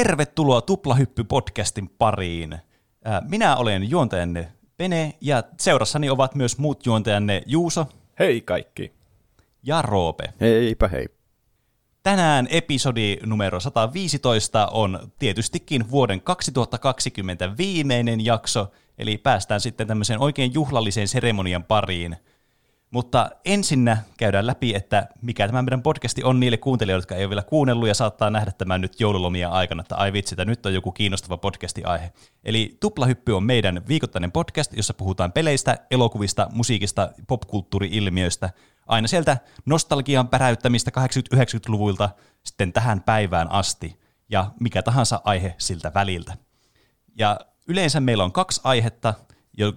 tervetuloa Tuplahyppy-podcastin pariin. Minä olen juontajanne Pene ja seurassani ovat myös muut juontajanne Juuso. Hei kaikki. Ja Roope. Heipä hei. Tänään episodi numero 115 on tietystikin vuoden 2020 viimeinen jakso, eli päästään sitten tämmöiseen oikein juhlalliseen seremonian pariin – mutta ensinnä käydään läpi, että mikä tämä meidän podcasti on niille kuuntelijoille, jotka ei ole vielä kuunnellut ja saattaa nähdä tämän nyt joululomia aikana, että ai vitsi, että nyt on joku kiinnostava podcasti-aihe. Eli Tuplahyppy on meidän viikoittainen podcast, jossa puhutaan peleistä, elokuvista, musiikista, popkulttuuri-ilmiöistä, aina sieltä nostalgian päräyttämistä 80-90-luvulta sitten tähän päivään asti, ja mikä tahansa aihe siltä väliltä. Ja yleensä meillä on kaksi aihetta,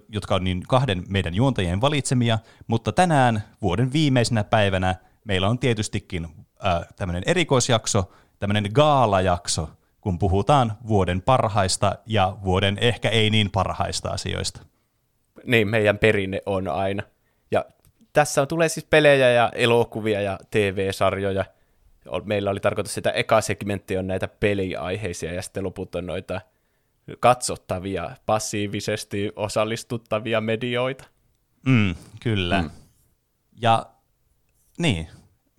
jotka on niin kahden meidän juontajien valitsemia, mutta tänään vuoden viimeisenä päivänä meillä on tietystikin äh, tämmöinen erikoisjakso, tämmöinen gaalajakso, kun puhutaan vuoden parhaista ja vuoden ehkä ei niin parhaista asioista. Niin, meidän perinne on aina. Ja tässä on, tulee siis pelejä ja elokuvia ja TV-sarjoja. Meillä oli tarkoitus, että eka segmentti on näitä peliaiheisia ja sitten loput on noita katsottavia, passiivisesti osallistuttavia medioita. Mm, kyllä. Mm. Ja niin,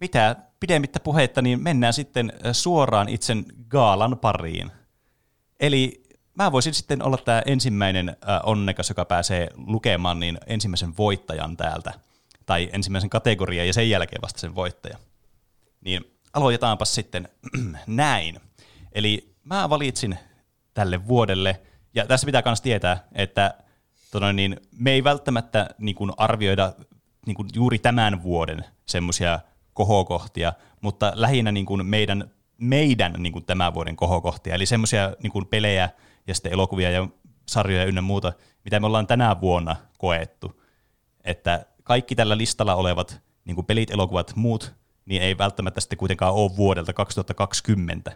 mitä pidemmittä puheitta, niin mennään sitten suoraan itsen gaalan pariin. Eli mä voisin sitten olla tämä ensimmäinen onnekas, joka pääsee lukemaan niin ensimmäisen voittajan täältä, tai ensimmäisen kategorian ja sen jälkeen vasta sen voittaja. Niin aloitetaanpa sitten näin. Eli mä valitsin tälle vuodelle. Ja tässä pitää myös tietää, että tota niin, me ei välttämättä niin kuin arvioida niin kuin juuri tämän vuoden semmoisia kohokohtia, mutta lähinnä niin kuin meidän, meidän niin kuin tämän vuoden kohokohtia, eli semmoisia niin pelejä ja sitten elokuvia ja sarjoja ynnä muuta, mitä me ollaan tänä vuonna koettu. Että kaikki tällä listalla olevat niin kuin pelit, elokuvat, muut, niin ei välttämättä sitten kuitenkaan ole vuodelta 2020.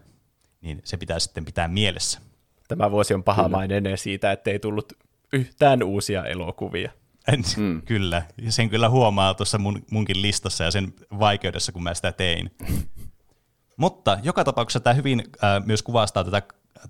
Niin se pitää sitten pitää mielessä. Tämä vuosi on pahamainen siitä, että ei tullut yhtään uusia elokuvia. En, mm. Kyllä, ja sen kyllä huomaa tuossa mun, munkin listassa ja sen vaikeudessa, kun mä sitä tein. Mutta joka tapauksessa tämä hyvin äh, myös kuvastaa tätä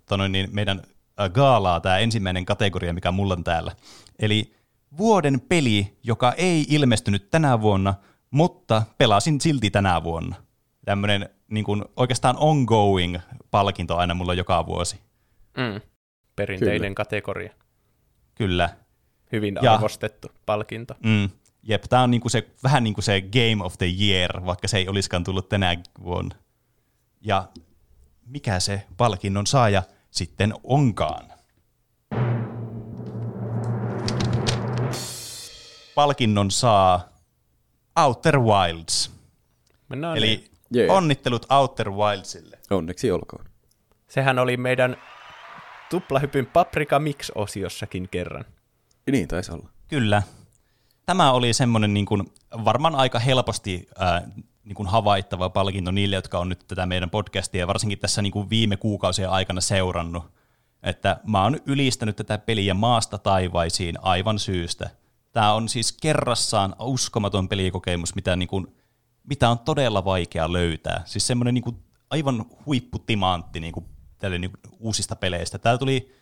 tonoin, niin meidän äh, gaalaa, tämä ensimmäinen kategoria, mikä mulla on täällä. Eli vuoden peli, joka ei ilmestynyt tänä vuonna, mutta pelasin silti tänä vuonna. Tämmöinen niin kuin, oikeastaan ongoing palkinto aina mulla joka vuosi. Mm. Perinteinen Kyllä. kategoria. Kyllä. Hyvin ja, arvostettu palkinto. Mm, jep, tämä on niinku se, vähän niin kuin se Game of the Year, vaikka se ei olisikaan tullut tänä vuonna. Ja mikä se palkinnon saaja sitten onkaan? Palkinnon saa Outer Wilds. Mennään Eli yeah. onnittelut Outer Wildsille. Onneksi olkoon. Sehän oli meidän tuplahypyn Paprika Mix-osiossakin kerran. Niin, taisi olla. Kyllä. Tämä oli semmoinen niin kuin, varmaan aika helposti ää, niin kuin havaittava palkinto niille, jotka on nyt tätä meidän podcastia, varsinkin tässä niin kuin viime kuukausien aikana seurannut. Että mä oon ylistänyt tätä peliä maasta taivaisiin aivan syystä. Tämä on siis kerrassaan uskomaton pelikokemus, mitä, niin kuin, mitä on todella vaikea löytää. Siis semmoinen niin kuin, aivan huipputimantti niin kuin tälle niin uusista peleistä. Tämä tuli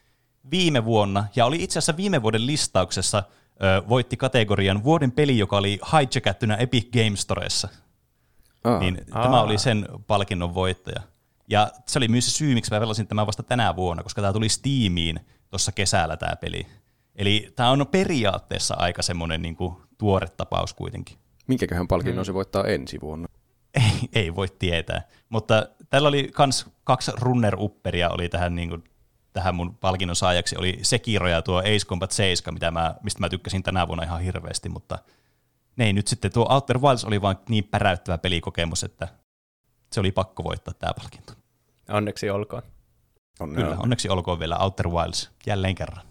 viime vuonna, ja oli itse asiassa viime vuoden listauksessa, ö, voitti kategorian vuoden peli, joka oli hijackattuna Epic Game Storessa. Ah. Niin ah. tämä oli sen palkinnon voittaja. Ja se oli myös se syy, miksi mä pelasin tämän vasta tänä vuonna, koska tämä tuli Steamiin tuossa kesällä tämä peli. Eli tämä on periaatteessa aika semmoinen niin kuin, tuore tapaus kuitenkin. Minkäköhän palkinnon hmm. se voittaa ensi vuonna? Ei, ei voi tietää, mutta Täällä oli kans kaksi runner-upperia oli tähän, niin kuin, tähän mun palkinnon saajaksi. Oli Sekiro ja tuo Ace Combat 7, mitä mä, mistä mä tykkäsin tänä vuonna ihan hirveästi, mutta ne ei nyt sitten. Tuo Outer Wilds oli vain niin päräyttävä pelikokemus, että se oli pakko voittaa tämä palkinto. Onneksi olkoon. Onne Kyllä, onneksi olkoon vielä Outer Wilds jälleen kerran.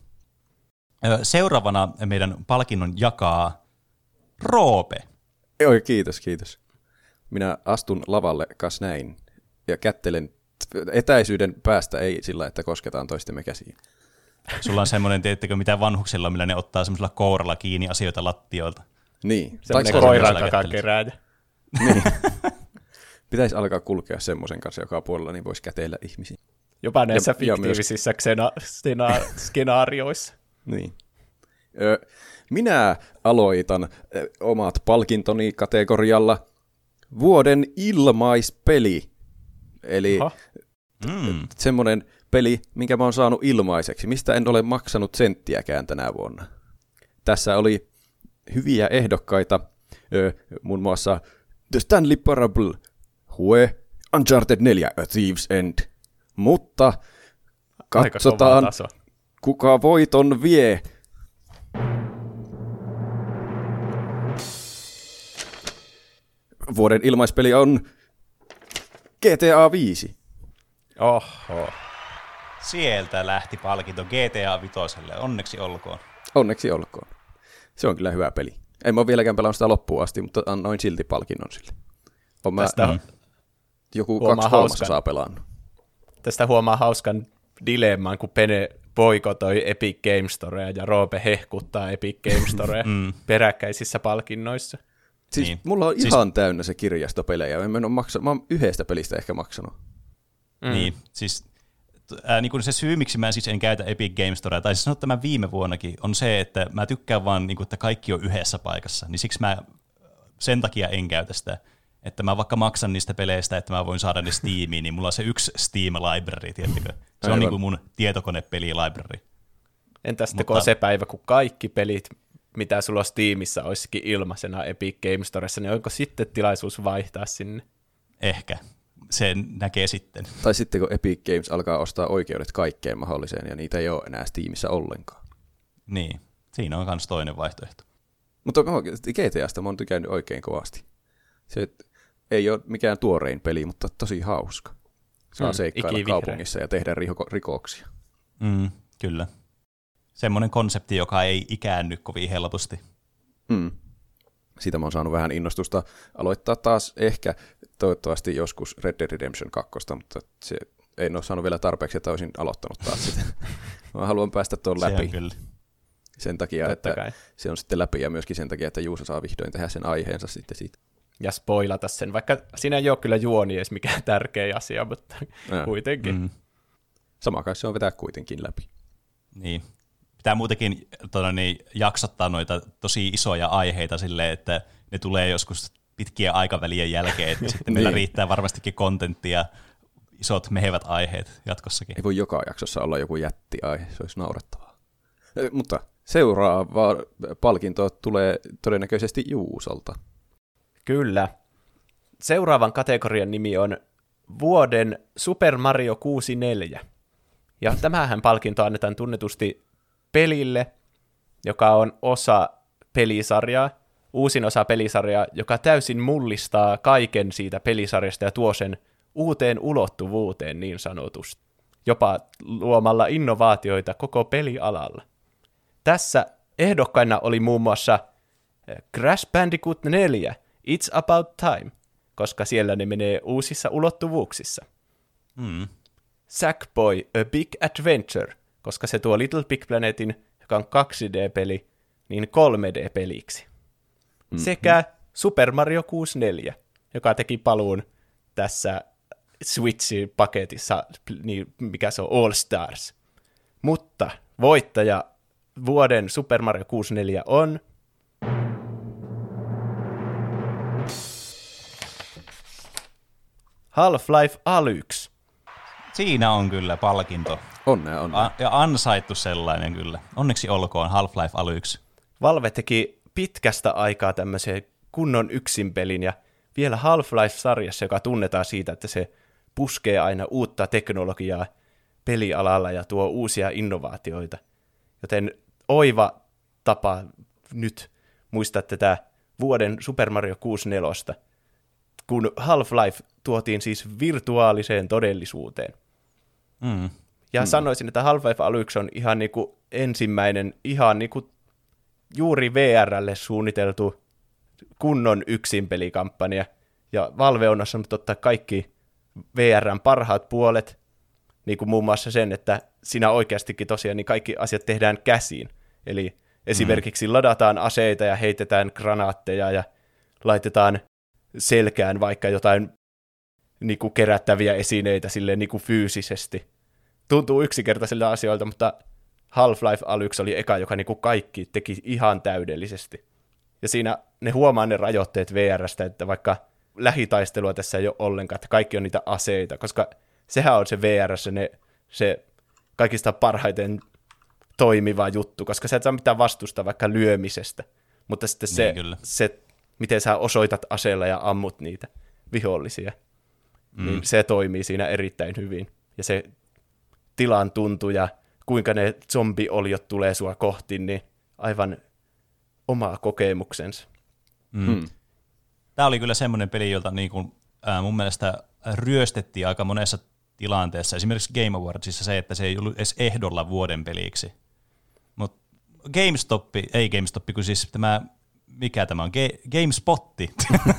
Seuraavana meidän palkinnon jakaa Roope. Oi, kiitos, kiitos. Minä astun lavalle kas näin ja kättelen etäisyyden päästä, ei sillä, että kosketaan toistemme käsiin. Sulla on semmoinen, teettekö mitä vanhuksilla, millä ne ottaa semmoisella kouralla kiinni asioita lattioilta. Niin. Semmoinen koiran takakerääjä. Niin. Pitäisi alkaa kulkea semmoisen kanssa joka puolella, niin voisi käteillä ihmisiä. Jopa näissä Ja- ja fiktiivisissä ksena- skena- skenaarioissa. Niin. Ö, minä aloitan ö, omat palkintoni kategorialla vuoden ilmaispeli. Eli Oho. Mm. semmoinen peli, minkä mä oon saanut ilmaiseksi, mistä en ole maksanut senttiäkään tänä vuonna. Tässä oli hyviä ehdokkaita, muun muassa The Stanley Parable, Hue, Uncharted 4, A Thief's End. Mutta katsotaan, kuka voiton vie. Vuoden ilmaispeli on GTA 5. Oho. Sieltä lähti palkinto GTA Vitoselle. Onneksi olkoon. Onneksi olkoon. Se on kyllä hyvä peli. En mä ole vieläkään pelannut sitä loppuun asti, mutta annoin silti palkinnon sille. On mä Tästä, Mm. joku huomaa kaksi hauskan. saa pelannut. tästä huomaa hauskan dilemman, kun Pene boikotoi Epic Game Storea ja Roope hehkuttaa Epic Game Storea Mm. peräkkäisissä palkinnoissa. Siis Niin. mulla on Siis- ihan täynnä se kirjastopelejä. Mä, en ole maksa... mä oon yhdestä pelistä ehkä maksanut. Mm. Niin, siis ää, niin kuin se syy, miksi mä siis en käytä Epic Game Storea, tai siis sanoa tämän viime vuonnakin, on se, että mä tykkään vaan, niin kuin, että kaikki on yhdessä paikassa, niin siksi mä sen takia en käytä sitä. Että mä vaikka maksan niistä peleistä, että mä voin saada ne Steamiin, niin mulla on se yksi Steam-library, tiedättekö? Se Aivan. on niin kuin mun tietokonepeli-library. Entä sitten Mutta- kun on se päivä, kun kaikki pelit, mitä sulla Steamissa, olisikin ilmaisena Epic Game Storessa, niin onko sitten tilaisuus vaihtaa sinne? Ehkä. Sen näkee sitten. Tai sitten kun Epic Games alkaa ostaa oikeudet kaikkeen mahdolliseen, ja niitä ei ole enää Steamissa ollenkaan. Niin, siinä on myös toinen vaihtoehto. Mutta GTAsta mä oon tykännyt oikein kovasti. Se ei ole mikään tuorein peli, mutta tosi hauska. Saa Mm, seikkailla kaupungissa ja tehdä riko- rikoksia. Mm, kyllä. Semmoinen konsepti, joka ei ikäänny kovin helposti. Mm. Siitä mä oon saanut vähän innostusta aloittaa taas ehkä toivottavasti joskus Red Dead Redemption 2, mutta se en ole saanut vielä tarpeeksi, että olisin aloittanut taas sitä. mä haluan päästä tuon läpi kyllä. sen takia, Totta että kai. se on sitten läpi ja myöskin sen takia, että Juusa saa vihdoin tehdä sen aiheensa sitten siitä. Ja spoilata sen, vaikka siinä ei ole kyllä juoni edes mikään tärkeä asia, mutta Ää. kuitenkin. Mm. Sama kai se on vetää kuitenkin läpi. Niin. Pitää muutenkin tota, niin, jaksottaa noita tosi isoja aiheita silleen, että ne tulee joskus pitkien aikavälien jälkeen, että sitten meillä Niin. riittää varmastikin kontenttia, isot mehevät aiheet jatkossakin. Ei voi joka jaksossa olla joku jättiaihe, se olisi naurettavaa. Mutta seuraava palkinto tulee todennäköisesti Juusolta. Kyllä. Seuraavan kategorian nimi on vuoden Super Mario 64. Ja tämähän palkinto annetaan tunnetusti pelille, joka on osa pelisarjaa, uusin osa pelisarjaa, joka täysin mullistaa kaiken siitä pelisarjasta ja tuo sen uuteen ulottuvuuteen niin sanotusti. Jopa luomalla innovaatioita koko pelialalla. Tässä ehdokkaina oli muun muassa eh, Crash Bandicoot 4, It's About Time, koska siellä ne menee uusissa ulottuvuuksissa. Mm. Sackboy, A Big Adventure, koska se tuo Little Big Planetin, joka on 2D-peli, niin 3D-peliksi. Mm-hmm. Sekä Super Mario 64, joka teki paluun tässä Switch-paketissa, niin mikä se on, All Stars. Mutta voittaja vuoden Super Mario 64 on Half-Life Alyx. Siinä on kyllä palkinto. Onnea, onnea. A- ja ansaittu sellainen kyllä. Onneksi olkoon Half-Life Alyx. Valve teki pitkästä aikaa tämmöisen kunnon yksinpelin ja vielä Half-Life-sarjassa, joka tunnetaan siitä, että se puskee aina uutta teknologiaa pelialalla ja tuo uusia innovaatioita. Joten oiva tapa nyt muistaa tätä vuoden Super Mario 64, kun Half-Life tuotiin siis virtuaaliseen todellisuuteen. Mm. Ja hmm. sanoisin, että Half-Life Alyx on ihan niinku ensimmäinen, ihan niinku juuri VRlle suunniteltu kunnon yksinpelikampanja. Ja Valve on osannut ottaa kaikki VRn parhaat puolet, niin kuin muun muassa sen, että siinä oikeastikin tosiaan niin kaikki asiat tehdään käsiin. Eli esimerkiksi ladataan aseita ja heitetään granaatteja ja laitetaan selkään vaikka jotain niin kuin kerättäviä esineitä silleen niin kuin fyysisesti. Tuntuu yksinkertaisilta asioilta, mutta Half-Life Alyx oli eka, joka niinku kaikki teki ihan täydellisesti. Ja siinä ne huomaa ne rajoitteet VRstä, että vaikka lähitaistelua tässä ei ole ollenkaan, että kaikki on niitä aseita, koska sehän on se VRssä ne, se kaikista parhaiten toimiva juttu, koska sä et saa mitään vastusta vaikka lyömisestä, mutta sitten se, Niin, se miten sä osoitat aseella ja ammut niitä vihollisia, mm. niin se toimii siinä erittäin hyvin. Ja se tilan tuntu ja kuinka ne zombioliot tulee sua kohti, niin aivan oma kokemuksensa. Mm. Mm. Tämä oli kyllä semmoinen peli, jolta niin kuin, äh, mun mielestä ryöstettiin aika monessa tilanteessa. Esimerkiksi Game Awardsissa se, että se ei ollut edes ehdolla vuoden peliksi. Mutta GameStop, ei GameStop, kun siis tämä, mikä tämä on, Ge- GameSpotti,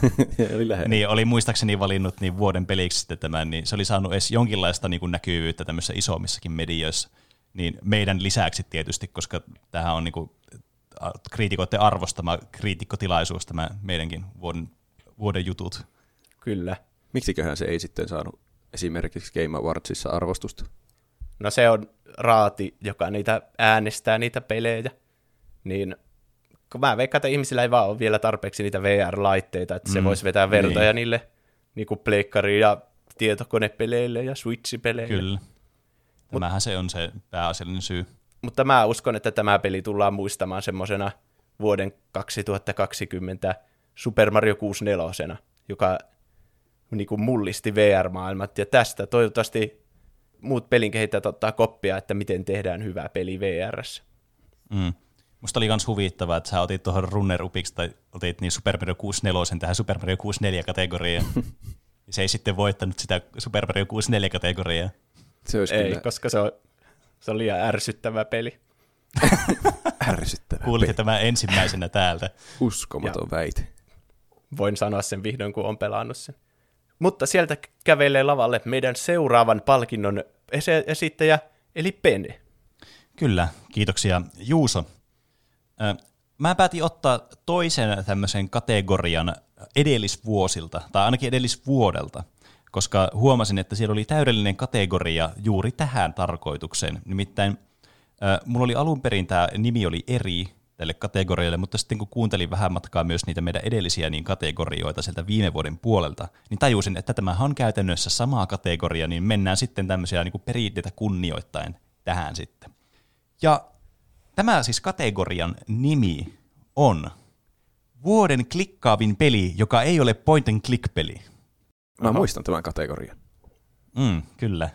oli niin oli muistaakseni valinnut niin vuoden peliksi sitten tämän, niin se oli saanut edes jonkinlaista niin kuin näkyvyyttä tämmöisissä isommissakin medioissa. Niin meidän lisäksi tietysti, koska tämähän on niin kuin kriitikoiden arvostama kriitikkotilaisuus tämä meidänkin vuoden, vuoden jutut. Kyllä. Miksiköhän se ei sitten saanut esimerkiksi Game Awardsissa arvostusta? No se on raati, joka niitä äänestää niitä pelejä. Niin kun mä veikkaan, että ihmisillä ei vaan ole vielä tarpeeksi niitä VR-laitteita, että se mm, voisi vetää vertoja niin. niille niin kuin pleikkari- ja tietokonepeleille ja Switch-peleille. Kyllä. Tämähän Mut, se on se pääasiallinen syy. Mutta mä uskon, että tämä peli tullaan muistamaan semmoisena vuoden 2020 Super Mario 64, joka niin kuin mullisti VR-maailmat. Ja tästä toivottavasti muut pelin kehittäjät ottaa koppia, että miten tehdään hyvää peli VRssä. Mm. Musta oli myös huvittavaa, että sä otit tuohon runner tai otit niin Super Mario 64 tähän Super Mario 64 kategoriaan. se ei sitten voittanut sitä Super Mario 64 kategoriaa. Se olisi ei, kyllä... koska se on, se on liian ärsyttävä peli. ärsyttävä Kuulitte tämä ensimmäisenä täältä. Uskomaton ja väite. Voin sanoa sen vihdoin, kun on pelannut sen. Mutta sieltä kävelee lavalle meidän seuraavan palkinnon esittäjä, eli Pene. Kyllä, kiitoksia Juuso. Mä päätin ottaa toisen tämmöisen kategorian edellisvuosilta, tai ainakin edellisvuodelta, koska huomasin, että siellä oli täydellinen kategoria juuri tähän tarkoitukseen. Nimittäin mulla oli alun perin tämä nimi oli eri tälle kategorialle, mutta sitten kun kuuntelin vähän matkaa myös niitä meidän edellisiä niin kategorioita sieltä viime vuoden puolelta, niin tajusin, että tämä on käytännössä sama kategoria, niin mennään sitten tämmöisiä niin perinteitä kunnioittain tähän sitten. Ja tämä siis kategorian nimi on vuoden klikkaavin peli, joka ei ole point and click peli. Mä Oho. muistan tämän kategorian. Mm, kyllä.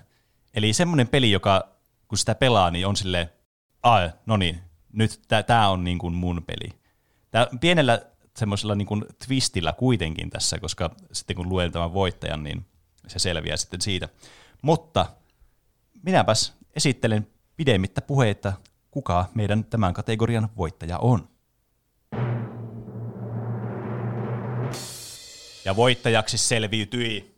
Eli semmoinen peli, joka kun sitä pelaa, niin on sille, ai, no niin, nyt tämä on niin kuin mun peli. Tää pienellä semmoisella niin kuin twistillä kuitenkin tässä, koska sitten kun luen tämän voittajan, niin se selviää sitten siitä. Mutta minäpäs esittelen pidemmittä puheita, kuka meidän tämän kategorian voittaja on. Ja voittajaksi selviytyi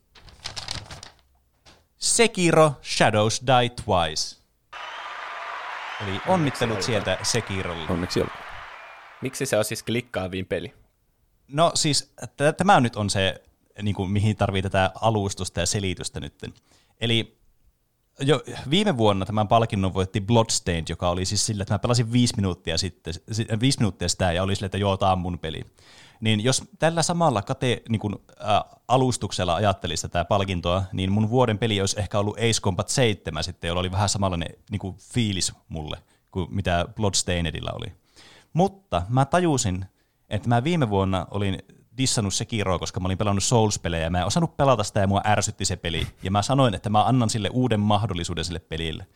Sekiro Shadows Die Twice. Eli onnittelut sieltä Sekirolle. Onneksi olkoon. Miksi se on siis klikkaaviin peli? No siis t- tämä nyt on se, niin kuin, mihin tarvii tätä alustusta ja selitystä nyt. Eli jo viime vuonna tämän palkinnon voitti Bloodstained, joka oli siis sillä, että mä pelasin viisi minuuttia, sitten, viisi minuuttia sitä ja oli sille, että joo, tämä on mun peli. Niin jos tällä samalla kate, niin kuin, ä, alustuksella ajattelisi tätä palkintoa, niin mun vuoden peli olisi ehkä ollut Ace Combat 7 sitten, jolla oli vähän samanlainen niin kuin, fiilis mulle kuin mitä Bloodstainedilla oli. Mutta mä tajusin, että mä viime vuonna olin dissannut Sekiroa, koska mä olin pelannut Souls-pelejä ja mä en osannut pelata sitä ja mua ärsytti se peli. Ja mä sanoin, että mä annan sille uuden mahdollisuuden sille pelille.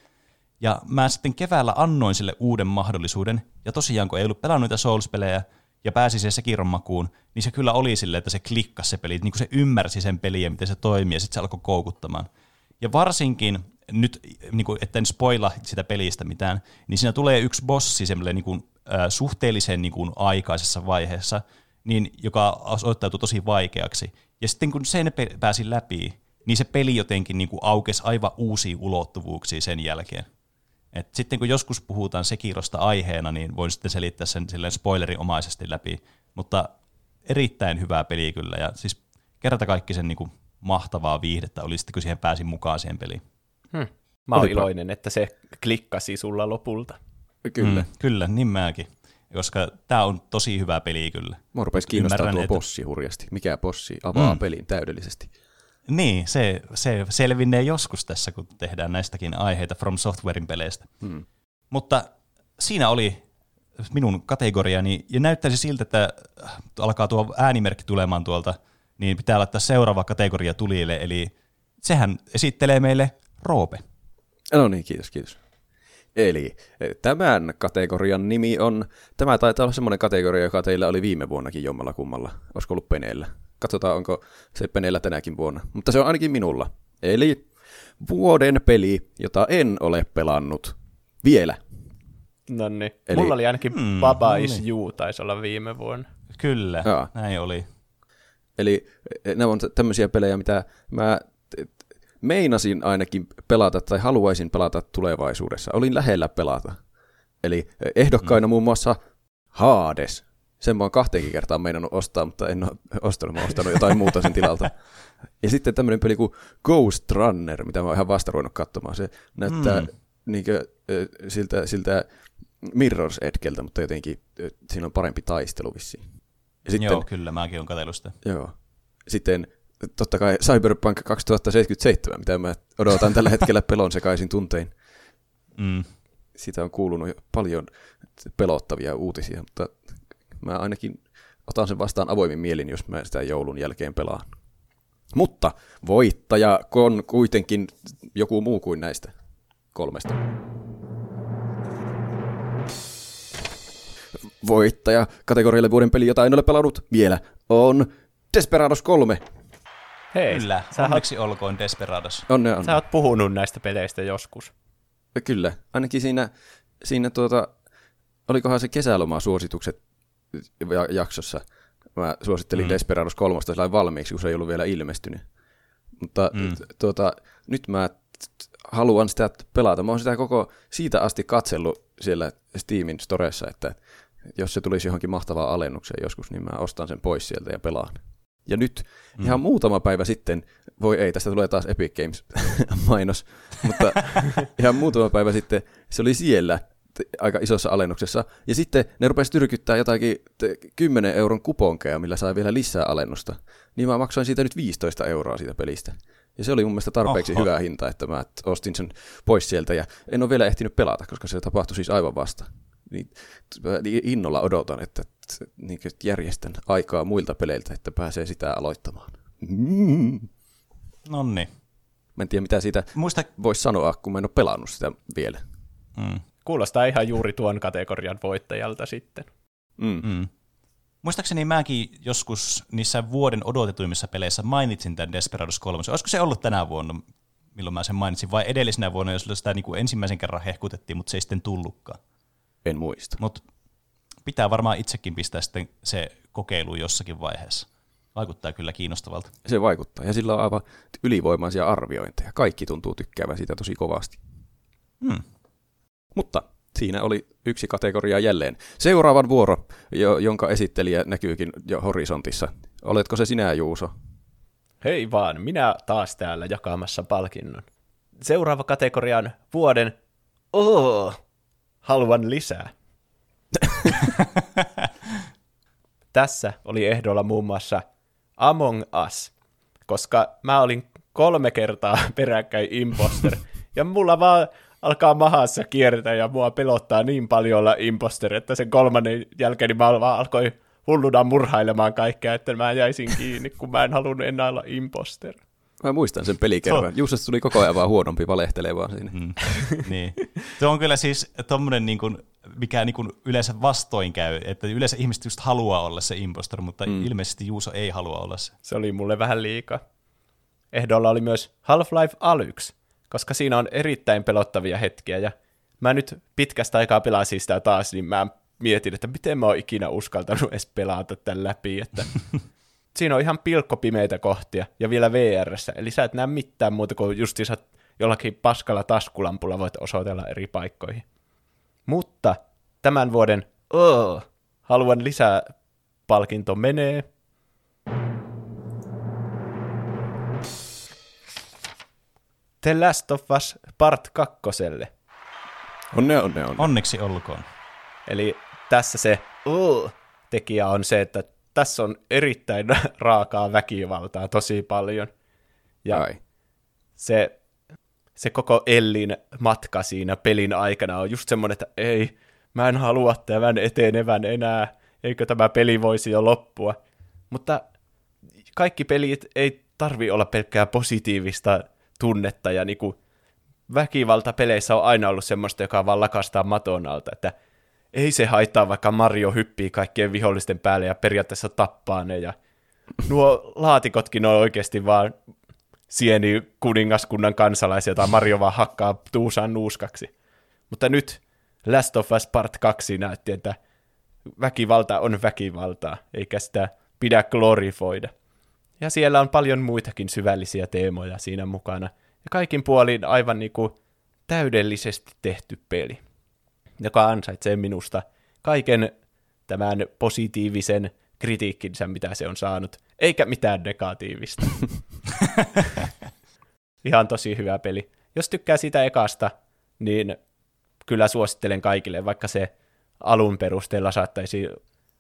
Ja mä sitten keväällä annoin sille uuden mahdollisuuden, ja tosiaan kun ei ollut pelannut niitä Souls-pelejä, ja pääsi se Sekiron makuun, niin se kyllä oli silleen, että se klikkasi se peli, niin kuin se ymmärsi sen peliä miten se toimii, ja sitten se alkoi koukuttamaan. Ja varsinkin, nyt, niin kuin, etten spoila sitä pelistä mitään, niin siinä tulee yksi bossi semmoinen niin kuin, äh, suhteellisen niin kuin, aikaisessa vaiheessa, niin, joka osoittautui tosi vaikeaksi. Ja sitten kun sen pääsi läpi, niin se peli jotenkin niin kuin, aukesi aivan uusia ulottuvuuksia sen jälkeen. Et sitten kun joskus puhutaan Sekirosta aiheena, niin voin sitten selittää sen silleen spoilerinomaisesti läpi, mutta erittäin hyvää peli kyllä, ja siis kerta kaikki sen niin kuin mahtavaa viihdettä oli sitten, kun siihen pääsin mukaan siihen peliin. Hmm. Mä oon Olipa- iloinen, että se klikkasi sulla lopulta. Kyllä. Mm, kyllä, niin mäkin. Koska tämä on tosi hyvä peli kyllä. Mua rupesi kiinnostaa Ymmärrän, tuo että- bossi hurjasti. Mikä bossi avaa Mm. pelin täydellisesti. Niin, se, se selvinnee joskus tässä, kun tehdään näistäkin aiheita From Softwarein peleistä. Hmm. Mutta siinä oli minun kategoriani, ja näyttäisi siltä, että alkaa tuo äänimerkki tulemaan tuolta, niin pitää laittaa seuraava kategoria tulille, eli sehän esittelee meille Roope. No niin, kiitos, kiitos. Eli eh, tämän kategorian nimi on, tämä taitaa olla semmoinen kategoria, joka teillä oli viime vuonnakin jommalla kummalla. Olisiko ollut Peneellä? Katsotaan, onko se Peneellä tänäkin vuonna. Mutta se on ainakin minulla. Eli vuoden peli, jota en ole pelannut vielä. No niin. Eli- Mulla oli ainakin mm, Baba no is niin. You, taisi olla viime vuonna. Kyllä, Jaa. näin oli. Eli eh, nämä on tämmöisiä pelejä, mitä mä meinasin ainakin pelata tai haluaisin pelata tulevaisuudessa. Olin lähellä pelata. Eli eh, ehdokkaina mm. muun muassa Hades. Sen mä oon kahteenkin kertaan meinannut ostaa, mutta en ole ostanut, mä oon ostanut jotain muuta sen tilalta. Ja sitten tämmöinen peli kuin Ghost Runner, mitä mä oon ihan vasta ruvennut katsomaan. Se näyttää Mm. niinkö, eh, siltä, siltä Mirror's Edgeltä, mutta jotenkin eh, siinä on parempi taistelu vissiin. Ja sitten, Joo, kyllä, mäkin olen katsellut sitä. Joo. Sitten totta kai Cyberpunk 2077, mitä mä odotan tällä hetkellä pelon sekaisin tuntein. Mm. Siitä on kuulunut jo paljon pelottavia uutisia, mutta mä ainakin otan sen vastaan avoimin mielin, jos mä sitä joulun jälkeen pelaan. Mutta voittaja on kuitenkin joku muu kuin näistä kolmesta. Voittaja kategorialle vuoden peli, jota en ole pelannut vielä, on Desperados 3. Kyllä, Hei, sä oot, onneksi olkoon Desperados. Onnea, onnea. sä oot puhunut näistä peleistä joskus. Kyllä, ainakin siinä, siinä tuota, olikohan se kesälomasuositukset ja- jaksossa. Mä suosittelin Mm. Desperados 3 sellainen valmiiksi, kun se ei ollut vielä ilmestynyt. Mutta Mm. tuota, nyt mä haluan sitä pelata. Mä oon sitä koko siitä asti katsellut siellä Steamin storessa, että jos se tulisi johonkin mahtavaan alennukseen joskus, niin mä ostan sen pois sieltä ja pelaan. Ja nyt mm. ihan muutama päivä sitten, voi ei, tästä tulee taas Epic Games mainos, mutta ihan muutama päivä sitten se oli siellä aika isossa alennuksessa. Ja sitten ne rupesi tyrkyttää jotakin t- 10 euron kuponkeja, millä sai vielä lisää alennusta. Niin mä maksoin siitä nyt 15 euroa siitä pelistä. Ja se oli mun mielestä tarpeeksi Oho. Hyvä hinta, että mä ostin sen pois sieltä. Ja en ole vielä ehtinyt pelata, koska se tapahtui siis aivan vasta. Niin, niin innolla odotan, että t- niin järjestän aikaa muilta peleiltä, että pääsee sitä aloittamaan. Mm. Nonni. Mä en tiedä, mitä siitä Muista, voisi sanoa, kun mä en ole pelannut sitä vielä. mm, Kuulostaa ihan juuri tuon kategorian voittajalta sitten. Mm. mm. Muistaakseni mäkin joskus niissä vuoden odotetuimmissa peleissä mainitsin tämän Desperados 3. Olisiko se ollut tänä vuonna, milloin mä sen mainitsin, vai edellisenä vuonna, jos sitä niin kuin ensimmäisen kerran hehkutettiin, mutta se ei sitten tullutkaan. En muista. Mutta pitää varmaan itsekin pistää sitten se kokeilu jossakin vaiheessa. Vaikuttaa kyllä kiinnostavalta. Se vaikuttaa. Ja sillä on aivan ylivoimaisia arviointeja. Kaikki tuntuu tykkäävän siitä tosi kovasti. Hmm. Mutta siinä oli yksi kategoria jälleen. Seuraavan vuoro, jo, jonka esittelijä näkyykin jo horisontissa. Oletko se sinä, Juuso? Hei vaan, minä taas täällä jakamassa palkinnon. Seuraava kategoria on vuoden Oh, haluan lisää. Tässä oli ehdolla muun muassa Among Us, koska mä olin kolme kertaa peräkkäin imposter, ja mulla vaan alkaa mahassa kiertää, ja mua pelottaa niin paljon olla imposter, että sen kolmannen jälkeen niin mä vaan alkoin hulluna murhailemaan kaikkea, että mä jäisin kiinni, kun mä en halunnut enää olla imposter. Mä muistan sen pelikerran. Juusosta tuli koko ajan vaan huonompi valehtelee siinä. Mm. niin. Tuo on kyllä siis tommonen, niin kuin, mikä niin kuin yleensä vastoin käy, että yleensä ihmiset just haluaa olla se impostor, mutta mm. ilmeisesti Juuso ei halua olla se. Se oli mulle vähän liikaa. Ehdolla oli myös Half-Life Alyx, koska siinä on erittäin pelottavia hetkiä, ja mä nyt pitkästä aikaa pelasin sitä taas, niin mä mietin, että miten mä oon ikinä uskaltanut edes pelata tämän läpi, että siinä on ihan pilkkopimeitä kohtia, ja vielä VRssä, eli sä et näe mitään muuta kuin justiinsa jollakin paskalla taskulampulla voit osoitella eri paikkoihin. Mutta tämän vuoden oh, haluan lisää palkinto menee The Last of Us Part 2. Onne, onne, onne. Onneksi olkoon. Eli tässä se uh, tekijä on se, että tässä on erittäin raakaa väkivaltaa tosi paljon. Ja Ai. se, se koko Ellin matka siinä pelin aikana on just semmoinen, että ei, mä en halua tämän etenevän enää, eikö tämä peli voisi jo loppua. Mutta kaikki pelit ei tarvi olla pelkkää positiivista tunnetta ja niinku väkivalta peleissä on aina ollut semmoista, joka vaan lakastaa maton alta, että ei se haittaa, vaikka Mario hyppii kaikkien vihollisten päälle ja periaatteessa tappaa ne. Ja nuo laatikotkin on oikeasti vaan sieni kuningaskunnan kansalaisia, tai Mario vaan hakkaa tuusaan nuuskaksi. Mutta nyt Last of Us Part 2 näytti, että väkivalta on väkivaltaa, eikä sitä pidä glorifoida. Ja siellä on paljon muitakin syvällisiä teemoja siinä mukana. Ja kaikin puolin aivan niinku täydellisesti tehty peli joka ansaitsee minusta kaiken tämän positiivisen kritiikkinsä, mitä se on saanut, eikä mitään negatiivista. Ihan tosi hyvä peli. Jos tykkää sitä ekasta, niin kyllä suosittelen kaikille, vaikka se alun perusteella saattaisi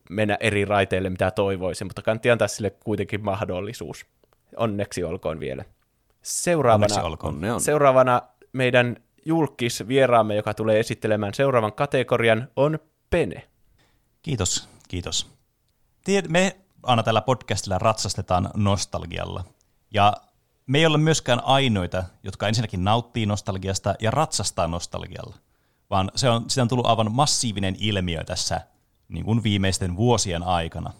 mennä eri raiteille, mitä toivoisi, mutta kannattaa antaa sille kuitenkin mahdollisuus. Onneksi olkoon vielä. Seuraavana, Onneksi olkoon. On. seuraavana meidän julkis vieraamme, joka tulee esittelemään seuraavan kategorian, on Pene. Kiitos, kiitos. Tied, me aina tällä podcastilla ratsastetaan nostalgialla. Ja me ei ole myöskään ainoita, jotka ensinnäkin nauttii nostalgiasta ja ratsastaa nostalgialla, vaan se on, siitä on tullut aivan massiivinen ilmiö tässä niin kuin viimeisten vuosien aikana.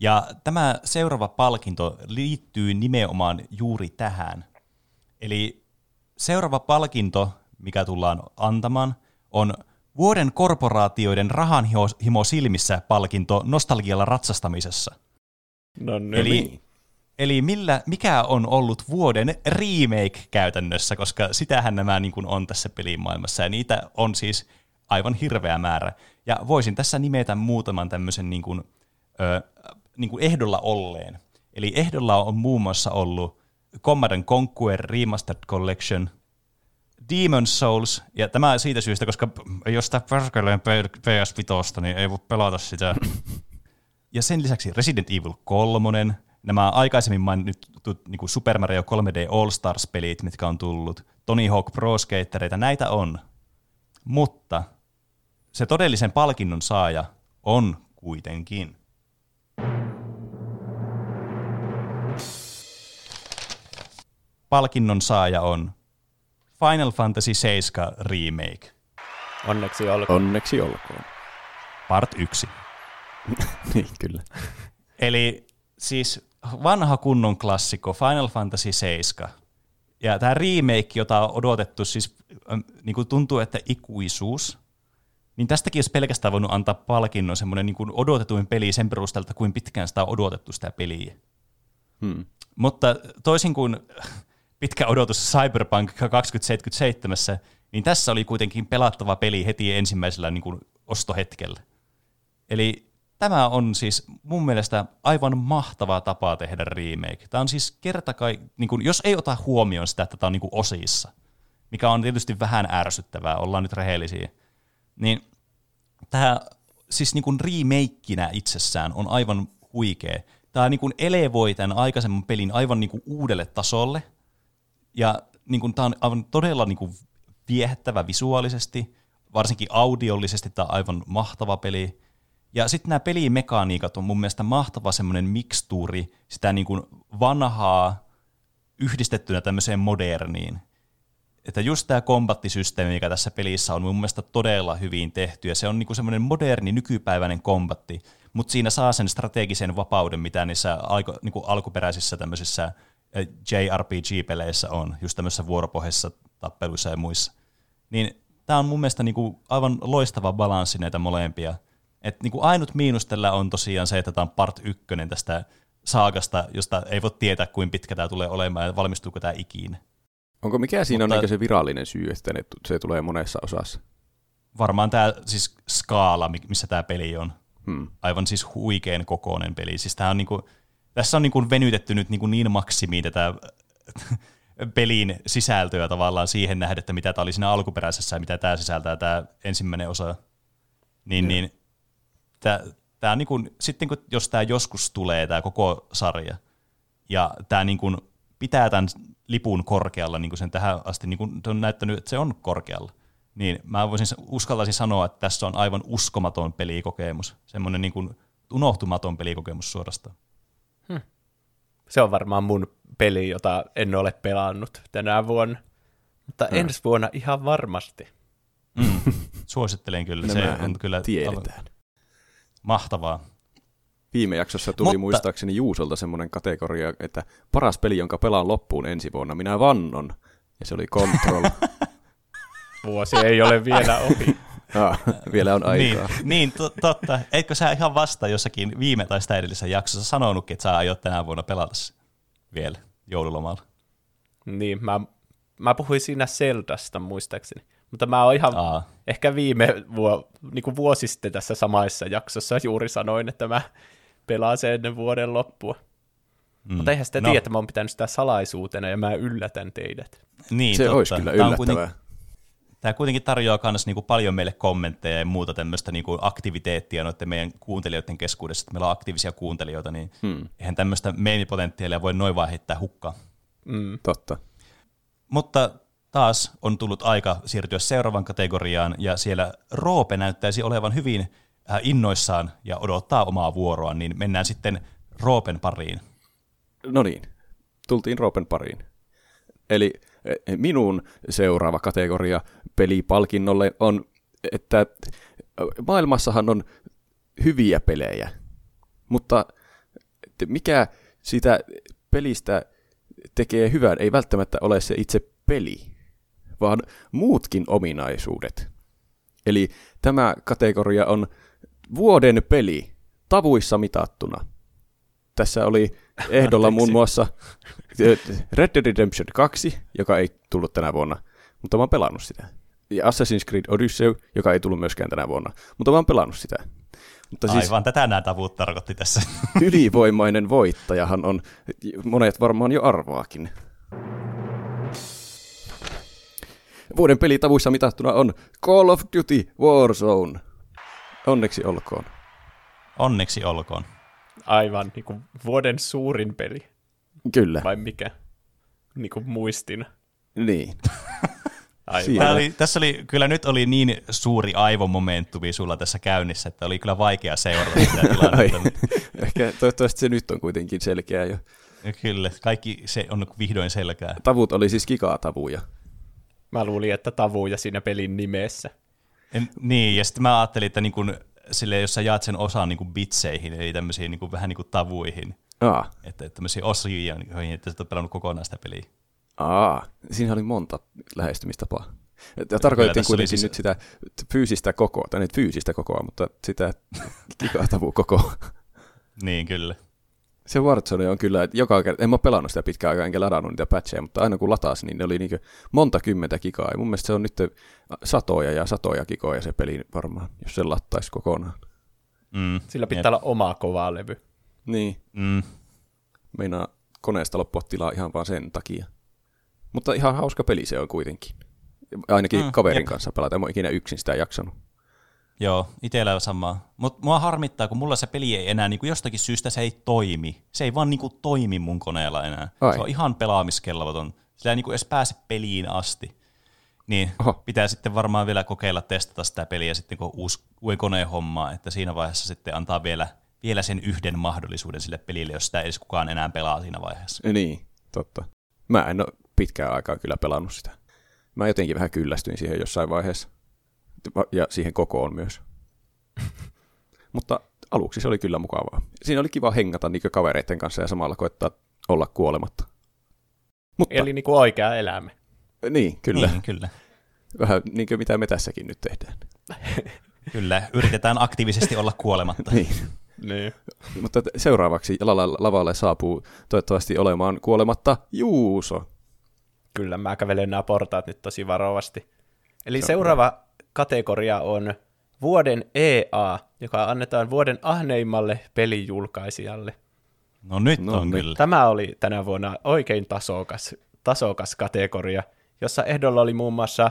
Ja tämä seuraava palkinto liittyy nimenomaan juuri tähän. Eli seuraava palkinto, mikä tullaan antamaan, on vuoden korporaatioiden rahanhimo silmissä palkinto nostalgialla ratsastamisessa. No niin. Eli, eli millä, mikä on ollut vuoden remake käytännössä, koska sitähän nämä niin kuin on tässä pelimaailmassa, ja niitä on siis aivan hirveä määrä. Ja voisin tässä nimetä muutaman tämmöisen niin kuin, ö, niin kuin ehdolla olleen. Eli ehdolla on muun muassa ollut Command Conquer Remastered Collection, Demon Souls, ja tämä siitä syystä, koska jos sitä perkeleen PS5, niin ei voi pelata sitä. Ja sen lisäksi Resident Evil 3, nämä aikaisemmin mainitut niin kuin Super Mario 3D All Stars-pelit, mitkä on tullut, Tony Hawk Pro Skatereita, näitä on. Mutta se todellisen palkinnon saaja on kuitenkin palkinnon saaja on Final Fantasy 7 Remake, Onneksi olkoon. Onneksi olkoon. part 1. niin, kyllä. Eli siis vanha kunnon klassikko Final Fantasy 7. Ja tämä remake, jota on odotettu, siis niin kuin tuntuu, että ikuisuus, niin tästäkin olisi pelkästään voinut antaa palkinnon semmoinen niin kuin odotetuin peli sen perusteelta, kuin pitkään sitä on odotettu sitä peliä. Hmm. Mutta toisin kuin pitkä odotus Cyberpunk 2077, niin tässä oli kuitenkin pelattava peli heti ensimmäisellä niin kuin ostohetkellä. Eli tämä on siis mun mielestä aivan mahtava tapa tehdä remake. Tämä on siis kerta kai, niin kuin, jos ei ota huomioon sitä, että tämä on niin kuin osissa, mikä on tietysti vähän ärsyttävää, ollaan nyt rehellisiä, niin tämä siis niin kuin remakeinä itsessään on aivan huikea. Tämä niin kuin elevoi tämän aikaisemman pelin aivan niin kuin uudelle tasolle, ja niin kuin, tämä on aivan todella niin kuin, viehättävä visuaalisesti, varsinkin audiollisesti tämä on aivan mahtava peli. Ja sitten nämä pelimekaniikat on mun mielestä mahtava semmoinen mikstuuri sitä niin kuin vanhaa yhdistettynä tämmöiseen moderniin. Että just tämä kombattisysteemi, mikä tässä pelissä on mun mielestä todella hyvin tehty, ja se on niinku semmoinen moderni nykypäiväinen kombatti, mutta siinä saa sen strategisen vapauden, mitä niissä aiko, niinku alkuperäisissä tämmöisissä JRPG-peleissä on, just tämmöisissä vuoropohjaisissa tappeluissa ja muissa. Niin tämä on mun mielestä niinku aivan loistava balanssi näitä molempia. Et niinku ainut miinus tällä on tosiaan se, että tämä on part ykkönen tästä saagasta, josta ei voi tietää, kuinka pitkä tämä tulee olemaan ja valmistuuko tämä ikinä. Onko mikä siinä Mutta- on niin se virallinen syy, että ne, se tulee monessa osassa? Varmaan tämä siis skaala, mi- missä tämä peli on. Hmm. Aivan siis huikean kokoinen peli. Siis tää on niinku, tässä on niinku venytetty nyt niinku niin maksimiin tätä pelin sisältöä tavallaan siihen nähdä, että mitä tämä oli siinä alkuperäisessä ja mitä tämä sisältää, tämä ensimmäinen osa. Niin, mm. niin tämä, tämä niin kuin, sitten kun, jos tämä joskus tulee, tämä koko sarja, ja tämä niin kuin pitää tämän lipun korkealla, niin kuin sen tähän asti niin kuin on näyttänyt, että se on korkealla, niin mä voisin, uskaltaisin sanoa, että tässä on aivan uskomaton pelikokemus. Semmoinen niin kuin unohtumaton pelikokemus suorastaan. Hmm. Se on varmaan mun peli, jota en ole pelannut tänä vuonna. Mutta hmm. ensi vuonna ihan varmasti. Mm. Suosittelen kyllä. No se on kyllä tiedetään. Mahtavaa. Viime jaksossa tuli Mutta... muistaakseni Juusolta semmoinen kategoria, että paras peli, jonka pelaan loppuun ensi vuonna, minä vannon. Ja se oli Control. Vuosi ei ole vielä ohi. ah, vielä on aikaa. Niin, niin to- totta. Eikö sä ihan vasta jossakin viime tai sitä edellisessä jaksossa sanonutkin, että sä aiot tänä vuonna pelata vielä joululomalla? Niin, mä, mä puhuin siinä Zeldasta muistaakseni. Mutta mä oon ihan Aa. ehkä viime vuo, niin kuin vuosi sitten tässä samassa jaksossa juuri sanoin, että mä pelaan sen ennen vuoden loppua. Mm. Mutta eihän sitä no. tiedä, että mä oon pitänyt sitä salaisuutena ja mä yllätän teidät. Niin, se totta. olisi kyllä yllättävää. Tämä kuitenkin tarjoaa myös niinku paljon meille kommentteja ja muuta tämmöistä niinku aktiviteettia noiden meidän kuuntelijoiden keskuudessa, että meillä on aktiivisia kuuntelijoita, niin hmm. eihän tämmöistä meemipotentiaalia voi noin vaan heittää hukkaan. Mm. Totta. Mutta taas on tullut aika siirtyä seuraavaan kategoriaan, ja siellä Roope näyttäisi olevan hyvin äh, innoissaan ja odottaa omaa vuoroa, niin mennään sitten Roopen pariin. No niin, tultiin Roopen pariin. Eli minun seuraava kategoria pelipalkinnolle on, että maailmassahan on hyviä pelejä, mutta mikä sitä pelistä tekee hyvän, ei välttämättä ole se itse peli, vaan muutkin ominaisuudet. Eli tämä kategoria on vuoden peli tavuissa mitattuna. Tässä oli ehdolla muun muassa Red Dead Redemption 2, joka ei tullut tänä vuonna, mutta mä oon pelannut sitä. Ja Assassin's Creed Odyssey, joka ei tullut myöskään tänä vuonna, mutta mä oon pelannut sitä. Mutta siis Aivan, tätä nämä tavuut tarkoitti tässä. Ylivoimainen voittajahan on, monet varmaan jo arvaakin. Vuoden pelitavuissa mitattuna on Call of Duty Warzone. Onneksi olkoon. Onneksi olkoon. Aivan, niin kuin vuoden suurin peli. Kyllä. Vai mikä? Niin kuin muistin. Niin. Aivan. Oli, tässä oli, kyllä nyt oli niin suuri aivomomentumi sulla tässä käynnissä, että oli kyllä vaikea seurata sitä tilannetta. Ehkä toivottavasti se nyt on kuitenkin selkeä jo. Kyllä, kaikki se on vihdoin selkeä. Tavut oli siis kikatavuja. Mä luulin, että tavuja siinä pelin nimessä. En, niin, ja sitten mä ajattelin, että niin kun, sille, jos sä jaat sen osan niin bitseihin, eli tämmöisiin niin vähän niin kuin tavuihin, Aa. että tämmöisiä osia, joihin että sä oot pelannut kokonaan sitä peliä. Aa, siinä oli monta lähestymistapaa. Ja tarkoitettiin kuitenkin siis... nyt sitä fyysistä kokoa, tai nyt fyysistä kokoa, mutta sitä kikatavukokoa. niin, kyllä se Warzone on kyllä, että joka kerta, en mä ole pelannut sitä pitkään aikaa, enkä ladannut niitä patcheja, mutta aina kun latasin, niin ne oli niin monta kymmentä gigaa. Ja mun mielestä se on nyt satoja ja satoja gigoja se peli varmaan, jos se lattaisi kokonaan. Mm, Sillä pitää jep. olla oma kovaa levy. Niin. Mm. Meinaa koneesta loppua tilaa ihan vaan sen takia. Mutta ihan hauska peli se on kuitenkin. Ainakin mm, kaverin jep. kanssa pelata. En ole ikinä yksin sitä jaksanut. Joo, itsellä on samaa. Mutta mua harmittaa, kun mulla se peli ei enää, niin kuin jostakin syystä se ei toimi. Se ei vaan niin kuin, toimi mun koneella enää. Ai. Se on ihan pelaamiskelvoton. Sillä ei niin kuin, edes pääse peliin asti. Niin Oho. pitää sitten varmaan vielä kokeilla testata sitä peliä sitten, kun uusi, uusi koneen hommaa, että siinä vaiheessa sitten antaa vielä, vielä sen yhden mahdollisuuden sille pelille, jos sitä ei edes kukaan enää pelaa siinä vaiheessa. Niin, totta. Mä en ole pitkään aikaa kyllä pelannut sitä. Mä jotenkin vähän kyllästyin siihen jossain vaiheessa ja siihen kokoon myös. Mutta aluksi se oli kyllä mukavaa. Siinä oli kiva hengata niin kavereiden kanssa ja samalla koettaa olla kuolematta. Mutta, Eli niin kuin oikea elämä. Niin, kyllä. Niin, kyllä. Vähän niin kuin mitä me tässäkin nyt tehdään. kyllä, yritetään aktiivisesti olla kuolematta. niin. niin. Mutta seuraavaksi lavalle saapuu toivottavasti olemaan kuolematta Juuso. Kyllä, mä kävelen nämä portaat nyt tosi varovasti. Eli seuraava kategoria on vuoden EA, joka annetaan vuoden ahneimmalle pelijulkaisijalle. No nyt no, on nyt. kyllä. Tämä oli tänä vuonna oikein tasokas tasokas kategoria, jossa ehdolla oli muun muassa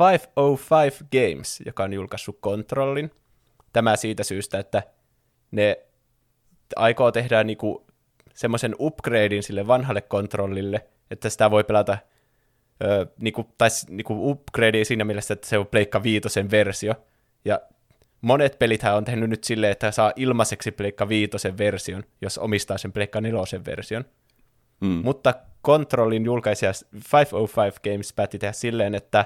505 Games, joka on julkaissut kontrollin. Tämä siitä syystä, että ne aikoo tehdä niinku semmoisen upgradein sille vanhalle kontrollille, että sitä voi pelata niinku, tai niinku upgrade siinä mielessä, että se on Pleikka Viitosen versio. Ja monet pelithän on tehnyt nyt silleen, että saa ilmaiseksi Pleikka Viitosen version, jos omistaa sen Pleikka Nelosen version. Mm. Mutta kontrollin julkaisija 505 Games päätti tehdä silleen, että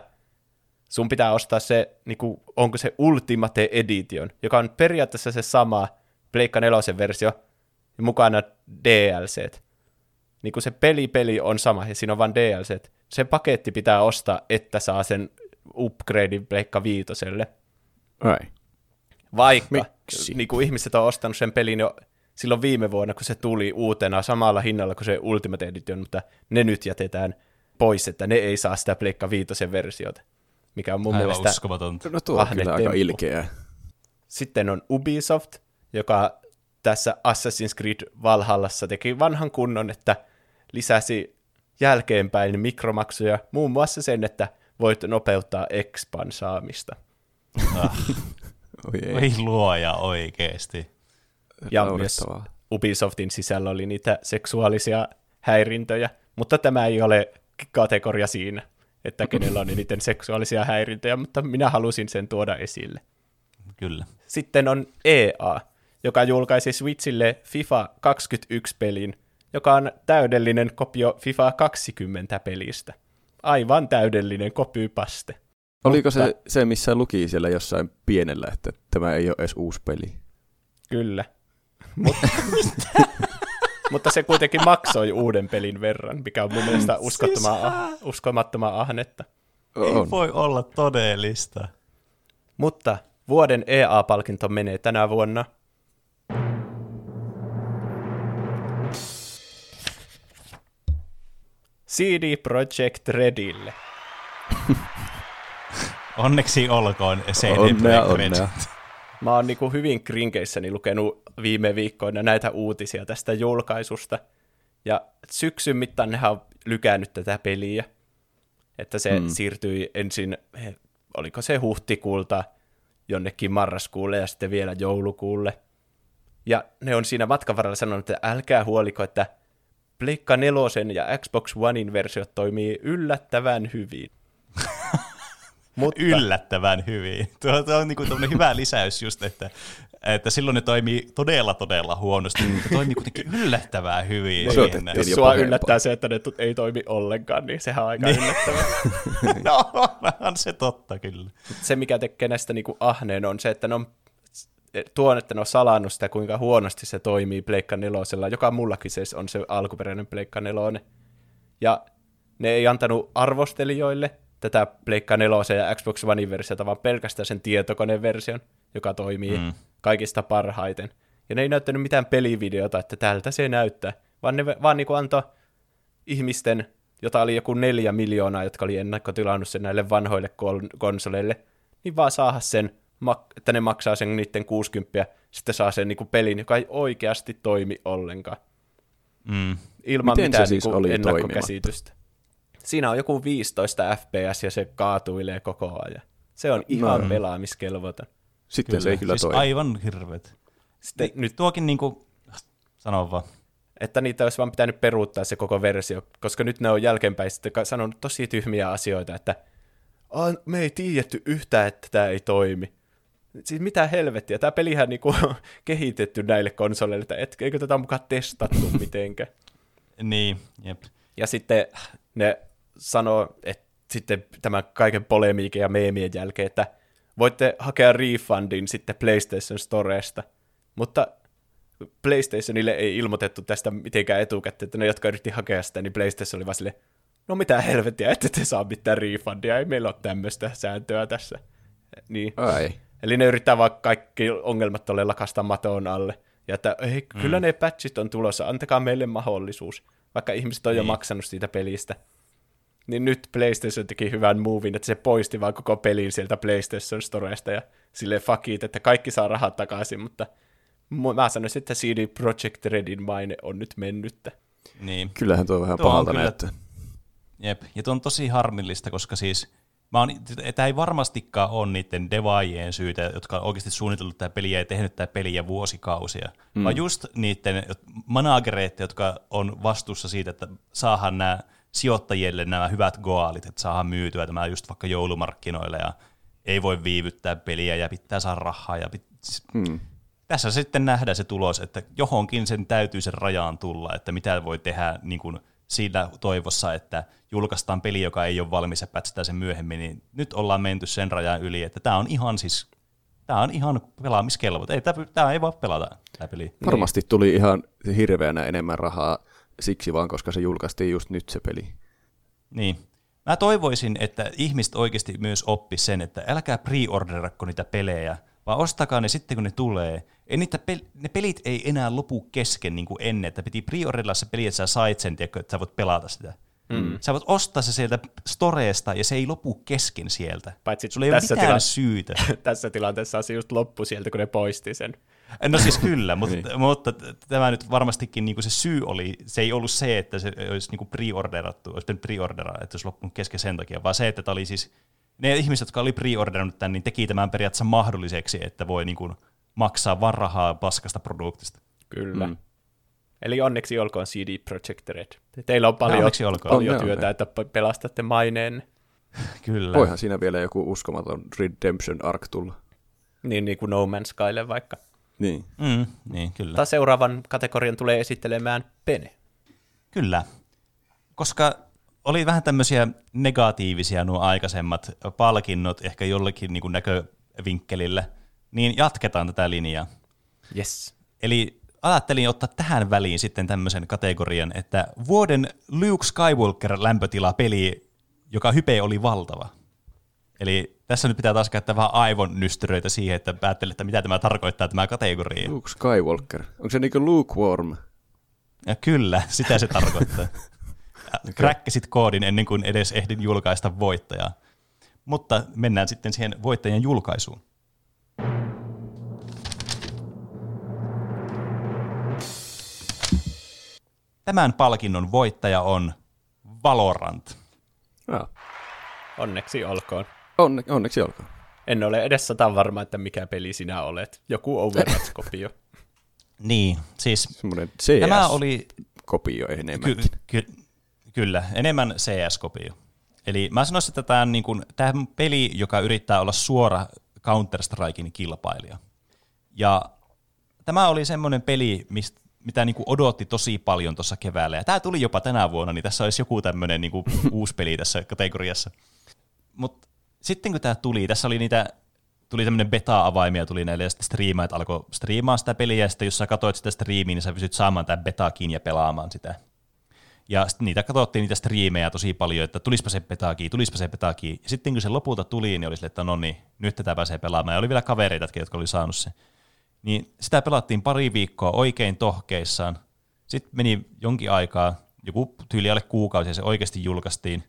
sun pitää ostaa se, niinku, onko se Ultimate Edition, joka on periaatteessa se sama Pleikka Nelosen versio, ja mukana DLC. Niin kuin se peli-peli on sama, ja siinä on vain DLC. Se paketti pitää ostaa, että saa sen upgradein Pleikka Viitoselle. Ai. Vaikka niin kuin ihmiset on ostanut sen pelin jo silloin viime vuonna, kun se tuli uutena samalla hinnalla kuin se Ultimate Edition, mutta ne nyt jätetään pois, että ne ei saa sitä Pleikka Viitosen versiota, mikä on mun Aivan mielestä uskomatonta. No tuo on kyllä aika ilkeää. Sitten on Ubisoft, joka tässä Assassin's Creed Valhallassa teki vanhan kunnon, että lisäsi jälkeenpäin mikromaksuja, muun muassa sen, että voit nopeuttaa expan saamista. Ah, Oi ei. Oi luoja oikeesti. Ja myös. Ubisoftin sisällä oli niitä seksuaalisia häirintöjä, mutta tämä ei ole kategoria siinä, että kenellä on eniten seksuaalisia häirintöjä, mutta minä halusin sen tuoda esille. Kyllä. Sitten on EA, joka julkaisi Switchille FIFA 21-pelin, joka on täydellinen kopio FIFA 20-pelistä. Aivan täydellinen kopypaste. Oliko Mutta- se, se, missä luki siellä jossain pienellä, että tämä ei ole edes uusi peli? Kyllä. Mutta, mutta se kuitenkin maksoi uuden pelin verran, mikä on mun mielestä uskottoman, ah, uskomattoman ahnetta. Ei On. voi olla todellista. Mutta vuoden EA-palkinto menee tänä vuonna CD Projekt Redille. Onneksi olkoon CD Onnea, Projekt Red. onnea. Mä oon niinku hyvin krinkeissäni lukenut viime viikkoina näitä uutisia tästä julkaisusta. Ja syksyn mittaan nehän on lykännyt tätä peliä. Että se mm. siirtyi ensin, oliko se huhtikuulta jonnekin marraskuulle ja sitten vielä joulukuulle. Ja ne on siinä matkan varrella sanonut, että älkää huoliko, että Pleikka nelosen ja Xbox Onein versiot toimii yllättävän hyvin. Mutta, Yllättävän hyvin. Tuo, tuo on niinku hyvä lisäys just, että, että silloin ne toimii todella todella huonosti, mutta toimii kuitenkin yllättävän hyvin. Odotettiin Niin, jos jo sua pahempaa. yllättää se, että ne tu- ei toimi ollenkaan, niin sehän on aika Niin. yllättävää. no, on se totta kyllä. se, mikä tekee näistä niinku ahneen, on se, että ne on tuon, että ne on salannut sitä, kuinka huonosti se toimii Pleikka nelosella, joka mullakin se on se alkuperäinen Pleikka nelonen. Ja ne ei antanut arvostelijoille tätä Pleikka nelosen ja Xbox One versiota, vaan pelkästään sen tietokoneversion, joka toimii mm. kaikista parhaiten. Ja ne ei näyttänyt mitään pelivideota, että tältä se näyttää, vaan ne vaan niinku antoi ihmisten, jota oli joku neljä miljoonaa, jotka oli ennakkotilannut sen näille vanhoille kol- konsoleille, niin vaan saada sen, että ne maksaa sen niiden 60, sitten saa sen niinku pelin, joka ei oikeasti toimi ollenkaan. Mm. Ilman Miten se mitään siis niinku oli ennakkokäsitystä. Siinä on joku 15 fps ja se kaatuilee koko ajan. Se on ihan No. pelaamiskelvoton. Sitten se ei kyllä siis toimi. aivan hirveet. Sitten Nyt tuokin niinku, sano vaan. että niitä olisi vaan pitänyt peruuttaa se koko versio, koska nyt ne on jälkeenpäin sitten sanonut tosi tyhmiä asioita, että "Aa, me ei tiedetty yhtään, että tämä ei toimi. Siis mitä helvettiä, tämä pelihän niinku on kehitetty näille konsoleille, että et, eikö tätä mukaan testattu mitenkään. Niin, jep. Ja sitten ne sanoo, että sitten tämän kaiken polemiikin ja meemien jälkeen, että voitte hakea refundin sitten PlayStation Storesta, mutta PlayStationille ei ilmoitettu tästä mitenkään etukäteen, että ne, jotka yritti hakea sitä, niin PlayStation oli vaan silleen, no mitä helvettiä, ette te saa mitään refundia, ei meillä ole tämmöistä sääntöä tässä. Niin. Ai. Eli ne yrittää vaan kaikki ongelmat tuolle lakastaa maton alle. Ja että ei, kyllä ne patchit on tulossa, antakaa meille mahdollisuus, vaikka ihmiset on jo Niin. maksanut siitä pelistä. Niin nyt PlayStation teki hyvän movin, että se poisti vaan koko pelin sieltä PlayStation Storesta ja sille fuck it, että kaikki saa rahat takaisin, mutta mu- mä sanoisin, että CD Projekt Redin maine on nyt mennyttä. Niin. Kyllähän tuo vähän Tuo on pahalta kyllä- näyttää. Jep, ja tuo on tosi harmillista, koska siis mä oon, tämä ei varmastikaan ole niiden devaajien syytä, jotka on oikeasti suunnitellut tämä peliä ja tehnyt tämä peliä vuosikausia, mm. vaan just niiden managereita, jotka on vastuussa siitä, että saahan nämä sijoittajille nämä hyvät goaalit, että saadaan myytyä tämä just vaikka joulumarkkinoille ja ei voi viivyttää peliä ja pitää saada rahaa. Ja pit... mm. Tässä sitten nähdään se tulos, että johonkin sen täytyy sen rajaan tulla, että mitä voi tehdä niin kuin siinä toivossa, että julkaistaan peli, joka ei ole valmis ja pätsitään sen myöhemmin, niin nyt ollaan menty sen rajan yli, että tämä on ihan siis Tämä on ihan pelaamiskelvo. Ei, tämä, ei voi pelata, tämä peli. Varmasti tuli ihan hirveänä enemmän rahaa siksi vaan, koska se julkaistiin just nyt se peli. Niin. Mä toivoisin, että ihmiset oikeasti myös oppi sen, että älkää pre-orderakko niitä pelejä, vaan ostakaa ne sitten, kun ne tulee. Ei niitä pel- ne pelit ei enää lopu kesken niin kuin ennen, että piti pre se peli, että sä sait sen, tiedätkö, että sä voit pelata sitä. Mm. Sä voit ostaa se sieltä storeesta ja se ei lopu kesken sieltä. Paitsi Sulla ei ole mitään tila- syytä. tässä tilanteessa se just loppu sieltä, kun ne poisti sen. No siis kyllä, mutta, niin. mutta tämä nyt varmastikin niin kuin se syy oli, se ei ollut se, että se olisi niin kuin pre-orderattu, olisi pitänyt pre-orderaa, että olisi loppunut kesken sen takia, vaan se, että tämä oli siis, ne ihmiset, jotka oli pre-orderannut tämän, niin teki tämän periaatteessa mahdolliseksi, että voi niin kuin maksaa vaan rahaa paskasta produktista. Kyllä. Mm. Eli onneksi olkoon CD Projekt Red. Teillä on paljon, paljon on, työtä, on, että pelastatte maineen. Kyllä. Voihan siinä vielä joku uskomaton Redemption Arc tulla. Niin, niin kuin No Man's Skylle vaikka. Niin. Mm, niin, kyllä. Tai seuraavan kategorian tulee esittelemään Pene. Kyllä. Koska oli vähän tämmöisiä negatiivisia nuo aikaisemmat palkinnot ehkä jollekin niin kuin näkövinkkelillä, niin jatketaan tätä linjaa. Yes. Eli ajattelin ottaa tähän väliin sitten tämmöisen kategorian, että vuoden Luke Skywalker lämpötila peli, joka hype oli valtava. Eli tässä nyt pitää taas käyttää vähän aivon nystyröitä siihen, että päättelee, että mitä tämä tarkoittaa tämä kategoria. Luke Skywalker. Onko se niinku lukewarm? Ja kyllä, sitä se tarkoittaa. Kräkkäsit koodin ennen kuin edes ehdin julkaista voittajaa. Mutta mennään sitten siihen voittajan julkaisuun. Tämän palkinnon voittaja on Valorant. Ja. Onneksi olkoon. Onne, onneksi olkoon. En ole edes sata varma, että mikä peli sinä olet. Joku Overwatch-kopio. niin, siis Semmoinen CS tämä oli kopio enemmän. Ky- ky- kyllä, enemmän CS-kopio. Eli mä sanoisin, että tämä on niin kuin, tämä peli, joka yrittää olla suora Counter-Strikein kilpailija. Ja tämä oli semmoinen peli, mistä mitä niin kuin odotti tosi paljon tuossa keväällä. Ja tämä tuli jopa tänä vuonna, niin tässä olisi joku tämmöinen niin kuin uusi peli tässä kategoriassa. Mutta sitten kun tämä tuli, tässä oli niitä, tuli tämmöinen beta-avaimia tuli näille, ja sitten striimaajat alkoi striimaa sitä peliä, ja sitten jos sä katsoit sitä striimiä, niin sä pystyt saamaan tämän betakin ja pelaamaan sitä. Ja niitä katsottiin niitä striimejä tosi paljon, että tulispa se petaki, tulispa se petaki. Ja sitten kun se lopulta tuli, niin oli sille, että no niin, nyt tätä pääsee pelaamaan. Ja oli vielä kavereita, jotka oli saanut se. Niin sitä pelattiin pari viikkoa oikein tohkeissaan. Sitten meni jonkin aikaa, joku tyyli alle kuukausi, ja se oikeasti julkaistiin.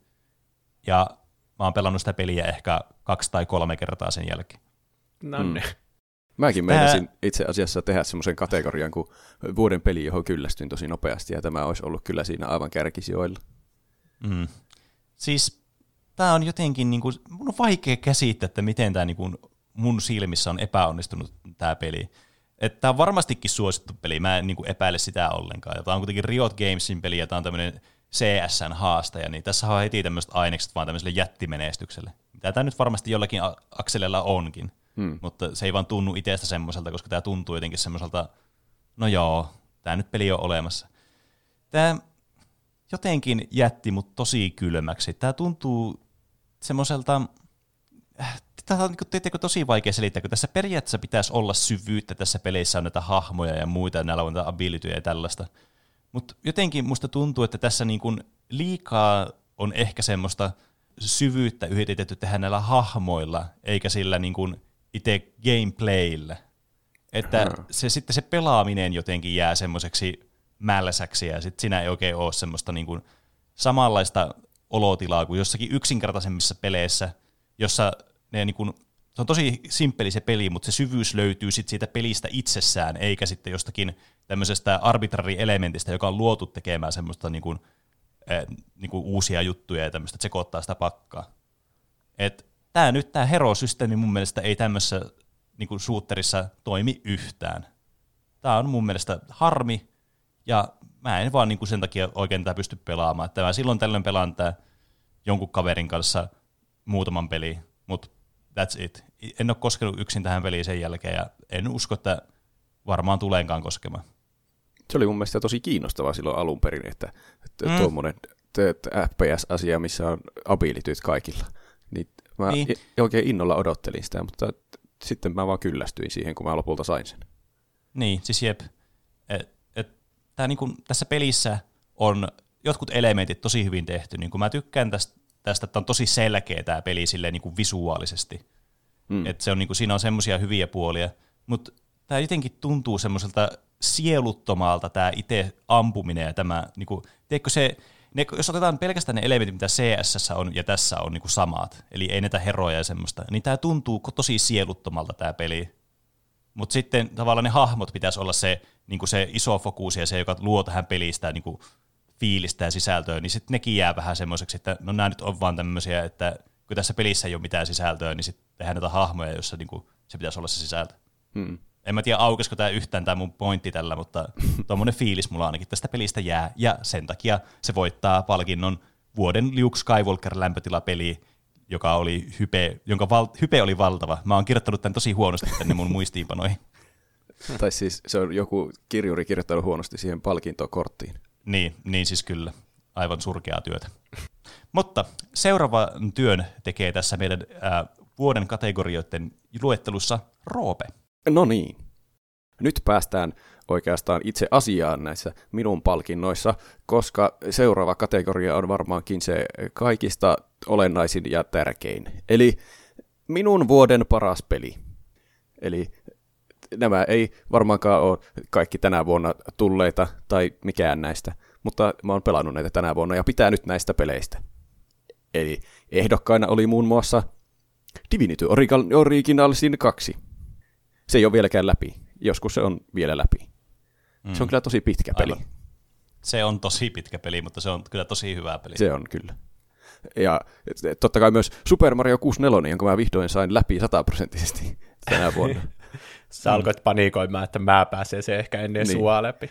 Ja mä oon pelannut sitä peliä ehkä kaksi tai kolme kertaa sen jälkeen. No mm. Mäkin meinasin itse asiassa tehdä semmoisen kategorian kuin vuoden peli, johon kyllästyin tosi nopeasti, ja tämä olisi ollut kyllä siinä aivan kärkisijoilla. Mm. Siis tämä on jotenkin, niin kuin, mun on vaikea käsittää, että miten tämä niin kuin, mun silmissä on epäonnistunut tämä peli. Että tämä on varmastikin suosittu peli, mä en niin kuin, epäile sitä ollenkaan. tämä on kuitenkin Riot Gamesin peli, ja tämä on tämmöinen CSN haastaja, niin tässä on heti tämmöiset ainekset vaan tämmöiselle jättimenestykselle. Mitä tämä nyt varmasti jollakin akselilla onkin, hmm. mutta se ei vaan tunnu itsestä semmoiselta, koska tämä tuntuu jotenkin semmoiselta, no joo, tämä nyt peli on olemassa. Tämä jotenkin jätti mut tosi kylmäksi. Tämä tuntuu semmoiselta, äh, tämä on niin tosi vaikea selittää, kun tässä periaatteessa pitäisi olla syvyyttä tässä peleissä on näitä hahmoja ja muita, näillä on näitä ja tällaista. Mutta jotenkin musta tuntuu, että tässä niin kuin liikaa on ehkä semmoista syvyyttä yritetty tehdä näillä hahmoilla, eikä sillä niin itse gameplayllä. Että hmm. se, sitten se pelaaminen jotenkin jää semmoiseksi mälsäksi, ja sitten siinä ei oikein ole semmoista niin kuin samanlaista olotilaa kuin jossakin yksinkertaisemmissa peleissä, jossa ne niin kuin, se on tosi simppeli se peli, mutta se syvyys löytyy sit siitä pelistä itsessään, eikä sitten jostakin tämmöisestä arbitrari-elementistä, joka on luotu tekemään semmoista niin kuin, eh, niin kuin uusia juttuja ja tämmöistä, että sekoittaa sitä pakkaa. Et tää nyt, tämä Hero-systeemi mun mielestä ei tämmöisessä niin kuin suutterissa toimi yhtään. Tämä on mun mielestä harmi, ja mä en vaan niin kuin sen takia oikein tätä pysty pelaamaan. Että mä silloin tällöin pelaan tää jonkun kaverin kanssa muutaman peli, mutta that's it. En ole koskenut yksin tähän peliin sen jälkeen, ja en usko, että varmaan tuleenkaan koskemaan. Se oli mun mielestä tosi kiinnostavaa silloin alun perin, että, että Mm. tuommoinen FPS-asia, missä on abilityt kaikilla. Mä Niin. oikein innolla odottelin sitä, mutta sitten mä vaan kyllästyin siihen, kun mä lopulta sain sen. Niin, siis jep. Et, et, tää niinku, tässä pelissä on jotkut elementit tosi hyvin tehty. Niin mä tykkään tästä, tästä, että on tosi selkeä tämä peli silleen niinku visuaalisesti. Mm. Et se on, niinku, siinä on semmoisia hyviä puolia, mutta tämä jotenkin tuntuu semmoiselta sieluttomalta tämä itse ampuminen ja tämä, niinku, tiedätkö se, ne, jos otetaan pelkästään ne elementit, mitä CS on ja tässä on niinku samat, eli ei näitä heroja ja semmoista, niin tämä tuntuu tosi sieluttomalta tämä peli. Mutta sitten tavallaan ne hahmot pitäisi olla se, niin se iso fokus ja se, joka luo tähän pelistä niin fiilistä ja sisältöä, niin sitten nekin jää vähän semmoiseksi, että no nämä nyt on vaan tämmöisiä, että kun tässä pelissä ei ole mitään sisältöä, niin sitten tehdään näitä hahmoja, joissa niin se pitäisi olla se sisältö. Hmm. En mä tiedä, aukesiko tämä yhtään tämä mun pointti tällä, mutta tuommoinen fiilis mulla ainakin tästä pelistä jää, ja sen takia se voittaa palkinnon vuoden Luke Skywalker lämpötilapeli, joka oli hype, jonka val, hype oli valtava. Mä oon kirjoittanut tämän tosi huonosti tänne mun muistiinpanoihin. Tai siis se on joku kirjuri kirjoittanut huonosti siihen palkintokorttiin. Niin, niin siis kyllä. Aivan surkeaa työtä. Mutta seuraava työn tekee tässä meidän ää, vuoden kategorioiden luettelussa Roope. No niin. Nyt päästään oikeastaan itse asiaan näissä minun palkinnoissa, koska seuraava kategoria on varmaankin se kaikista olennaisin ja tärkein. Eli minun vuoden paras peli. Eli nämä ei varmaankaan ole kaikki tänä vuonna tulleita tai mikään näistä, mutta mä oon pelannut näitä tänä vuonna ja pitää nyt näistä peleistä. Eli ehdokkaina oli muun muassa Divinity Original- Original Sin 2. Se ei ole vieläkään läpi. Joskus se on vielä läpi. Mm. Se on kyllä tosi pitkä peli. Aivan. Se on tosi pitkä peli, mutta se on kyllä tosi hyvä peli. Se on kyllä. Ja totta kai myös Super Mario 64, jonka mä vihdoin sain läpi sataprosenttisesti tänä vuonna. Sä alkoit panikoimaan, että mä pääsen se ehkä ennen Niin. niin. sua läpi.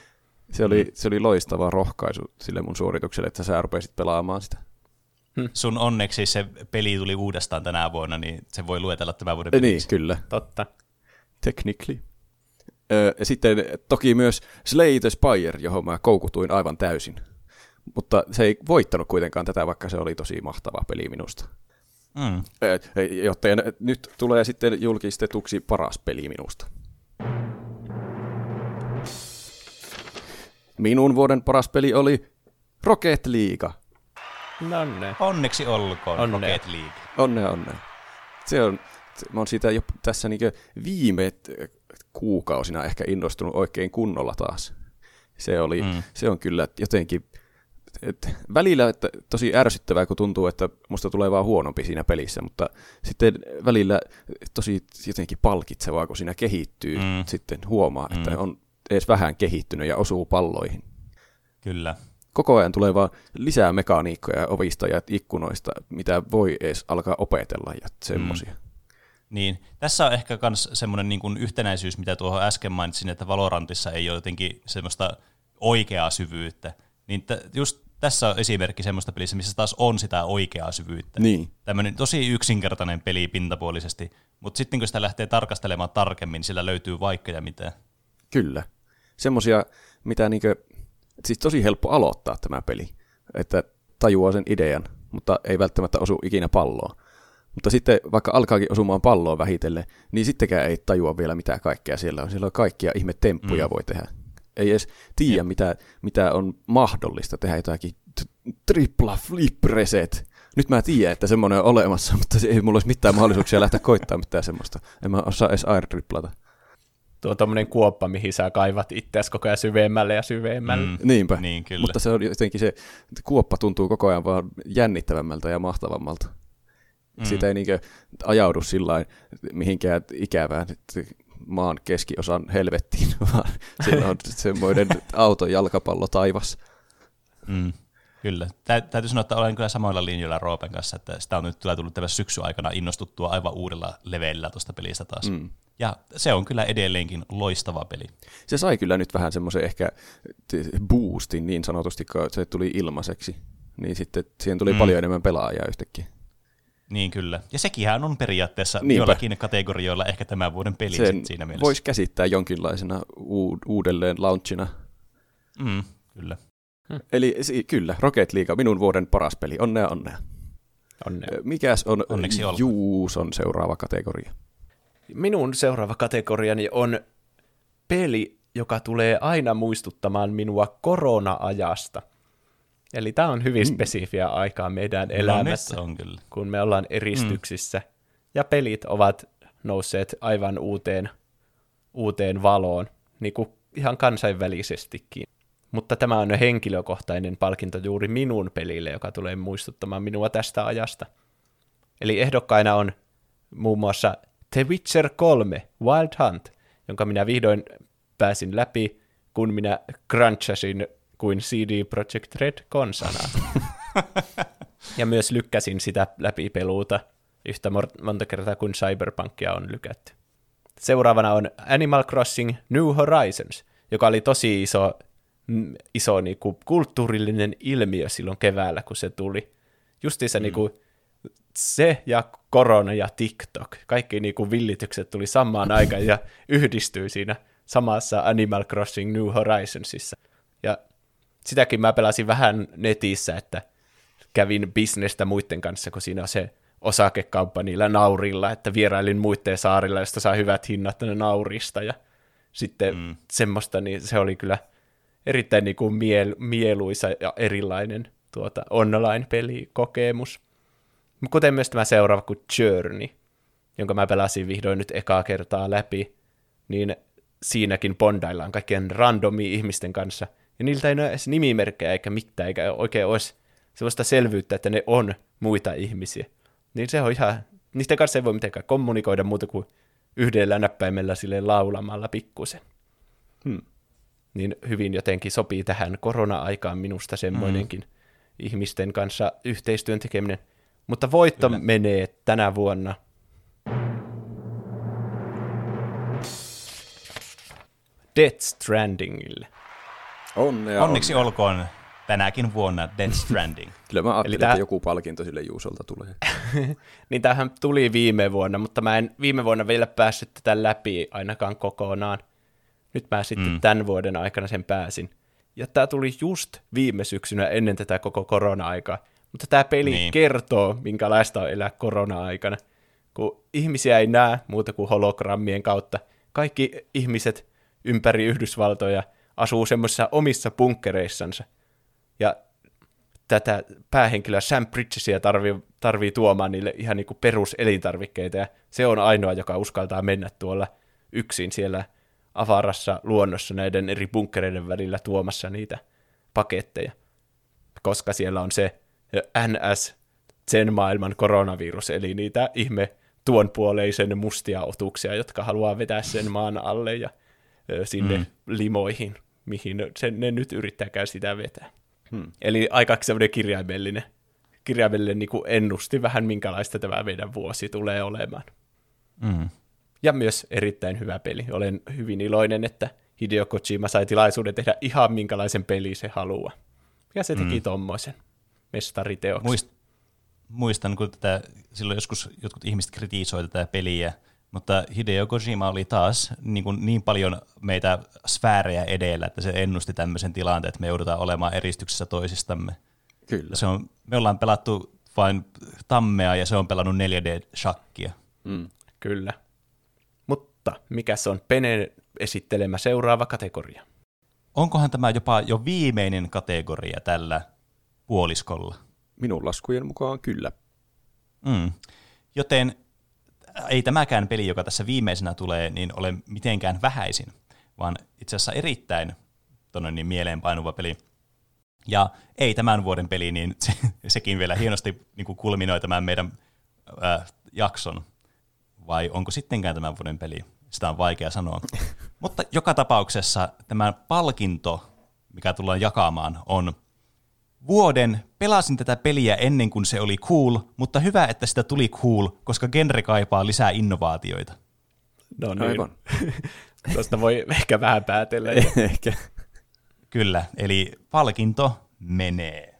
Se oli, se oli loistava rohkaisu sille mun suoritukselle, että sä rupesit pelaamaan sitä. Sun onneksi se peli tuli uudestaan tänä vuonna, niin se voi luetella tämän vuoden Niin, peliksi. kyllä. Totta. Technically. Öö, ja sitten toki myös Slay the Spire, johon mä koukutuin aivan täysin. Mutta se ei voittanut kuitenkaan tätä, vaikka se oli tosi mahtava peli minusta. Mm. Öö, Joten nyt tulee sitten julkistetuksi paras peli minusta. Minun vuoden paras peli oli Rocket League. No ne. Onneksi olkoon Onnea. Rocket League. Onnea, onnea. Se on, mä oon siitä jo tässä niinku viime kuukausina ehkä innostunut oikein kunnolla taas. Se, oli, mm. se on kyllä jotenkin et välillä että tosi ärsyttävää, kun tuntuu, että musta tulee vaan huonompi siinä pelissä, mutta sitten välillä tosi jotenkin palkitsevaa, kun siinä kehittyy, Mm. sitten huomaa, että Mm. on edes vähän kehittynyt ja osuu palloihin. Kyllä. Koko ajan tulee vaan lisää mekaniikkoja ovista ja ikkunoista, mitä voi edes alkaa opetella ja semmosia. Mm. Niin, tässä on ehkä myös semmoinen niin kuin yhtenäisyys, mitä tuohon äsken mainitsin, että Valorantissa ei ole jotenkin semmoista oikeaa syvyyttä. Niin t- just tässä on esimerkki semmoista pelissä, missä taas on sitä oikeaa syvyyttä. Niin. Tämmöinen tosi yksinkertainen peli pintapuolisesti, mutta sitten kun sitä lähtee tarkastelemaan tarkemmin, niin sillä löytyy vaikka ja mitä. Kyllä. Semmosia, mitä niinkö, siis tosi helppo aloittaa tämä peli, että tajuaa sen idean, mutta ei välttämättä osu ikinä palloon. Mutta sitten vaikka alkaakin osumaan palloon vähitellen, niin sittenkään ei tajua vielä mitä kaikkea siellä on. Siellä on kaikkia ihme temppuja mm. voi tehdä. Ei edes tiedä, mitä, mitä on mahdollista tehdä jotakin t- tripla flip reset. Nyt mä tiedän, että semmoinen on olemassa, mutta se ei mulla olisi mitään mahdollisuuksia lähteä koittaa mitään semmoista. En mä osaa edes air triplata. Tuo tommonen kuoppa, mihin sä kaivat itseäsi koko ajan syvemmälle ja syvemmälle. Mm. Niinpä. Niin, kyllä. Mutta se on jotenkin se kuoppa tuntuu koko ajan vaan jännittävämmältä ja mahtavammalta. Mm. Siitä ei niinkö ajaudu sillä mihinkään ikävään maan keskiosan helvettiin, vaan siellä on semmoinen auton jalkapallo taivas. Mm. Kyllä. Tä, täytyy sanoa, että olen kyllä samoilla linjoilla Roopen kanssa, että sitä on nyt tulee tullut tämän syksy aikana innostuttua aivan uudella leveillä tuosta pelistä taas. Mm. Ja se on kyllä edelleenkin loistava peli. Se sai kyllä nyt vähän semmoisen ehkä boostin niin sanotusti, kun se tuli ilmaiseksi. Niin sitten siihen tuli mm. paljon enemmän pelaajia yhtäkkiä. Niin kyllä. Ja sekinhän on periaatteessa Niinpä. jollakin kategorioilla ehkä tämän vuoden peli Sen siinä mielessä. voisi käsittää jonkinlaisena u- uudelleen launchina. Mm, kyllä. Hmm. Eli kyllä, Rocket League, minun vuoden paras peli. Onnea, onnea. onnea. Mikäs on Onneksi Juuson seuraava kategoria? Minun seuraava kategoriani on peli, joka tulee aina muistuttamaan minua korona-ajasta. Eli tämä on hyvin mm. spesifiä aikaa meidän no, elämässä, on kyllä. kun me ollaan eristyksissä. Mm. Ja pelit ovat nousseet aivan uuteen, uuteen valoon, niin kuin ihan kansainvälisestikin. Mutta tämä on henkilökohtainen palkinto juuri minun pelille, joka tulee muistuttamaan minua tästä ajasta. Eli ehdokkaina on muun muassa The Witcher 3 Wild Hunt, jonka minä vihdoin pääsin läpi, kun minä crunchasin kuin CD Projekt Red konsanaa. ja myös lykkäsin sitä läpi peluuta yhtä monta kertaa kuin Cyberpunkia on lykätty. Seuraavana on Animal Crossing New Horizons, joka oli tosi iso iso niin kuin, kulttuurillinen ilmiö silloin keväällä, kun se tuli. Justiinsa mm. niin kuin, se ja korona ja TikTok, kaikki niin kuin, villitykset tuli samaan aikaan ja yhdistyi siinä samassa Animal Crossing New Horizonsissa. Ja sitäkin mä pelasin vähän netissä, että kävin bisnestä muiden kanssa, kun siinä on se osakekauppa niillä naurilla, että vierailin muiden saarilla, josta saa hyvät hinnat naurista ja sitten mm. semmoista, niin se oli kyllä – erittäin niin kuin miel, mieluisa ja erilainen tuota, online-pelikokemus. Kuten myös tämä seuraava kuin Journey, jonka mä pelasin vihdoin nyt ekaa kertaa läpi, niin siinäkin bondaillaan kaikkien randomi ihmisten kanssa, ja niiltä ei ole edes nimimerkkejä eikä mitään, eikä oikein olisi sellaista selvyyttä, että ne on muita ihmisiä. Niin se on ihan, niiden kanssa ei voi mitenkään kommunikoida muuta kuin yhdellä näppäimellä sille laulamalla pikkusen. Hmm niin hyvin jotenkin sopii tähän korona-aikaan minusta semmoinenkin mm. ihmisten kanssa yhteistyön tekeminen. Mutta voitto Kyllä. menee tänä vuonna. Death Strandingille. Onnea, Onneksi onnea. olkoon tänäkin vuonna Death Stranding. Kyllä mä ajattelin, Eli tämä... että joku palkinto sille Juusolta tulee. niin tämähän tuli viime vuonna, mutta mä en viime vuonna vielä päässyt tätä läpi ainakaan kokonaan. Nyt mä sitten mm. tämän vuoden aikana sen pääsin. Ja tämä tuli just viime syksynä ennen tätä koko korona-aikaa. Mutta tämä peli niin. kertoo, minkälaista on elää korona-aikana. Kun ihmisiä ei näe muuta kuin hologrammien kautta. Kaikki ihmiset ympäri Yhdysvaltoja asuu semmoisissa omissa bunkkereissansa. Ja tätä päähenkilöä Sam Bridgesia tarvii, tarvii tuomaan niille ihan niin kuin peruselintarvikkeita, ja se on ainoa, joka uskaltaa mennä tuolla yksin siellä avarassa luonnossa näiden eri bunkkereiden välillä tuomassa niitä paketteja, koska siellä on se NS sen maailman koronavirus, eli niitä ihme tuonpuoleisen mustia otuksia, jotka haluaa vetää sen maan alle ja sinne mm. limoihin, mihin sen, ne nyt yrittääkään sitä vetää. Hmm. Eli aika semmoinen kirjaimellinen, kirjaimellinen niin ennusti vähän, minkälaista tämä meidän vuosi tulee olemaan. Mm ja myös erittäin hyvä peli. Olen hyvin iloinen, että Hideo Kojima sai tilaisuuden tehdä ihan minkälaisen peli se haluaa. Ja se teki mm. tommoisen mestariteoksen. Muist, muistan, kun tätä, silloin joskus jotkut ihmiset kritisoivat tätä peliä, mutta Hideo Kojima oli taas niin, kuin niin paljon meitä sfäärejä edellä, että se ennusti tämmöisen tilanteen, että me joudutaan olemaan eristyksessä toisistamme. Kyllä. Se on, me ollaan pelattu vain tammea ja se on pelannut 4D-shakkia. Mm. Kyllä. Mutta mikä se on Pene esittelemä seuraava kategoria? Onkohan tämä jopa jo viimeinen kategoria tällä puoliskolla? Minun laskujen mukaan kyllä. Mm. Joten ei tämäkään peli, joka tässä viimeisenä tulee, niin ole mitenkään vähäisin, vaan itse asiassa erittäin tonne niin mieleenpainuva peli. Ja ei tämän vuoden peli, niin se, sekin vielä hienosti niin kuin kulminoi tämän meidän äh, jakson. Vai onko sittenkään tämän vuoden peli? Sitä on vaikea sanoa. Mutta joka tapauksessa tämä palkinto, mikä tullaan jakamaan, on vuoden pelasin tätä peliä ennen kuin se oli cool, mutta hyvä, että sitä tuli cool, koska genre kaipaa lisää innovaatioita. No niin. Aivan. Tuosta voi ehkä vähän päätellä. Ehkä. Kyllä, eli palkinto menee.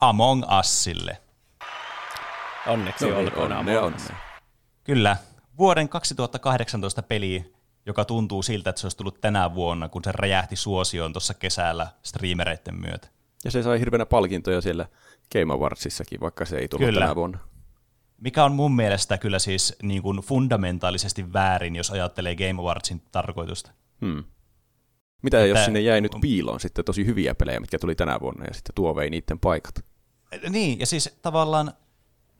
Among Usille. Onneksi No niin, olkoon Among Us. Kyllä, vuoden 2018 peli, joka tuntuu siltä, että se olisi tullut tänä vuonna, kun se räjähti suosioon tuossa kesällä streamereiden myötä. Ja se sai hirveänä palkintoja siellä Game Awardsissakin, vaikka se ei tullut Kyllä. tänä vuonna. Mikä on mun mielestä kyllä siis niin kuin fundamentaalisesti väärin, jos ajattelee Game Awardsin tarkoitusta. Hmm. Mitä jos Että- sinne jäi nyt piiloon sitten tosi hyviä pelejä, mitkä tuli tänä vuonna, ja sitten tuo vei niiden paikat? Niin, ja siis tavallaan,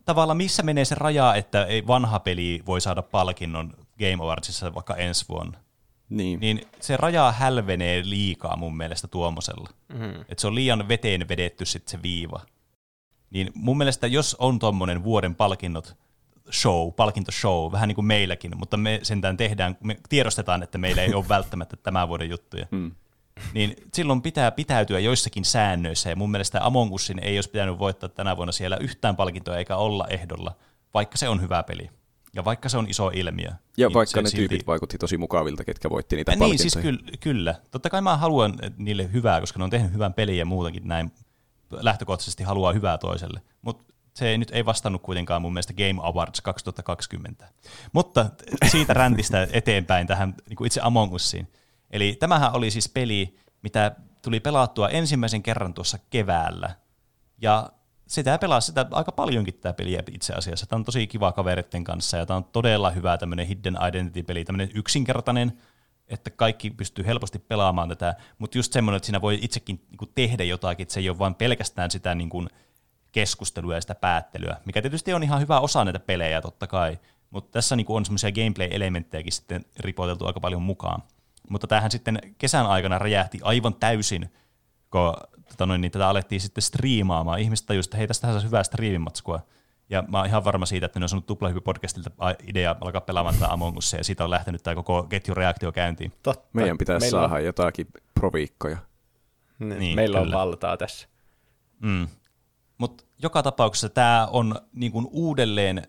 tavallaan missä menee se raja, että ei vanha peli voi saada palkinnon Game Awardsissa vaikka ensi vuonna. Niin. Niin se raja hälvenee liikaa mun mielestä tuommoisella. Mm. Että se on liian veteen vedetty sitten se viiva. Niin mun mielestä jos on tuommoinen vuoden palkinnot show, palkintoshow, vähän niin kuin meilläkin, mutta me sentään tehdään, me tiedostetaan, että meillä ei ole välttämättä tämän vuoden juttuja. Hmm. Niin silloin pitää pitäytyä joissakin säännöissä, ja mun mielestä Among Usin ei olisi pitänyt voittaa tänä vuonna siellä yhtään palkintoa eikä olla ehdolla, vaikka se on hyvä peli. Ja vaikka se on iso ilmiö. Ja niin vaikka ne silti- tyypit vaikutti tosi mukavilta, ketkä voitti niitä niin, palkintoja. siis kyllä, kyllä. Totta kai mä haluan niille hyvää, koska ne on tehnyt hyvän pelin ja muutenkin näin lähtökohtaisesti haluaa hyvää toiselle. Mutta se ei nyt ei vastannut kuitenkaan mun mielestä Game Awards 2020. Mutta siitä räntistä eteenpäin tähän niin kuin itse Among Usiin. Eli tämähän oli siis peli, mitä tuli pelattua ensimmäisen kerran tuossa keväällä. Ja sitä pelasi sitä aika paljonkin tämä peli itse asiassa. Tämä on tosi kiva kavereiden kanssa ja tämä on todella hyvä tämmöinen Hidden Identity-peli, tämmöinen yksinkertainen, että kaikki pystyy helposti pelaamaan tätä, mutta just semmoinen, että siinä voi itsekin niin tehdä jotakin, että se ei ole vain pelkästään sitä niin kuin keskustelua ja sitä päättelyä, mikä tietysti on ihan hyvä osa näitä pelejä totta kai, mutta tässä niin kuin on semmoisia gameplay-elementtejäkin sitten ripoteltu aika paljon mukaan. Mutta tämähän sitten kesän aikana räjähti aivan täysin, kun tota noin, niin tätä alettiin sitten striimaamaan. Ihmiset tajusivat, että hei, tästähän saisi hyvää striimimatskua. Ja mä oon ihan varma siitä, että ne on saanut Tuplahyppy-podcastilta idea alkaa pelaamaan tätä Among Usia, ja siitä on lähtenyt tämä koko ketjureaktio käyntiin. Totta. Meidän pitäisi Meillä saada on, jotakin proviikkoja. niin, Niin, meillä kyllä. on valtaa tässä. Mm. Mutta joka tapauksessa tämä on niin kuin uudelleen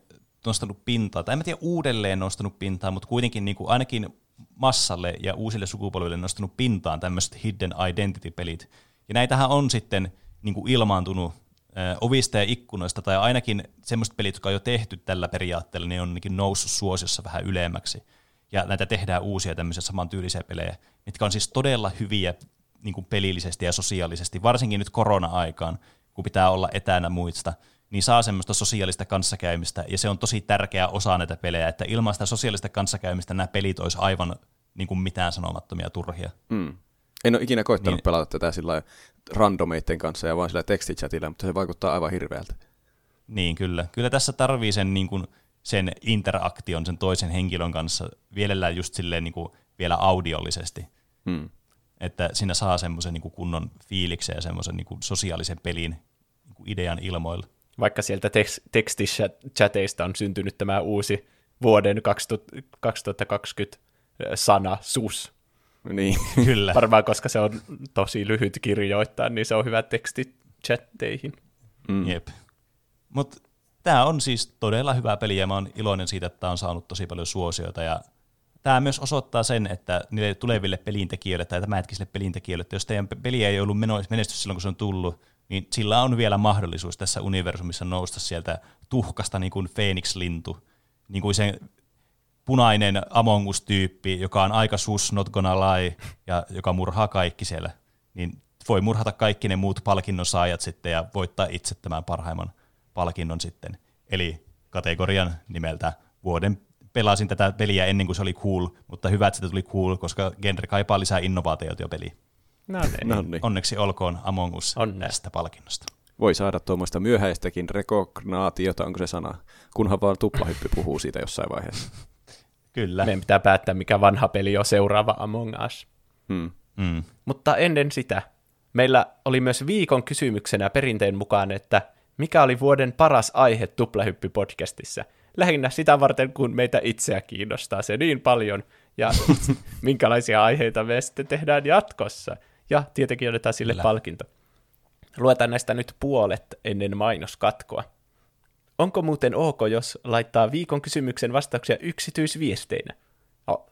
nostanut pintaa, tai en mä tiedä uudelleen nostanut pintaa, mutta kuitenkin niin kuin ainakin massalle ja uusille sukupolville nostanut pintaan tämmöiset hidden identity-pelit. Ja näitähän on sitten niin kuin ilmaantunut ovista ja ikkunoista, tai ainakin semmoiset pelit, jotka on jo tehty tällä periaatteella, niin on ainakin noussut suosiossa vähän ylemmäksi. Ja näitä tehdään uusia tämmöisiä samantyylisiä pelejä, mitkä on siis todella hyviä niin kuin pelillisesti ja sosiaalisesti, varsinkin nyt korona-aikaan, kun pitää olla etänä muista, niin saa semmoista sosiaalista kanssakäymistä, ja se on tosi tärkeä osa näitä pelejä, että ilman sitä sosiaalista kanssakäymistä nämä pelit olisi aivan niin kuin mitään sanomattomia turhia. Mm. En ole ikinä koittanut Niin. pelata tätä sillä lailla randomeitten kanssa ja vain sillä tekstichatilla, mutta se vaikuttaa aivan hirveältä. Niin, kyllä. Kyllä tässä tarvii sen, niin kuin, sen interaktion sen toisen henkilön kanssa vielellään just silleen niin kuin, vielä audiollisesti, Mm. että siinä saa semmoisen niin kuin kunnon fiiliksen ja semmoisen niin kuin sosiaalisen pelin niin kuin idean ilmoilla. Vaikka sieltä tekst- tekstichateista on syntynyt tämä uusi vuoden 2000 2020 sana sus. Niin. Kyllä. Varmaan koska se on tosi lyhyt kirjoittaa, niin se on hyvä tekstichatteihin. Mm. Jep. Mutta tämä on siis todella hyvä peli ja mä oon iloinen siitä, että tämä on saanut tosi paljon suosiota ja tämä myös osoittaa sen, että niille tuleville pelintekijöille tai tämänhetkisille pelintekijöille, että jos teidän pe- peli ei ollut menestys silloin, kun se on tullut, niin sillä on vielä mahdollisuus tässä universumissa nousta sieltä tuhkasta niin kuin Phoenix-lintu, niin kuin se punainen Among Us-tyyppi, joka on aika sus, not gonna lie, ja joka murhaa kaikki siellä, niin voi murhata kaikki ne muut palkinnon saajat sitten ja voittaa itse tämän parhaimman palkinnon sitten. Eli kategorian nimeltä vuoden pelasin tätä peliä ennen kuin se oli cool, mutta hyvä, että sitä tuli cool, koska genre kaipaa lisää innovaatioita jo peliin. No niin. No niin. Onneksi olkoon Among Us Onnea. tästä palkinnosta. Voi saada tuommoista myöhäistäkin rekognaatiota, onko se sana? Kunhan vaan tuplahyppy puhuu siitä jossain vaiheessa. Kyllä. Meidän pitää päättää, mikä vanha peli on seuraava Among Us. Hmm. Mm. Mutta ennen sitä, meillä oli myös viikon kysymyksenä perinteen mukaan, että mikä oli vuoden paras aihe Tuplahyppy-podcastissa. Lähinnä sitä varten, kun meitä itseä kiinnostaa se niin paljon. ja minkälaisia aiheita me sitten tehdään jatkossa. Ja tietenkin otetaan sille Kyllä. palkinto. Luetaan näistä nyt puolet ennen mainoskatkoa. Onko muuten ok, jos laittaa viikon kysymyksen vastauksia yksityisviesteinä?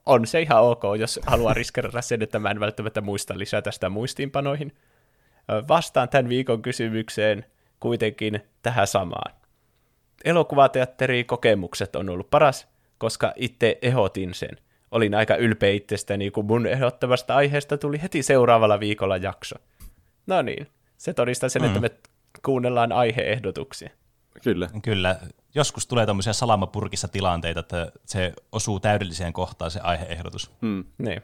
On se ihan ok, jos haluaa riskerata sen, että mä en välttämättä muista lisätä sitä muistiinpanoihin. Vastaan tämän viikon kysymykseen kuitenkin tähän samaan. Elokuvateatterikokemukset on ollut paras, koska itse ehdotin sen. Olin aika ylpeä itsestäni, kun mun ehdottamasta aiheesta tuli heti seuraavalla viikolla jakso. No niin, se todistaa sen, mm. että me kuunnellaan aiheehdotuksia. Kyllä. Kyllä, joskus tulee tämmöisiä salamapurkissa tilanteita, että se osuu täydelliseen kohtaan se aiheehdotus. Mm. Niin.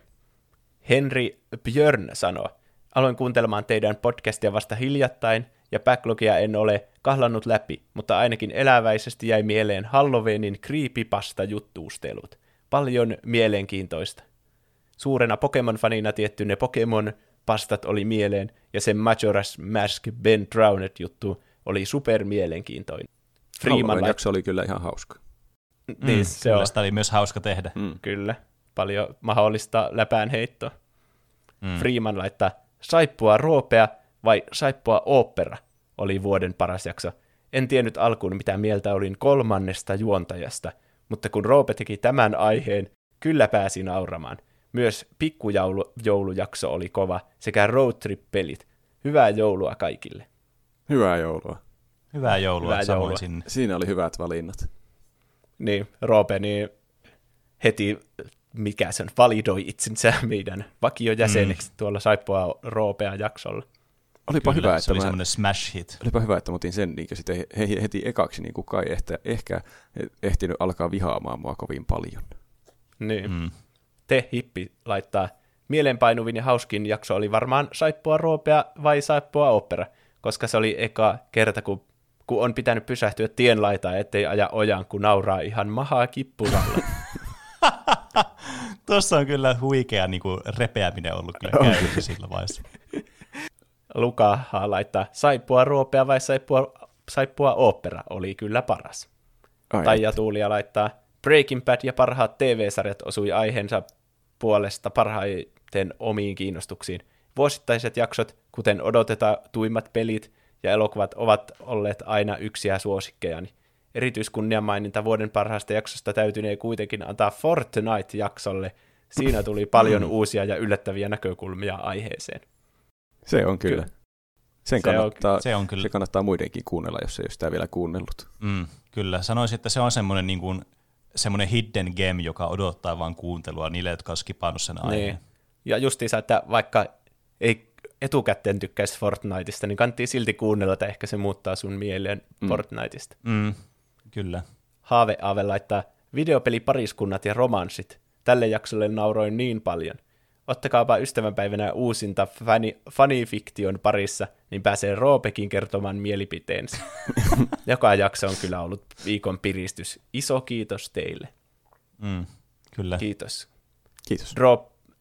Henri Björn sanoo, aloin kuuntelemaan teidän podcastia vasta hiljattain, ja backlogia en ole kahlannut läpi, mutta ainakin eläväisesti jäi mieleen Halloweenin creepypasta-juttuustelut. Paljon mielenkiintoista. Suurena Pokemon-fanina tietty ne Pokemon-pastat oli mieleen, ja sen Majora's Mask Ben Drowned-juttu oli super mielenkiintoinen. Freeman jakso oli kyllä ihan hauska. niin, Mm, se kyllä, on. sitä oli myös hauska tehdä. Mm. Kyllä, paljon mahdollista läpään heittoa. Mm. Freeman laittaa saippua roopea vai saippua opera oli vuoden paras jakso. En tiennyt alkuun, mitä mieltä olin kolmannesta juontajasta, mutta kun Roope teki tämän aiheen, kyllä pääsi nauramaan. Myös pikkujoulujakso oli kova, sekä roadtrip-pelit. Hyvää joulua kaikille. Hyvää joulua. Hyvää joulua, Hyvää samoin joulua. sinne. Siinä oli hyvät valinnat. Niin, Roope niin heti, mikä sen, validoi itsensä meidän vakiojäseneksi mm. tuolla Saippua Roopea jaksolla. Olipa Kyllä, hyvä, se että oli mä, semmoinen smash hit. olipa hyvä, että mä otin sen niin sitten he, heti ekaksi, niin kuin kai ehkä, ehkä ehtinyt alkaa vihaamaan mua kovin paljon. Niin. Mm. Te, hippi, laittaa mielenpainuvin ja hauskin jakso oli varmaan Saippua Roopea vai Saippua Opera, koska se oli eka kerta, kun, kun on pitänyt pysähtyä tien laitaan, ettei aja ojan, kun nauraa ihan mahaa kippuralla. Tuossa on kyllä huikea niin kuin, repeäminen ollut kyllä käynnissä sillä vaiheessa. Lukaha laittaa Saippua Roopea vai Saippua, Saippua Opera oli kyllä paras. Ai, Taija Tuulia laittaa Breaking Bad ja parhaat TV-sarjat osui aiheensa puolesta parhaiten omiin kiinnostuksiin. Vuosittaiset jaksot, kuten odotetuimmat pelit ja elokuvat, ovat olleet aina yksiä suosikkejani. Erityiskunniamaininta vuoden parhaasta jaksosta täytynee kuitenkin antaa Fortnite-jaksolle. Siinä tuli paljon uusia ja yllättäviä näkökulmia aiheeseen. Se on kyllä. Sen Se on- kannattaa, Se on kyllä, se kannattaa muidenkin kuunnella, jos ei ole sitä vielä kuunnellut. mm, kyllä. Sanoisin, että se on semmoinen, niin kuin, semmoinen hidden game, joka odottaa vain kuuntelua niille, jotka on skipannut sen aiheen. Niin. Ja justiinsa, että vaikka ei etukäteen tykkäisi Fortniteista, niin kannattaa silti kuunnella, että ehkä se muuttaa sun mieleen mm. Fortniteista. Mm, kyllä. Haave Aave laittaa videopelipariskunnat ja romanssit. Tälle jaksolle nauroin niin paljon. Ottakaapa ystävänpäivänä uusinta fani, fanifiktion parissa, niin pääsee Roopekin kertomaan mielipiteensä. Joka jakso on kyllä ollut viikon piristys. Iso kiitos teille. Mm, kyllä. Kiitos. Kiitos.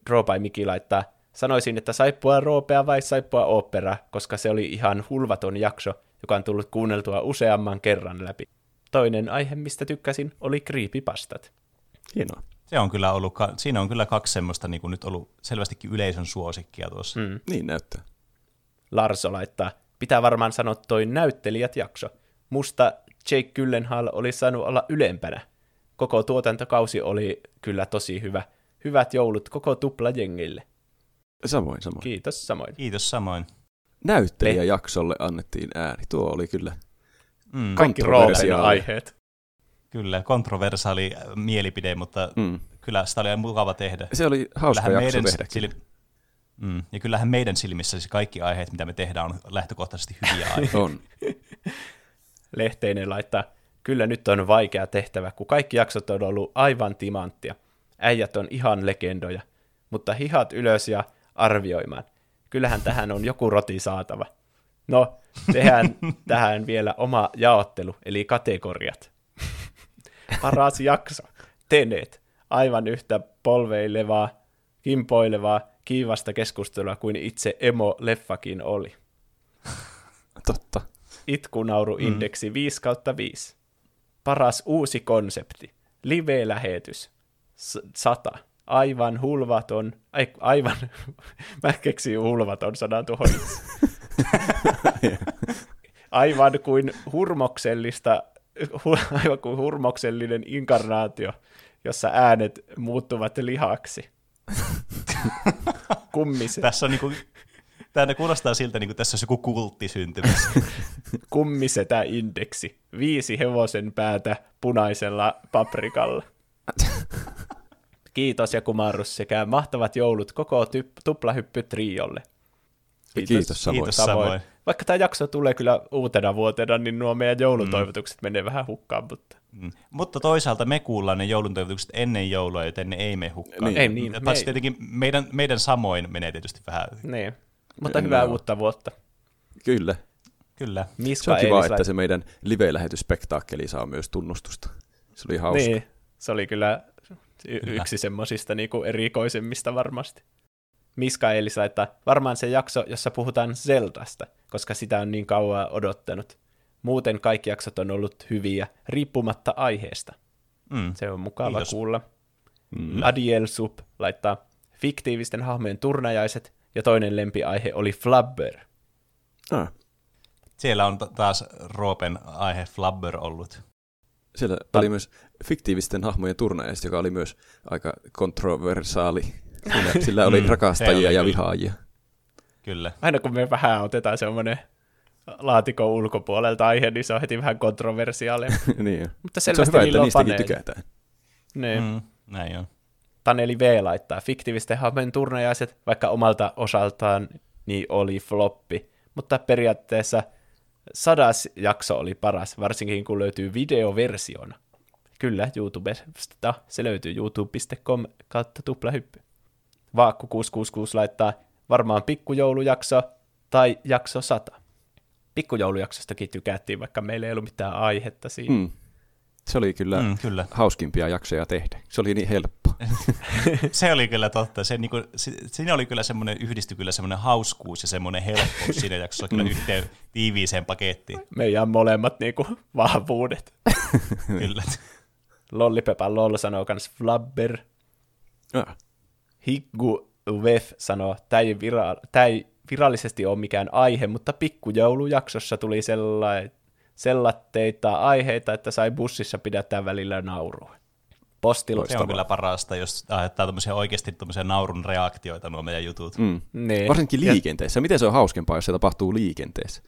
Draw by Miki laittaa, sanoisin, että saippua roopea vai saippua opera, koska se oli ihan hulvaton jakso, joka on tullut kuunneltua useamman kerran läpi. Toinen aihe, mistä tykkäsin, oli creepypastat. Hienoa. Se on kyllä ollut, siinä on kyllä kaksi semmoista niin kuin nyt ollut selvästikin yleisön suosikkia tuossa. Mm. Niin näyttää. Larso laittaa, pitää varmaan sanoa toi näyttelijät jakso. Musta Jake Gyllenhaal oli saanut olla ylempänä. Koko tuotantokausi oli kyllä tosi hyvä. Hyvät joulut koko tuplajengille. Samoin, samoin. Kiitos samoin. Kiitos samoin. Näyttelijäjaksolle annettiin ääni. Tuo oli kyllä. Mm, Kaikki aiheet. kyllä, kontroversaali mielipide, mutta Mm. kyllä sitä oli mukava tehdä. Se oli hauska Kyllähän jakso meidän sil- mm, ja kyllähän meidän silmissä siis kaikki aiheet, mitä me tehdään, on lähtökohtaisesti hyviä aiheita. On. Lehteinen laittaa, kyllä nyt on vaikea tehtävä, kun kaikki jaksot on ollut aivan timanttia. Äijät on ihan legendoja, mutta hihat ylös ja arvioimaan. Kyllähän tähän on joku roti saatava. No, tehdään tähän vielä oma jaottelu, eli kategoriat. Paras jakso. Teneet. Aivan yhtä polveilevaa, kimpoilevaa, kiivasta keskustelua kuin itse emo-leffakin oli. Totta. Itkunauru-indeksi 5 kautta 5. Paras uusi konsepti. Live-lähetys. S- 100. aivan hulvaton, ai, aivan, mä keksin hulvaton sanan tuohon aivan kuin hurmoksellista, hu, aivan kuin hurmoksellinen inkarnaatio, jossa äänet muuttuvat lihaksi. Kummise. Tässä on niinku, tämä kuulostaa siltä, niin kuin tässä olisi joku kultti syntymässä. Kummisetä indeksi. Viisi hevosen päätä punaisella paprikalla. Kiitos ja kumarrus sekä mahtavat joulut koko typ- tuplahyppy triolle. Kiitos, Kiitos samoin. Kiitos samoin. Vaikka tämä jakso tulee kyllä uutena vuotena, niin nuo meidän joulutoivotukset mm. menee vähän hukkaan. Mutta... Mm. mutta toisaalta me kuullaan ne jouluntoivotukset ennen joulua, joten ne ei mene hukkaan. Niin. Ei, niin, Paitsi tietenkin meidän, meidän samoin menee tietysti vähän. Niin. Mutta hyvää no. uutta vuotta. Kyllä. Kyllä. Miska se on kiva, että se meidän live-lähetysspektaakkeli saa myös tunnustusta. Se oli hauska. Niin, se oli kyllä, y- kyllä. yksi semmoisista niinku erikoisemmista varmasti. Miska Eelis että varmaan se jakso, jossa puhutaan Zeldasta, koska sitä on niin kauan odottanut. Muuten kaikki jaksot on ollut hyviä, riippumatta aiheesta. Mm. Se on mukava Kiitos. kuulla. Mm. Adiel Sup laittaa fiktiivisten hahmojen turnajaiset, ja toinen lempiaihe oli Flubber. Ah. Siellä on taas Roopen aihe Flubber ollut. Siellä Ta- oli myös fiktiivisten hahmojen turnajaiset, joka oli myös aika kontroversaali. Sillä, sillä oli mm, rakastajia ja vihaajia. Kyllä. Aina kun me vähän otetaan semmoinen laatikon ulkopuolelta aihe, niin se on heti vähän kontroversiaalia. niin Mutta se on hyvä, että niistäkin tykätään. Niin. Mm, näin on. Taneli V laittaa fiktiivisten hahmojen turnajaiset, vaikka omalta osaltaan niin oli floppi. Mutta periaatteessa sadas jakso oli paras, varsinkin kun löytyy videoversiona. Kyllä, YouTubesta. Se löytyy youtube.com kautta tuplahyppy. Vaakku 666 laittaa varmaan pikkujoulujakso tai jakso 100. Pikkujoulujaksostakin tykättiin, vaikka meillä ei ollut mitään aihetta siinä. Mm. Se oli kyllä, mm, kyllä hauskimpia jaksoja tehdä. Se oli niin helppo. se oli kyllä totta. Se, niin kuin, siinä oli kyllä semmoinen, yhdistyi kyllä semmoinen hauskuus ja semmoinen helppous siinä jaksossa kyllä mm. yhteen tiiviiseen pakettiin. Meidän molemmat niin kuin, vahvuudet. kyllä. Lollipepa Loll sanoo kans Flabber. Ah. Higgu Wef sanoo, tämä ei, vira- tää ei virallisesti ole mikään aihe, mutta pikkujoulujaksossa tuli sellainen sellatteita aiheita, että sai bussissa pidättää välillä naurua. Postilla. Se on kyllä parasta, jos aiheuttaa tämmöisiä oikeasti tämmöisiä naurun reaktioita nuo meidän jutut. Mm. Nee. Varsinkin liikenteessä. Miten se on hauskempaa, jos se tapahtuu liikenteessä?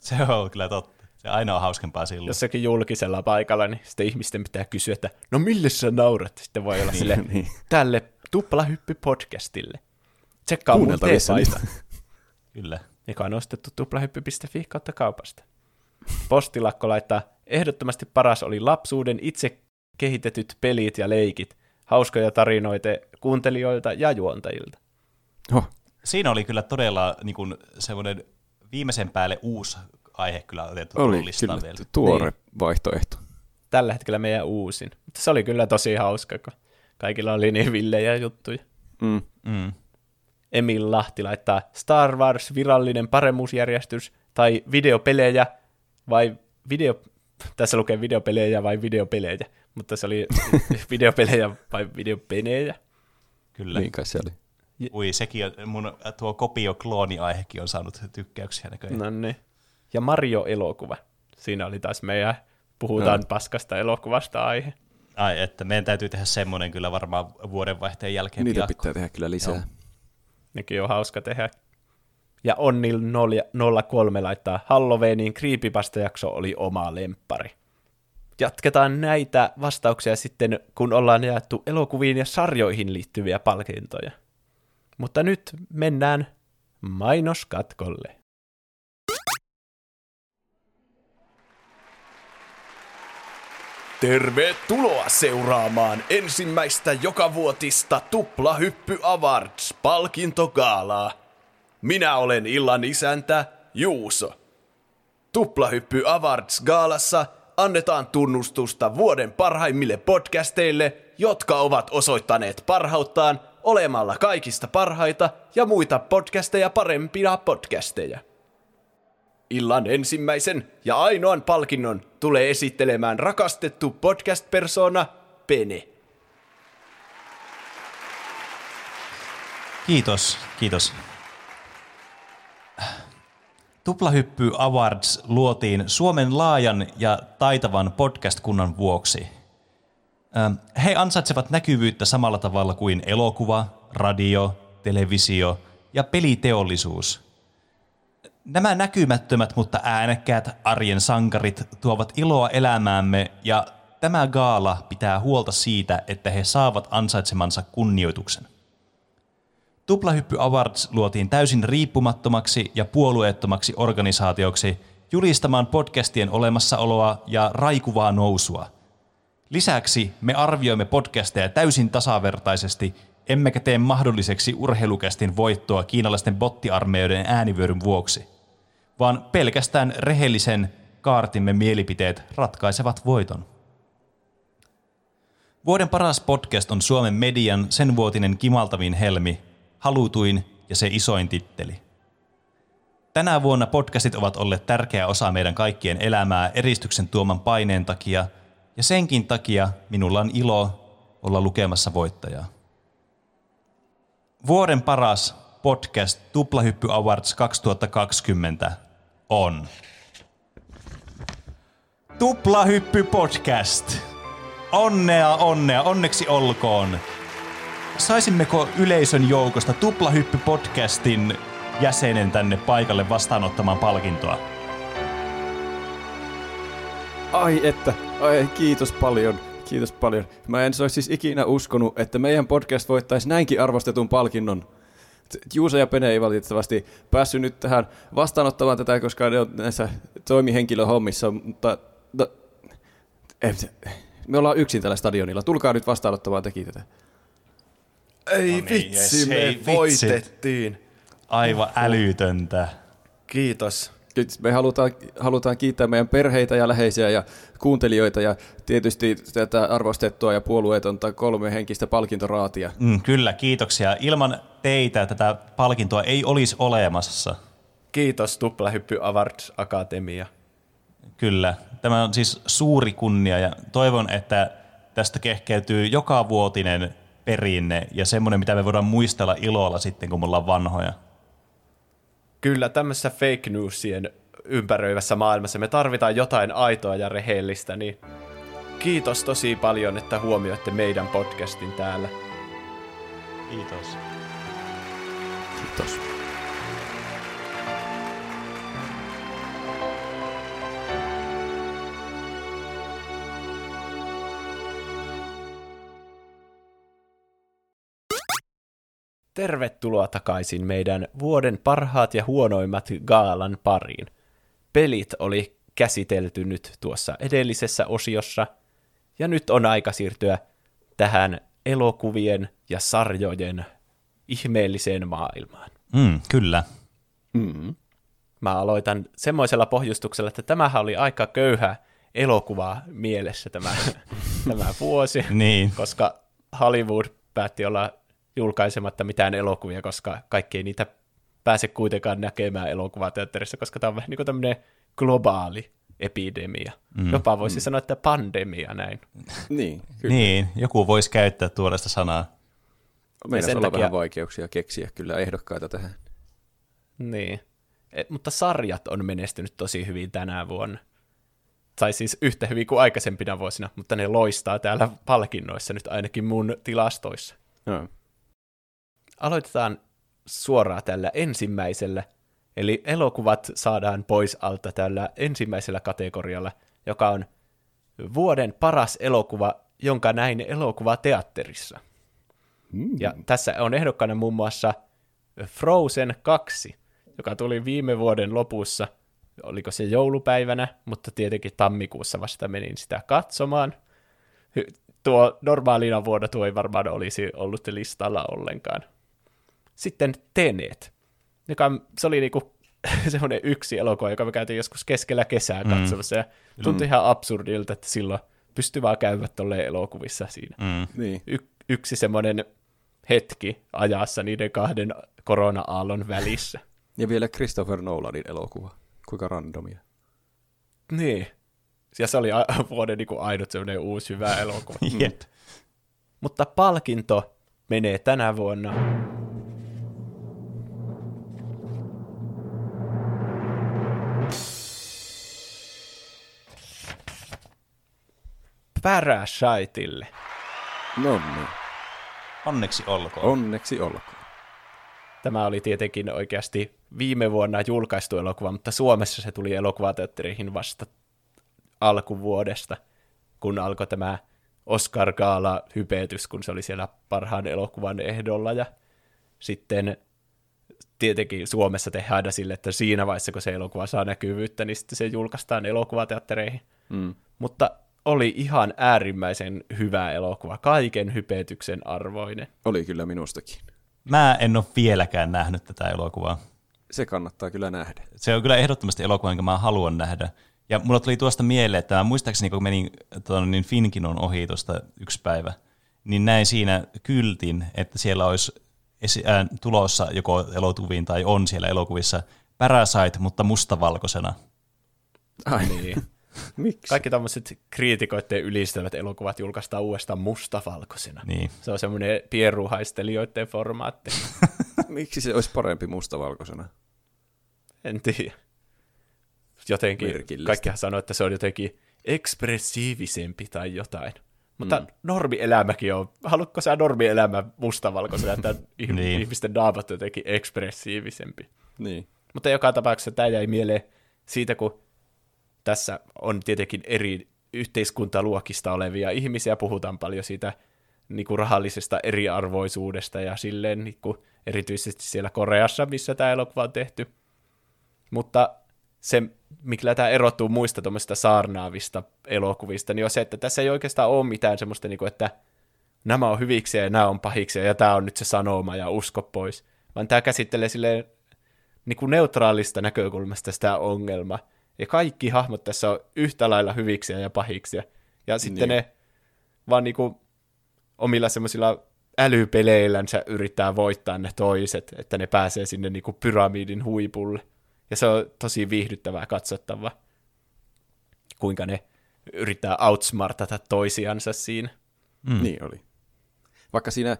Se on kyllä totta. Se aina on hauskempaa silloin. Jossakin julkisella paikalla, niin sitten ihmisten pitää kysyä, että no mille sä naurat? Sitten voi olla sille niin. tälle tuplahyppy-podcastille. Tsekkaa mun teepaita. Kyllä. Joka on ostettu tuplahyppy.fi kautta kaupasta. Postilakko laittaa, ehdottomasti paras oli lapsuuden itse kehitetyt pelit ja leikit, hauskoja tarinoita kuuntelijoilta ja juontajilta. Oh. Siinä oli kyllä todella niin kuin, semmoinen viimeisen päälle uusi aihe kyllä otettu oli, kyllä, vielä. tuore niin. vaihtoehto. Tällä hetkellä meidän uusin. Mutta se oli kyllä tosi hauska, kun kaikilla oli niin villejä juttuja. Mm. Mm. Emil Lahti laittaa Star Wars virallinen paremmuusjärjestys tai videopelejä vai video, tässä lukee videopelejä vai videopelejä, mutta se oli videopelejä vai videopelejä. Kyllä. Niin kai se oli. Ui, sekin on, mun tuo kopio-klooni-aihekin on saanut tykkäyksiä näköjään. No niin. Ja Mario-elokuva. Siinä oli taas meidän puhutaan no. paskasta elokuvasta aihe. Ai, että meidän täytyy tehdä semmoinen kyllä varmaan vuodenvaihteen jälkeen. Niitä piakko. pitää tehdä kyllä lisää. Joo. Nekin on hauska tehdä. Ja Onnil 03 laittaa Halloweenin Creepypasta-jakso oli oma lemppari. Jatketaan näitä vastauksia sitten, kun ollaan jaettu elokuviin ja sarjoihin liittyviä palkintoja. Mutta nyt mennään mainoskatkolle. Tervetuloa seuraamaan ensimmäistä jokavuotista Tuplahyppy Awards palkintogaalaa. Minä olen illan isäntä Juuso. Tuplahyppy Awards Gaalassa annetaan tunnustusta vuoden parhaimmille podcasteille, jotka ovat osoittaneet parhauttaan olemalla kaikista parhaita ja muita podcasteja parempina podcasteja. Illan ensimmäisen ja ainoan palkinnon tulee esittelemään rakastettu podcast-persona Pene. Kiitos, kiitos. Tuplahyppy Awards luotiin Suomen laajan ja taitavan podcast-kunnan vuoksi. Ähm, He ansaitsevat näkyvyyttä samalla tavalla kuin elokuva, radio, televisio ja peliteollisuus. Nämä näkymättömät, mutta äänekkäät arjen sankarit tuovat iloa elämäämme ja tämä gaala pitää huolta siitä, että he saavat ansaitsemansa kunnioituksen. Tuplahyppy Awards luotiin täysin riippumattomaksi ja puolueettomaksi organisaatioksi julistamaan podcastien olemassaoloa ja raikuvaa nousua. Lisäksi me arvioimme podcasteja täysin tasavertaisesti, emmekä tee mahdolliseksi urheilukästin voittoa kiinalaisten bottiarmeijoiden äänivyöryn vuoksi, vaan pelkästään rehellisen kaartimme mielipiteet ratkaisevat voiton. Vuoden paras podcast on Suomen median sen vuotinen kimaltavin helmi, halutuin ja se isoin titteli. Tänä vuonna podcastit ovat olleet tärkeä osa meidän kaikkien elämää eristyksen tuoman paineen takia, ja senkin takia minulla on ilo olla lukemassa voittajaa. Vuoden paras podcast Tuplahyppy Awards 2020 on Tuplahyppy Podcast. Onnea, onnea, onneksi olkoon. Saisimmeko yleisön joukosta Tuplahyppy Podcastin jäsenen tänne paikalle vastaanottamaan palkintoa? Ai että, ai kiitos paljon, kiitos paljon. Mä en olisi siis ikinä uskonut, että meidän podcast voittaisi näinkin arvostetun palkinnon. Juusa ja Pene ei valitettavasti päässyt nyt tähän vastaanottamaan tätä, koska ne on näissä toimihenkilöhommissa, mutta no, ei, me ollaan yksin tällä stadionilla. Tulkaa nyt vastaanottamaan teki tätä. Ei No niin, vitsi, jes, me hei, voitettiin. Aivan älytöntä. Kiitos. Me halutaan, halutaan kiittää meidän perheitä ja läheisiä ja kuuntelijoita ja tietysti tätä arvostettua ja puolueetonta kolme henkistä palkintoraatia. Mm, kyllä, kiitoksia. Ilman teitä tätä palkintoa ei olisi olemassa. Kiitos Tuplahyppy Awards Akatemia. Kyllä. Tämä on siis suuri kunnia ja toivon, että tästä kehkeytyy joka vuotinen perinne ja semmoinen, mitä me voidaan muistella ilolla sitten, kun me ollaan vanhoja. Kyllä tämmöisessä fake newsien ympäröivässä maailmassa me tarvitaan jotain aitoa ja rehellistä, niin kiitos tosi paljon, että huomioitte meidän podcastin täällä. Kiitos. Kiitos. Tervetuloa takaisin meidän vuoden parhaat ja huonoimmat gaalan pariin. Pelit oli käsitelty nyt tuossa edellisessä osiossa, ja nyt on aika siirtyä tähän elokuvien ja sarjojen ihmeelliseen maailmaan. Mm, kyllä. Mm. Mä aloitan semmoisella pohjustuksella, että tämähän oli aika köyhä elokuva mielessä tämä, tämä vuosi, Niin. koska Hollywood päätti olla julkaisematta mitään elokuvia, koska kaikki ei niitä pääse kuitenkaan näkemään elokuvateatterissa, koska tämä on vähän niin kuin tämmöinen globaali epidemia. Mm. Jopa voisi mm. sanoa, että pandemia näin. Niin, kyllä. Niin, joku voisi käyttää tuollaista sanaa. Meidän olla takia- vähän vaikeuksia keksiä kyllä ehdokkaita tähän. Niin. Et, mutta sarjat on menestynyt tosi hyvin tänä vuonna. Tai siis yhtä hyvin kuin aikaisempina vuosina, mutta ne loistaa täällä palkinnoissa nyt ainakin mun tilastoissa. No. Aloitetaan suoraan tällä ensimmäisellä, eli elokuvat saadaan pois alta tällä ensimmäisellä kategorialla, joka on vuoden paras elokuva, jonka näin elokuvateatterissa. Mm. Ja tässä on ehdokkaana muun muassa Frozen 2, joka tuli viime vuoden lopussa, oliko se joulupäivänä, mutta tietenkin tammikuussa vasta menin sitä katsomaan. Tuo normaalina vuonna tuo ei varmaan olisi ollut listalla ollenkaan. Sitten Tenet, joka on- se oli niinku semmoinen yksi elokuva, joka me käytiin joskus keskellä kesää katsomassa, ja tuntui ihan absurdilta, että silloin pystyy vaan käydä tolleen elokuvissa siinä Mm. Niin. y- yksi semmoinen hetki ajassa niiden kahden korona-aallon välissä. Ja vielä Christopher Nolanin elokuva. Kuinka randomia. Niin. Ja se oli a- vuoden niin kuin ainut semmoinen uusi hyvä elokuva. Jep. Mutta palkinto menee tänä vuonna Parasiteille. No niin, Onneksi olkoon. onneksi olkoon. Tämä oli tietenkin oikeasti viime vuonna julkaistu elokuva, mutta Suomessa se tuli elokuvateattereihin vasta alkuvuodesta, kun alkoi tämä Oscar Gaala hypetys, kun se oli siellä parhaan elokuvan ehdolla ja sitten tietenkin Suomessa tehdään aina sille, että siinä vaiheessa, kun se elokuva saa näkyvyyttä, niin sitten se julkaistaan elokuvateattereihin. Mm. Mutta oli ihan äärimmäisen hyvä elokuva, kaiken hypetyksen arvoinen. Oli kyllä minustakin. Mä en ole vieläkään nähnyt tätä elokuvaa. Se kannattaa kyllä nähdä. Se on kyllä ehdottomasti elokuva, jonka mä haluan nähdä. Ja mulla tuli tuosta mieleen, että mä muistaakseni kun menin tuonne, niin Finkinon ohi tuosta yksi päivä, niin näin siinä kyltin, että siellä olisi esi- äh, tulossa joko elokuviin tai on siellä elokuvissa Parasite, mutta mustavalkoisena. Ai Niin. Miksi? Kaikki tämmöiset kriitikoiden ylistävät elokuvat julkaistaan uudestaan mustavalkoisena. Niin. Se on semmoinen pieruhaistelijoiden formaatti. Miksi se olisi parempi mustavalkoisena? En tiedä. Jotenkin, kaikkihan sanoo, että se on jotenkin ekspressiivisempi tai jotain. Mutta Mm. normielämäkin on. Haluatko sä normielämä mustavalkoisena, että Niin. niin. ihmisten naamat on jotenkin ekspressiivisempi? Niin. Mutta joka tapauksessa tämä jäi mieleen siitä, kun tässä on tietenkin eri yhteiskuntaluokista olevia ihmisiä, puhutaan paljon siitä niin kuin rahallisesta eriarvoisuudesta ja silleen niin kuin erityisesti siellä Koreassa, missä tämä elokuva on tehty. Mutta se, millä tämä erottuu muista tuommoista saarnaavista elokuvista, niin on se, että tässä ei oikeastaan ole mitään semmoista, niin kuin, että nämä on hyviksiä ja nämä on pahiksi ja tämä on nyt se sanoma ja usko pois, vaan tämä käsittelee silleen niin kuin neutraalista näkökulmasta sitä ongelmaa. Ja kaikki hahmot tässä on yhtä lailla hyviksiä ja pahiksia. Ja sitten Niin. ne vaan niin kuin omilla semmoisilla älypeleillänsä yrittää voittaa ne toiset, että ne pääsee sinne niin kuin pyramidin huipulle. Ja se on tosi viihdyttävää katsottavaa, kuinka ne yrittää outsmartata toisiansa siinä. Mm. Niin oli. Vaikka siinä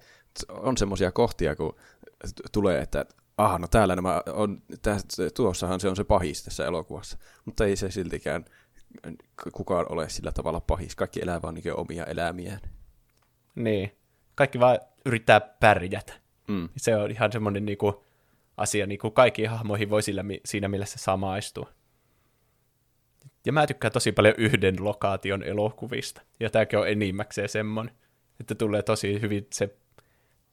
on semmoisia kohtia, kun tulee, että aha, no täällä nämä on, tä- tuossahan se on se pahis tässä elokuvassa, mutta ei se siltikään kukaan ole sillä tavalla pahis. Kaikki elää vaan niin omia elämiään. Niin. Kaikki vaan yrittää pärjätä. Mm. Se on ihan semmoinen niinku asia, niinku kaikkiin hahmoihin voi sillä, siinä mielessä samaistua. Ja mä tykkään tosi paljon yhden lokaation elokuvista. Ja tämäkin on enimmäkseen semmoinen, että tulee tosi hyvin se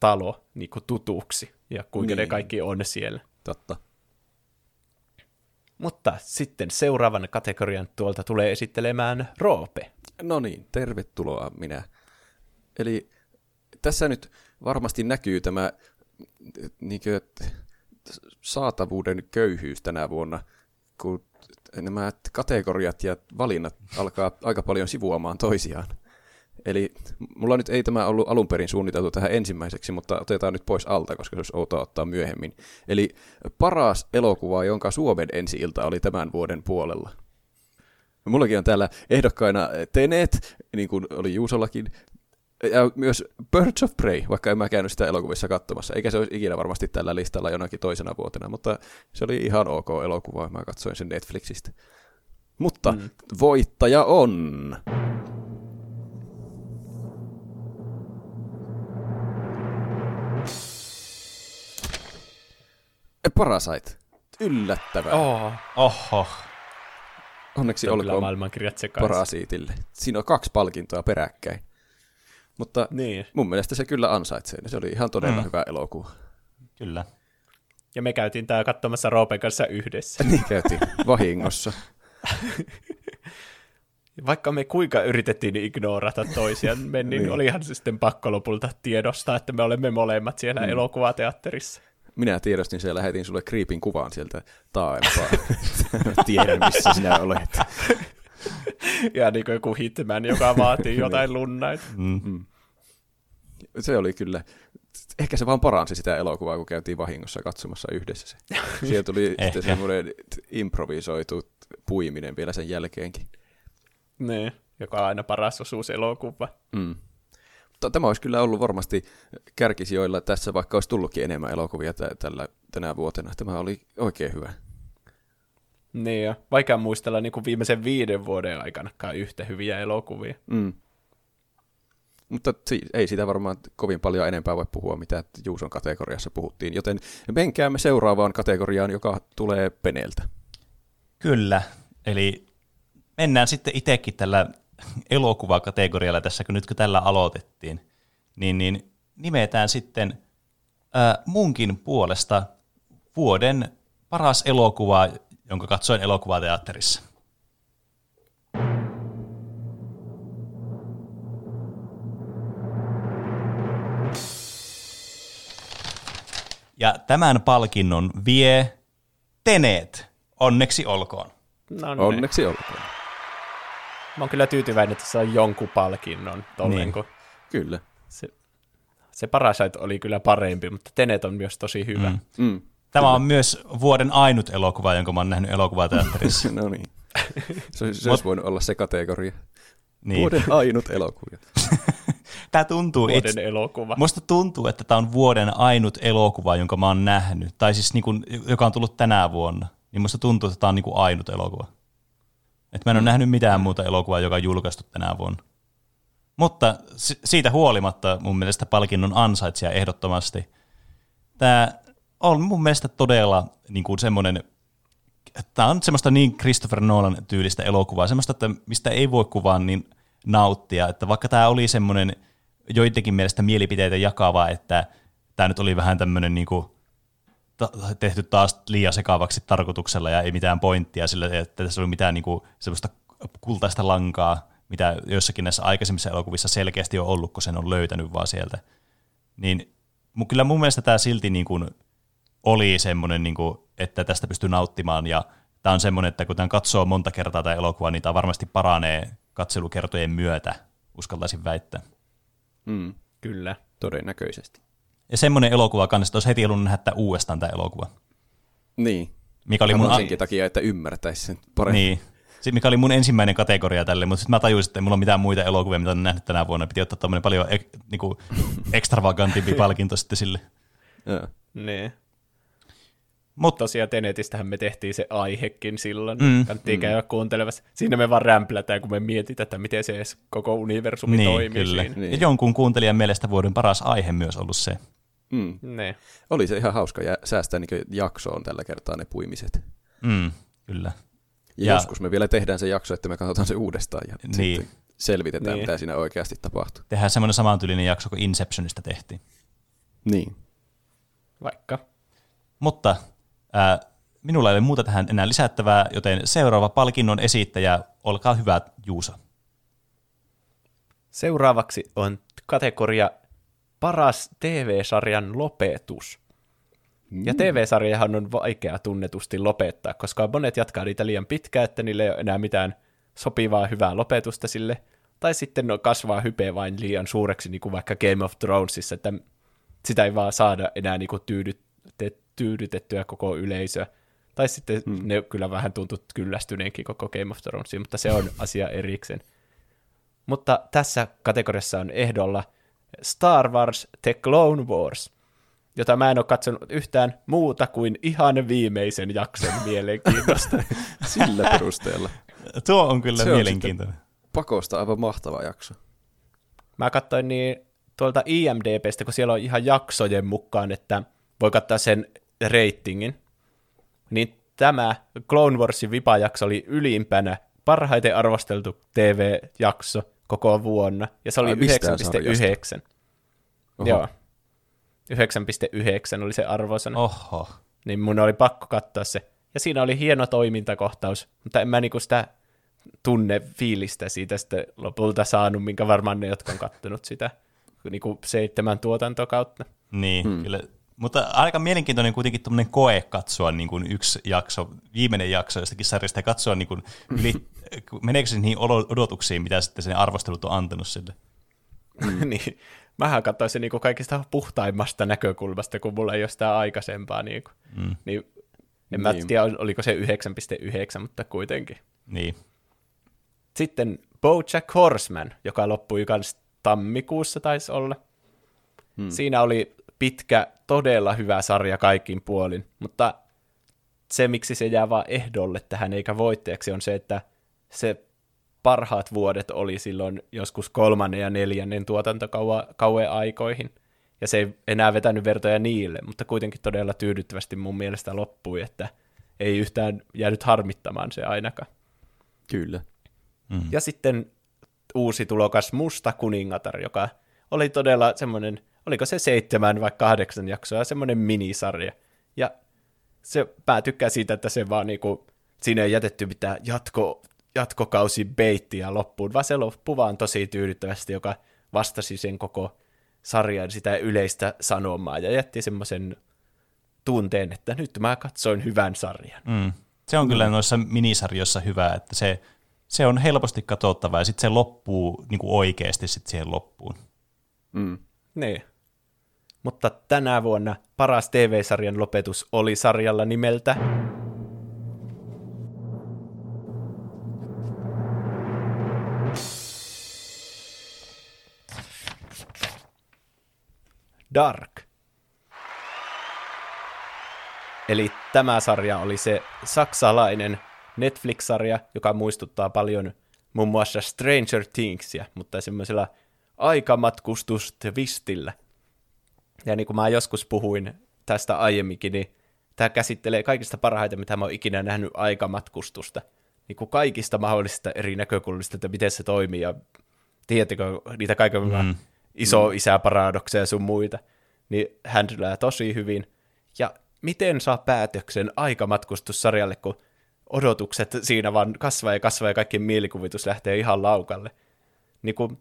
talo niinku tutuksi ja kuinka niin. ne Niin. kaikki on siellä. Totta. Mutta sitten seuraavan kategorian tuolta tulee esittelemään Roope. No niin, tervetuloa minä. Eli tässä nyt varmasti näkyy tämä niin kuin, saatavuuden köyhyys tänä vuonna, kun nämä kategoriat ja valinnat alkaa aika paljon sivuamaan toisiaan. Eli mulla nyt ei tämä ollut alun perin suunniteltu tähän ensimmäiseksi, mutta otetaan nyt pois alta, koska se olisi outoa ottaa myöhemmin. Eli paras elokuva, jonka Suomen ensi-ilta oli tämän vuoden puolella. Mullakin on täällä ehdokkaina Tenet, niin kuin oli Juusollakin, ja myös Birds of Prey, vaikka en mä käynyt sitä elokuvissa katsomassa, eikä se olisi ikinä varmasti tällä listalla jonakin toisena vuotena, mutta se oli ihan ok elokuva, mä katsoin sen Netflixistä. Mutta mm. voittaja on... Parasite. Yllättävää. Oh. Oh, Oho. Onneksi olkoon maailmankirjat sekaisin. Parasiitille. Siinä on kaksi palkintoa peräkkäin. Mutta Niin. mun mielestä se kyllä ansaitsee. niin Se oli ihan todella Mm. hyvä elokuva. Kyllä. Ja me käytiin tää katsomassa Roopen kanssa yhdessä. Niin käytiin vahingossa. Vaikka me kuinka yritettiin ignorata toisiamme, niin Niin. olihan se sitten pakko lopulta tiedostaa, että me olemme molemmat siellä mm. elokuvateatterissa. Minä tiedostin sen ja lähetin sulle kriipin kuvan sieltä taaempaa. Tiedän, missä sinä olet. Ja niin kuin joku hitman, joka vaatii jotain lunnaita. Mm. Se oli kyllä, ehkä se vaan paransi sitä elokuvaa, kun käytiin vahingossa katsomassa yhdessä se. Siellä tuli sitten semmoinen improvisoitu puiminen vielä sen jälkeenkin. Niin, joka on aina paras osuus elokuva. Mm. Tämä olisi kyllä ollut varmasti kärkisijoilla tässä, vaikka olisi tullutkin enemmän elokuvia tä- tällä, tänä vuotena. Tämä oli oikein hyvä. Niin, ja vaikea muistella niin kuin viimeisen viiden vuoden aikanakaan yhtä hyviä elokuvia. Mm. Mutta si- ei sitä varmaan kovin paljon enempää voi puhua, mitä Juuson kategoriassa puhuttiin, joten menkäämme seuraavaan kategoriaan, joka tulee Peneeltä. Kyllä, eli mennään sitten itsekin tällä elokuvakategorialla tässä, kun nyt kun tällä aloitettiin, niin, niin nimetään sitten ää, munkin puolesta vuoden paras elokuva, jonka katsoin elokuvateatterissa. Ja tämän palkinnon vie Teneet. Onneksi olkoon. No niin. Onneksi olkoon. Mä oon kyllä tyytyväinen, että saa jonkun palkinnon tolleen, Niin. kun Kyllä. se, se Parasite oli kyllä parempi, mutta Tenet on myös tosi hyvä. Mm. Mm. Mm. Tämä on myös vuoden ainut elokuva, jonka mä oon nähnyt elokuvateatterissa. No niin. Se, olisi- se olisi voinut olla se kategoria. niin. Vuoden ainut elokuvia. Tämä tuntuu Vuoden itse, elokuva. Musta tuntuu, että tämä on vuoden ainut elokuva, jonka mä oon nähnyt, tai siis niin kuin, joka on tullut tänä vuonna. Niin musta tuntuu, että tämä on niin kuin ainut elokuva. Et mä en ole nähnyt mitään muuta elokuvaa, joka on julkaistu tänä vuonna. Mutta si- siitä huolimatta mun mielestä palkinnon ansaitsija ehdottomasti. Tämä on mun mielestä todella niin kuin semmoinen, tämä on semmoista niin Christopher Nolan tyylistä elokuvaa, semmoista, että mistä ei voi kuvaan niin nauttia, että vaikka tämä oli semmoinen joidenkin mielestä mielipiteitä jakava, että tämä nyt oli vähän tämmöinen niin kuin tehty taas liian sekavaksi tarkoituksella ja ei mitään pointtia sillä, että tässä oli mitään niin kuin semmoista kultaista lankaa, mitä joissakin näissä aikaisemmissa elokuvissa selkeästi on ollut, kun sen on löytänyt vaan sieltä. Niin kyllä mun mielestä tämä silti niin kuin oli semmoinen, niin kuin, että tästä pystyy nauttimaan ja tämä on semmoinen, että kun tämän katsoo monta kertaa tämä elokuva, niin tämä varmasti paranee katselukertojen myötä, uskaltaisin väittää. Mm. Kyllä. Todennäköisesti. Ja semmoinen elokuva kanssa, että olisi heti halunnut nähdä tämän uudestaan tämä elokuva. Niin. Mikä oli mun, senkin takia, että ymmärtäisi sen paremmin. niin, se, mikä oli mun ensimmäinen kategoria tälle, mutta sitten mä tajusin, että ei mulla ole mitään muita elokuvia, mitä olen nähnyt tänä vuonna. Piti ottaa tämmöinen paljon ek, niinku, extravagantimpi palkinto sitten sille. Joo. Niin. Mutta Tosiaan Tenetistähän me tehtiin se aihekin silloin. Mm. Mm. Kannattiin käydä kuuntelemassa. Siinä me vaan rämplätään, kun me mietitään, että miten se edes koko universumi niin, toimii kyllä. siinä. Niin. Ja jonkun kuuntelijan mielestä vuoden paras aihe myös ollut se. Mm. Niin. Oli se ihan hauska jä- säästää niin jaksoon tällä kertaa ne puimiset. Mm, kyllä. Ja, Ja- ja joskus me vielä tehdään se jakso, että me katsotaan se uudestaan ja Niin. sitten selvitetään, Niin. mitä siinä oikeasti tapahtuu. Tehdään semmoinen samantyylinen jakso kuin Inceptionista tehtiin. Niin. Vaikka. Mutta ää, minulla ei ole muuta tähän enää lisättävää, joten seuraava palkinnon esittäjä, olkaa hyvä Juusa. Seuraavaksi on kategoria paras TV-sarjan lopetus. Ja TV-sarjahan on vaikea tunnetusti lopettaa, koska monet jatkaa niitä liian pitkään, että niille ei ole enää mitään sopivaa hyvää lopetusta sille. Tai sitten no, kasvaa hype vain liian suureksi, niin kuin vaikka Game of Thronesissa, että sitä ei vaan saada enää niin kuin tyydytte, tyydytettyä koko yleisöä. Tai sitten hmm. ne kyllä vähän tuntuu kyllästyneenkin koko Game of Thronesiin, mutta se on asia erikseen. Mutta tässä kategoriassa on ehdolla Star Wars The Clone Wars, jota mä en ole katsonut yhtään muuta kuin ihan viimeisen jakson mielenkiintosta. Sillä perusteella. Tuo on kyllä Se on mielenkiintoinen. Pakosta aivan mahtava jakso. Mä katsoin niin tuolta IMDBstä, kun siellä on ihan jaksojen mukaan, että voi katsoa sen reitingin. Niin tämä Clone Warsin vipajakso oli ylimpänä parhaiten arvosteltu TV-jakso koko vuonna, ja se oli Ai, mistään sarjasta? 9,9. Oho. Joo. 9,9 oli se arvosana. Oho. niin mun oli pakko katsoa se. Ja siinä oli hieno toimintakohtaus, mutta en mä niinku sitä tunne fiilistä siitä sitten lopulta saanut, minkä varmaan ne, jotka on kattonut sitä niinku seitsemän tuotantokautta. Niin, hmm. kyllä. Mutta aika mielenkiintoinen kuitenkin tuommoinen koe katsoa niin kuin yksi jakso, viimeinen jakso jostakin sarjasta ja katsoa niin kuin yli, meneekö se niihin odotuksiin, mitä sitten sen arvostelut on antanut sille. niin. Mähän katsoin se niinku kaikista puhtaimmasta näkökulmasta, kun mulla ei ole sitä aikaisempaa. Niinku. Mm. Niin, en mä Niin. tiedä, oliko se 9,9, mutta kuitenkin. Niin. Sitten BoJack Horseman, joka loppui kans tammikuussa taisi olla. Hmm. Siinä oli pitkä, todella hyvä sarja kaikin puolin, mutta se, miksi se jää vaan ehdolle tähän eikä voittajaksi, on se, että se parhaat vuodet oli silloin joskus kolmannen ja neljännen tuotantokauen aikoihin. Ja se ei enää vetänyt vertoja niille, mutta kuitenkin todella tyydyttävästi mun mielestä loppui, että ei yhtään jäänyt harmittamaan se ainakaan. Kyllä. Mm. Ja sitten uusi tulokas Musta kuningatar, joka oli todella semmoinen, oliko se seitsemän vai kahdeksan jaksoa, semmoinen minisarja. Ja se päätykkää siitä, että se vaan niinku, siinä ei jätetty mitään jatko, jatkokausi beittiä loppuun, vaan se loppu vaan tosi tyydyttävästi, joka vastasi sen koko sarjan sitä yleistä sanomaa ja jätti semmoisen tunteen, että nyt mä katsoin hyvän sarjan. Mm. Se on kyllä noissa minisarjoissa hyvä, että se, se on helposti katsottava ja sitten se loppuu niin kuin oikeasti sit siihen loppuun. Mm. Niin. Mutta tänä vuonna paras TV-sarjan lopetus oli sarjalla nimeltä Dark. Eli tämä sarja oli se saksalainen Netflix-sarja, joka muistuttaa paljon muun muassa Stranger Thingsia, mutta semmoisella aikamatkustustvistillä. Ja niin kuin mä joskus puhuin tästä aiemminkin, niin tämä käsittelee kaikista parhaita, mitä mä oon ikinä nähnyt aikamatkustusta. Niin kuin kaikista mahdollisista eri näkökulmista, että miten se toimii ja tiedättekö niitä kaiken mm. iso isäparadokseja sun muita. Niin hän tosi hyvin. Ja miten saa päätöksen aikamatkustussarjalle, kun odotukset siinä vaan kasvaa ja kasvaa ja kaikkien mielikuvitus lähtee ihan laukalle. Niin kuin,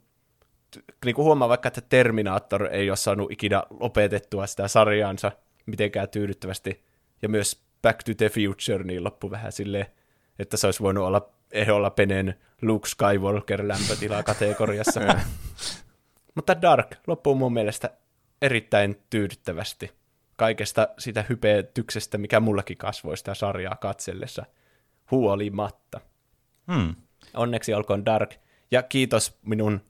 niin kuin huomaa vaikka, että Terminator ei ole saanut ikinä lopetettua sitä sarjaansa mitenkään tyydyttävästi, ja myös Back to the Future niin loppu vähän silleen, että se olisi voinut olla ehdolla penen Luke Skywalker lämpötila kategoriassa. Mutta Dark loppuu mun mielestä erittäin tyydyttävästi kaikesta sitä hypetyksestä, mikä mullakin kasvoi sitä sarjaa katsellessa huolimatta. Hmm. Onneksi olkoon Dark, ja kiitos minun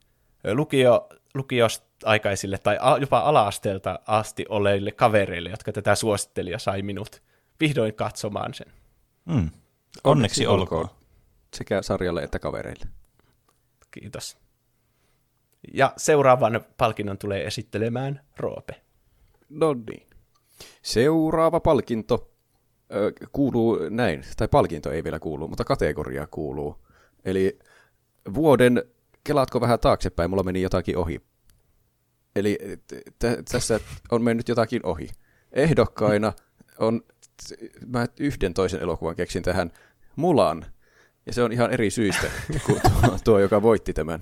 lukio, lukiosta aikaisille tai jopa ala-asteelta asti oleille kavereille, jotka tätä suositteli ja sai minut vihdoin katsomaan sen. Hmm. Onneksi, Onneksi olkoon. olkoon. Sekä sarjalle että kavereille. Kiitos. Ja seuraavan palkinnon tulee esittelemään Roope. No niin. Seuraava palkinto ö, kuuluu näin, tai palkinto ei vielä kuulu, mutta kategoria kuuluu. Eli vuoden, kelaatko vähän taaksepäin, mulla meni jotakin ohi. Eli t- tässä on mennyt jotakin ohi. Ehdokkaina on, mä yhden toisen elokuvan keksin tähän, Mulan. Ja se on ihan eri syistä kuin tuo, tuo joka voitti tämän.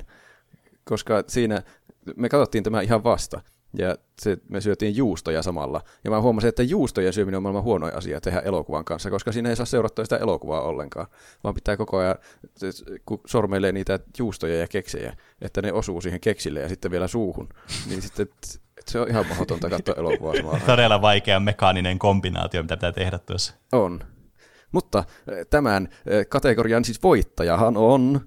Koska siinä, me katsottiin tämä ihan vasta. Ja se, me syötiin juustoja samalla. Ja mä huomasin, että juustoja syöminen on maailman huonoin asia tehdä elokuvan kanssa, koska siinä ei saa seurattua sitä elokuvaa ollenkaan. Vaan pitää koko ajan, kun sormeilee niitä juustoja ja keksejä, että ne osuu siihen keksille ja sitten vielä suuhun. Niin sitten se on ihan mahdotonta katsoa elokuvaa samalla. Todella vaikea mekaaninen kombinaatio, mitä pitää tehdä tuossa. On. Mutta eh, tämän eh, kategorian siis voittajahan on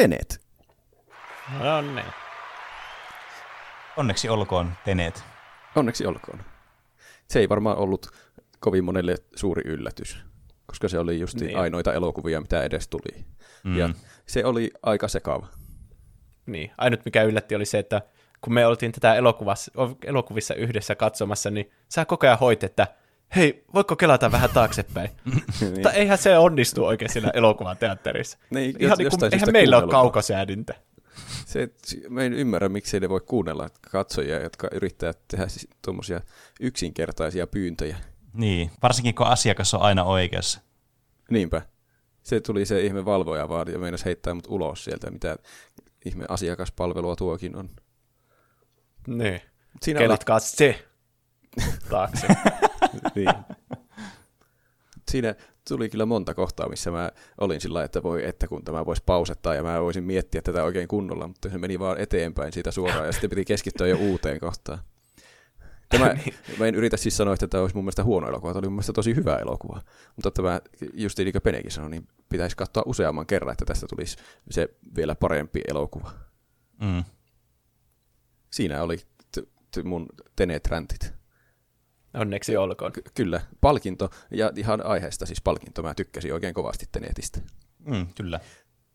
Tenet. No niin. Onneksi olkoon Tenet. Onneksi olkoon. Se ei varmaan ollut kovin monelle suuri yllätys, koska se oli just niin. ainoita elokuvia, mitä edes tuli. Mm. Ja se oli aika sekava. Niin, ainut mikä yllätti oli se, että kun me oltiin tätä elokuvassa, elokuvissa yhdessä katsomassa, niin sä koko ajan hoit, että hei, voitko kelata vähän taaksepäin? niin. Mutta eihän se onnistu oikein siinä elokuvan teatterissa. Niin, Ihan niin kuin, eihän meillä ole kaukosäädintä. Se, mä en ymmärrä, miksi ne voi kuunnella katsojia, jotka yrittävät tehdä siis tuommoisia yksinkertaisia pyyntöjä. Niin, varsinkin kun asiakas on aina oikeassa. Niinpä. Se tuli se ihme valvoja vaan ja meinasi heittää mut ulos sieltä, mitä ihme asiakaspalvelua tuokin on. Niin. Siinä Kelatkaa oli... se taakse. niin. Siinä tuli kyllä monta kohtaa, missä mä olin sillä että voi, että kun tämä voisi pausettaa ja mä voisin miettiä tätä oikein kunnolla, mutta se meni vaan eteenpäin siitä suoraan ja sitten piti keskittyä jo uuteen kohtaan. Tämä, niin. mä en yritä siis sanoa, että tämä olisi mun mielestä huono elokuva, tämä oli mun mielestä tosi hyvä elokuva. Mutta tämä, just niin kuin Penekin sanoi, niin pitäisi katsoa useamman kerran, että tästä tulisi se vielä parempi elokuva. Mm. Siinä oli mun Tenet-räntit. Onneksi olkoon. Ky- kyllä, palkinto, ja ihan aiheesta siis palkinto. Mä tykkäsin oikein kovasti Tenetistä. Mm, kyllä.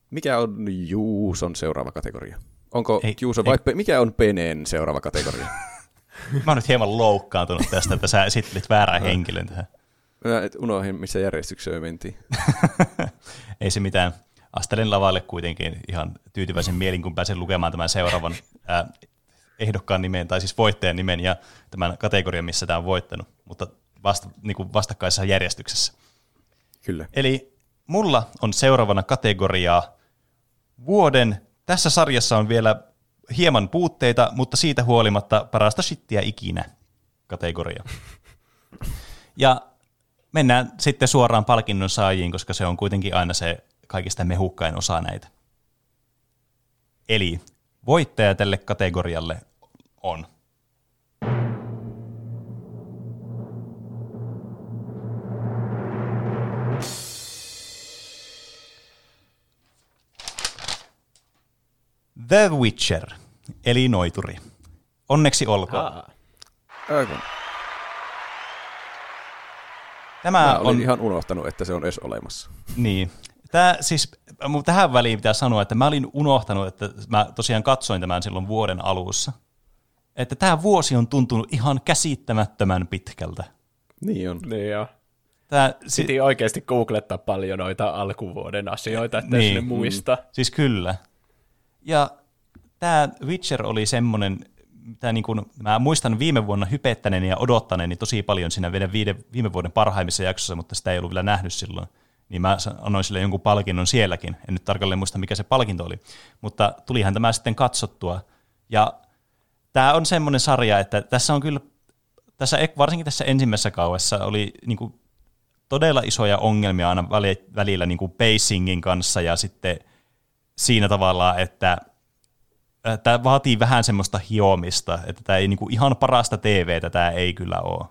Mikä on Juuson seuraava kategoria? Onko Ei- Juuso ei- vai Pe- mikä on Peneen seuraava kategoria? Mä oon nyt hieman loukkaantunut tästä, että sä esittelit väärän henkilön tähän. Mä et unohdin, missä järjestykseen me mentiin. Ei se mitään. Astelen lavalle kuitenkin ihan tyytyväisen mielin, kun pääsen lukemaan tämän seuraavan ää, ehdokkaan nimen, tai siis voittajan nimen ja tämän kategorian, missä tämä on voittanut, mutta vasta, niin kuin vastakkaisessa järjestyksessä. Kyllä. Eli mulla on seuraavana kategoriaa vuoden, tässä sarjassa on vielä hieman puutteita, mutta siitä huolimatta parasta shittiä ikinä kategoria. Ja mennään sitten suoraan palkinnon saajiin, koska se on kuitenkin aina se kaikista mehukkain osa näitä. Eli voittaja tälle kategorialle on The Witcher, eli Noituri. Onneksi olkoon. Aivan. Tämä Mä olin on ihan unohtanut, että se on edes olemassa. Niin. Tää, siis, mun tähän väliin pitää sanoa, että mä olin unohtanut, että mä tosiaan katsoin tämän silloin vuoden alussa. Että tämä vuosi on tuntunut ihan käsittämättömän pitkältä. Niin on. niin joo. Tää, si- Piti oikeasti googlettaa paljon noita alkuvuoden asioita, että Niin. ne muista. Siis kyllä. Ja tämä Witcher oli semmoinen, mitä niin kuin, mä muistan viime vuonna hypettäneeni ja odottaneeni tosi paljon siinä vielä viide, viime vuoden parhaimmissa jaksoissa, mutta sitä ei ollut vielä nähnyt silloin. Niin mä annoin sille jonkun palkinnon sielläkin. En nyt tarkalleen muista, mikä se palkinto oli. Mutta tulihan tämä sitten katsottua. Ja tämä on semmoinen sarja, että tässä on kyllä, tässä, varsinkin tässä ensimmäisessä kauessa oli niin kuin todella isoja ongelmia aina väli- välillä niin kuin pacingin kanssa ja sitten siinä tavalla, että tämä vaatii vähän semmoista hiomista, että tämä ei niinku ihan parasta TVtä tämä ei kyllä ole.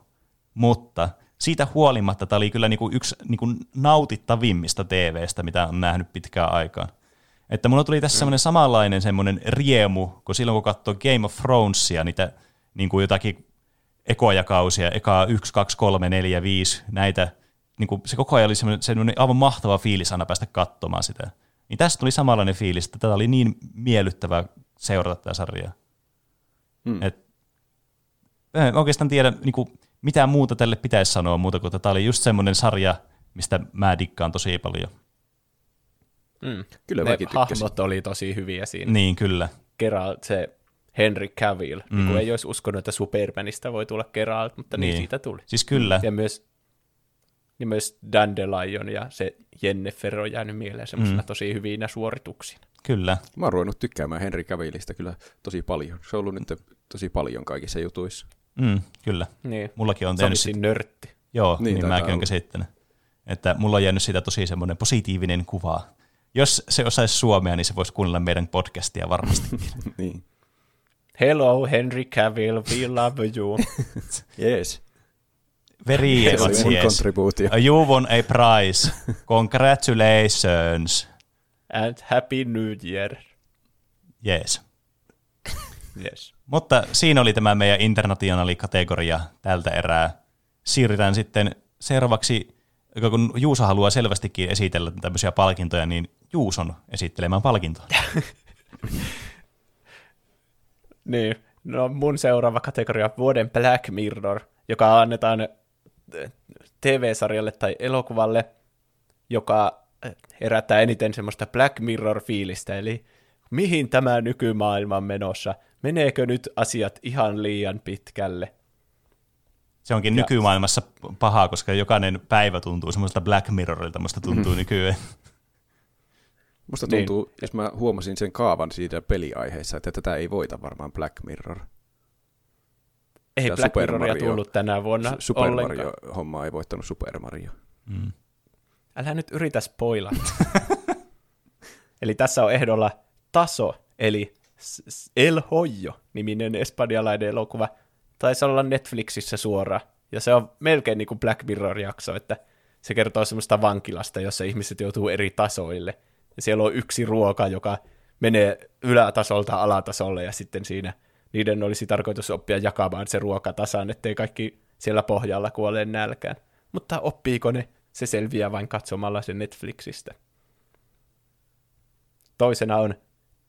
Mutta siitä huolimatta tämä oli kyllä niinku yksi niinku nautittavimmista TVstä, mitä on nähnyt pitkään aikaan. Että mulla tuli tässä semmoinen samanlainen semmoinen riemu, kun silloin kun katsoi Game of Thronesia, niitä niin kuin jotakin ekoja kausia, eka 1, 2, 3, 4, 5, näitä, niin kuin se koko ajan oli semmoinen, semmoinen aivan mahtava fiilis aina päästä katsomaan sitä. Niin tästä tuli samanlainen fiilis, että tätä oli niin miellyttävää seurata tätä sarjaa. Hmm. Et, en oikeastaan tiedä, niin kuin, mitä muuta tälle pitäisi sanoa muuta kuin, että tämä oli just semmoinen sarja, mistä mä dikkaan tosi paljon. Mm. Kyllä Ne mäkin tykkäsin. hahmot oli tosi hyviä siinä. Niin, kyllä. Geralt, se Henry Cavill, mm. niin Mm. kuin ei olisi uskonut, että Supermanista voi tulla Geralt, mutta niin, Niin. siitä tuli. Siis kyllä. Ja myös, niin myös Dandelion ja se Jennifer on jäänyt mieleen semmoisena Mm. mm. tosi hyvinä suorituksina. Kyllä. Mä oon ruvennut tykkäämään Henry Cavillista kyllä tosi paljon. Se on ollut nyt tosi paljon kaikissa jutuissa. Mm, kyllä. Niin. Mullakin on tehnyt sit, nörtti. joo, Niin, niin, mäkin olen käsittänyt. Että mulla on jäänyt siitä tosi semmoinen positiivinen kuva. Jos se osaisi suomea, niin se voisi kuunnella meidän podcastia varmasti. niin. Hello Henry Cavill, we love you. Yes. Very Se yes. You won a prize. Congratulations. And happy new year. Yes. Yes. Mutta siinä oli tämä meidän internationaalikategoria tältä erää. Siirrytään sitten seuraavaksi, kun Juuso haluaa selvästikin esitellä tämmöisiä palkintoja, niin Juuson esittelemään palkintoa. Niin, no mun seuraava kategoria vuoden Black Mirror, joka annetaan eh, TV-sarjalle tai elokuvalle, joka eh, herättää eniten semmoista Black Mirror-fiilistä, eli mihin tämä nykymaailma on menossa? Meneekö nyt asiat ihan liian pitkälle? Se onkin Ja- nykymaailmassa pahaa, koska jokainen päivä tuntuu semmoiselta Black Mirrorilta, musta tuntuu nykyään. Musta Niin. tuntuu, jos mä huomasin sen kaavan siitä peliaiheessa, että tätä ei voita varmaan Black Mirror. Ei Ja Black Super Mirroria Mario- tullut tänä vuonna Su- Super ollenkaan. Mario-homma ei voittanut Super Mario. Mm. Älä nyt yritä spoilata. eli tässä on ehdolla Taso, eli El Hoyo, niminen espanjalainen elokuva. Taisi olla Netflixissä suora. Ja se on melkein niin kuin Black Mirror-jakso, että se kertoo semmoista vankilasta, jossa ihmiset joutuu eri tasoille. Ja siellä on yksi ruoka, joka menee ylätasolta alatasolle, ja sitten siinä niiden olisi tarkoitus oppia jakamaan se ruoka tasan, ettei kaikki siellä pohjalla kuole nälkään. Mutta oppiiko ne? Se selviää vain katsomalla sen Netflixistä. Toisena on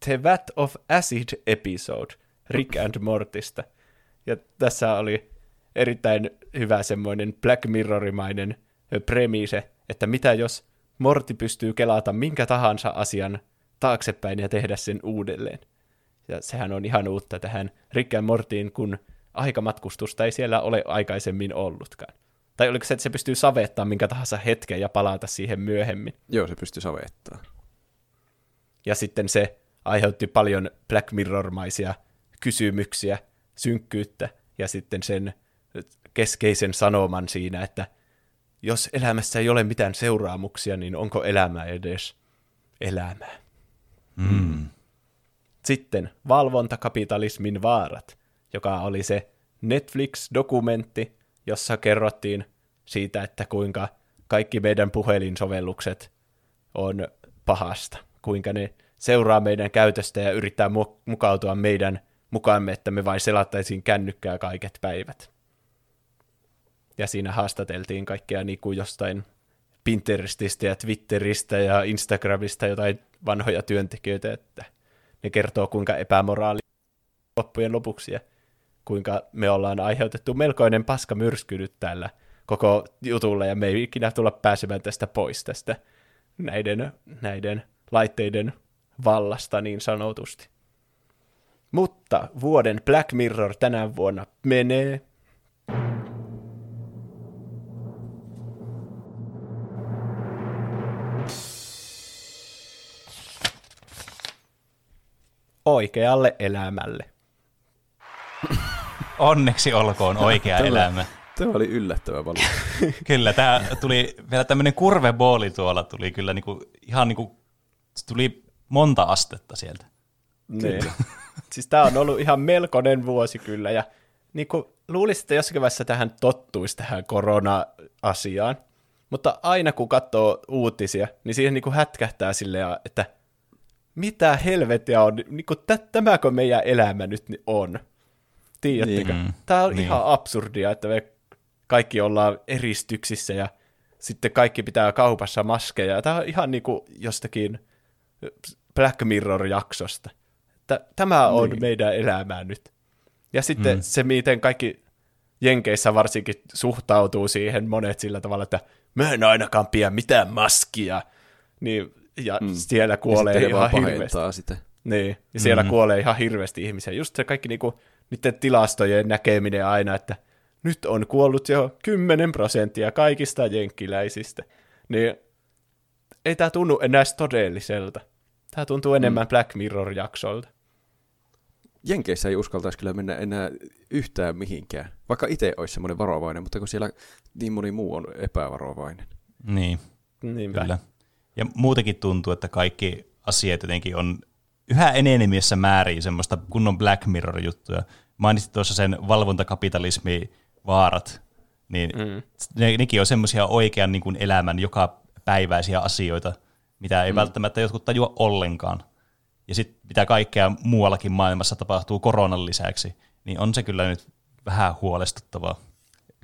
The Vat of Acid episode Rick and Mortista. Ja tässä oli erittäin hyvä semmoinen Black Mirrorimainen premise, että mitä jos Morti pystyy kelata minkä tahansa asian taaksepäin ja tehdä sen uudelleen. Ja sehän on ihan uutta tähän Rick and Mortiin, kun aikamatkustusta ei siellä ole aikaisemmin ollutkaan. Tai oliko se, että se pystyy savettamaan minkä tahansa hetken ja palata siihen myöhemmin? Joo, se pystyy savettamaan. Ja sitten se aiheutti paljon Black Mirror-maisia kysymyksiä, synkkyyttä ja sitten sen keskeisen sanoman siinä, että jos elämässä ei ole mitään seuraamuksia, niin onko elämä edes elämää? Mm. Sitten valvontakapitalismin vaarat, joka oli se Netflix-dokumentti, jossa kerrottiin siitä, että kuinka kaikki meidän puhelinsovellukset on pahasta, kuinka ne seuraa meidän käytöstä ja yrittää mukautua meidän mukaamme, että me vain selattaisiin kännykkää kaiket päivät. Ja siinä haastateltiin kaikkea niin kuin jostain Pinterestistä ja Twitteristä ja Instagramista jotain vanhoja työntekijöitä, että ne kertoo kuinka epämoraali loppujen lopuksi ja kuinka me ollaan aiheutettu melkoinen paska myrsky nyt tällä koko jutulla ja me ei ikinä tulla pääsemään tästä pois tästä näiden, näiden laitteiden vallasta niin sanotusti. Mutta vuoden Black Mirror tänä vuonna menee oikealle elämälle. Onneksi olkoon oikea Tämä- elämä. Tämä oli yllättävä valinta. Kyllä, tämä tuli vielä tämmöinen kurvebooli tuolla tuli kyllä niinku, ihan niinku, tuli monta astetta sieltä. Niin. siis tämä on ollut ihan melkoinen vuosi kyllä, ja niin kuin luulisin, että jossakin vaiheessa tähän tottuisi tähän korona-asiaan, mutta aina kun katsoo uutisia, niin siihen niin kuin hätkähtää silleen, että mitä helvettiä on, niin kuin, tä- tämäkö meidän elämä nyt on? Tiedättekö? Niin. Tämä on Niin. ihan absurdia, että me kaikki ollaan eristyksissä ja sitten kaikki pitää kaupassa maskeja. Tämä on ihan niin kuin jostakin Black Mirror-jaksosta. Tä- Tämä on niin. meidän elämää nyt. Ja sitten mm. se, miten kaikki Jenkeissä varsinkin suhtautuu siihen monet sillä tavalla, että mä en ainakaan pidä mitään maskia. Niin, ja mm. siellä Ja kuolee he ihan hirveästi. sitä. Niin, ja siellä mm-hmm. kuolee ihan hirveästi ihmisiä. Just se kaikki niinku, niiden tilastojen näkeminen aina, että nyt on kuollut jo 10 prosenttia kaikista jenkkiläisistä. Niin ei tämä tunnu enää todelliselta. Tämä tuntuu enemmän Black Mirror-jaksolta. Jenkeissä ei uskaltaisi kyllä mennä enää yhtään mihinkään. Vaikka itse olisi semmoinen varovainen, mutta kun siellä niin moni muu on epävarovainen. Niin, Niinpä. kyllä. Ja muutenkin tuntuu, että kaikki asiat jotenkin on yhä enenemässä määrin semmoista kunnon Black Mirror-juttuja. Mainitsit tuossa sen valvontakapitalismi vaarat, niin mm. ne, nekin on semmoisia oikean niin kuin elämän joka päiväisiä asioita, mitä ei mm. välttämättä jotkut tajua ollenkaan. Ja sitten mitä kaikkea muuallakin maailmassa tapahtuu koronan lisäksi, niin on se kyllä nyt vähän huolestuttavaa.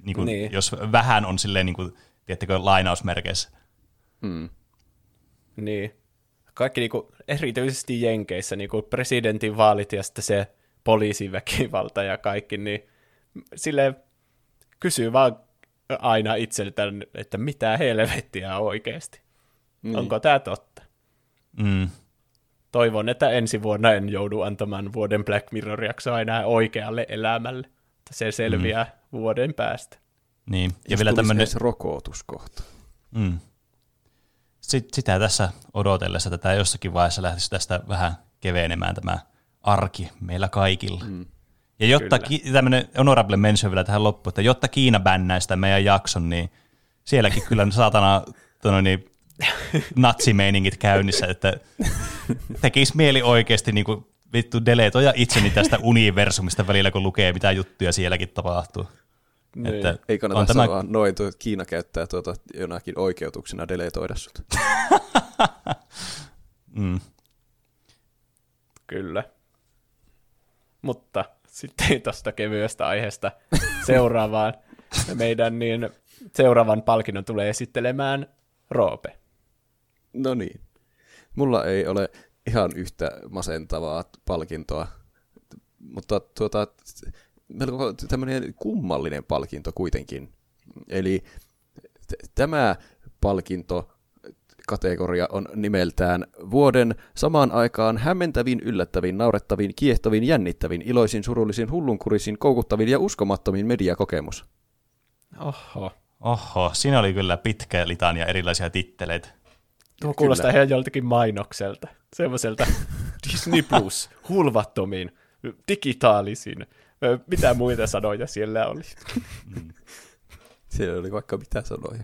Niin kuin, Niin. Jos vähän on silleen, niin kuin, tiedättekö, lainausmerkeissä. Mm. Niin. Kaikki niinku, erityisesti Jenkeissä niinku presidentin vaalit ja sitten se poliisiväkivalta ja kaikki, niin sille kysyy vaan aina itseltään, että mitä helvettiä oikeasti. Niin. Onko tämä totta? Mm. Toivon, että ensi vuonna en joudu antamaan vuoden Black Mirror-jaksoa enää oikealle elämälle. Että se selviää mm. vuoden päästä. Niin. Ja Jos vielä tulisi tämmöinen edes rokotus kohta. Mm. Sit, sitä tässä odotellessa tätä jossakin vaiheessa lähtisi tästä vähän kevenemään tämä arki meillä kaikilla. Mm. Ja jotta Kyllä. ki- tämmöinen honorable mention vielä tähän loppuun, että jotta Kiina bännää sitä meidän jakson, niin sielläkin kyllä saatana tono, niin, natsimeiningit käynnissä, että tekisi mieli oikeasti niin kuin, vittu deletoja itseni tästä universumista välillä, kun lukee mitä juttuja sielläkin tapahtuu. Niin. Että Ei kannata on tämä... tämä, vaan noin, tuo Kiina käyttää tuota jonakin oikeutuksena deletoida sut. mm, Kyllä. Mutta sitten tuosta kevyestä aiheesta seuraavaan. Meidän niin seuraavan palkinnon tulee esittelemään Roope. No niin. Mulla ei ole ihan yhtä masentavaa palkintoa, mutta tuota, melko tämmöinen kummallinen palkinto kuitenkin. Eli t- tämä palkinto kategoria on nimeltään vuoden samaan aikaan hämmentävin, yllättävin, naurettavin, kiehtovin, jännittävin, iloisin, surullisin, hullunkurisin, koukuttavin ja uskomattomin mediakokemus. Oho. Oho, siinä oli kyllä pitkä litania erilaisia titteleitä. Tuo kuulostaa ihan joltakin mainokselta. Semmoiselta Disney Plus, hulvattomin, digitaalisin. Mitä muita sanoja siellä oli? Siellä oli vaikka mitä sanoja.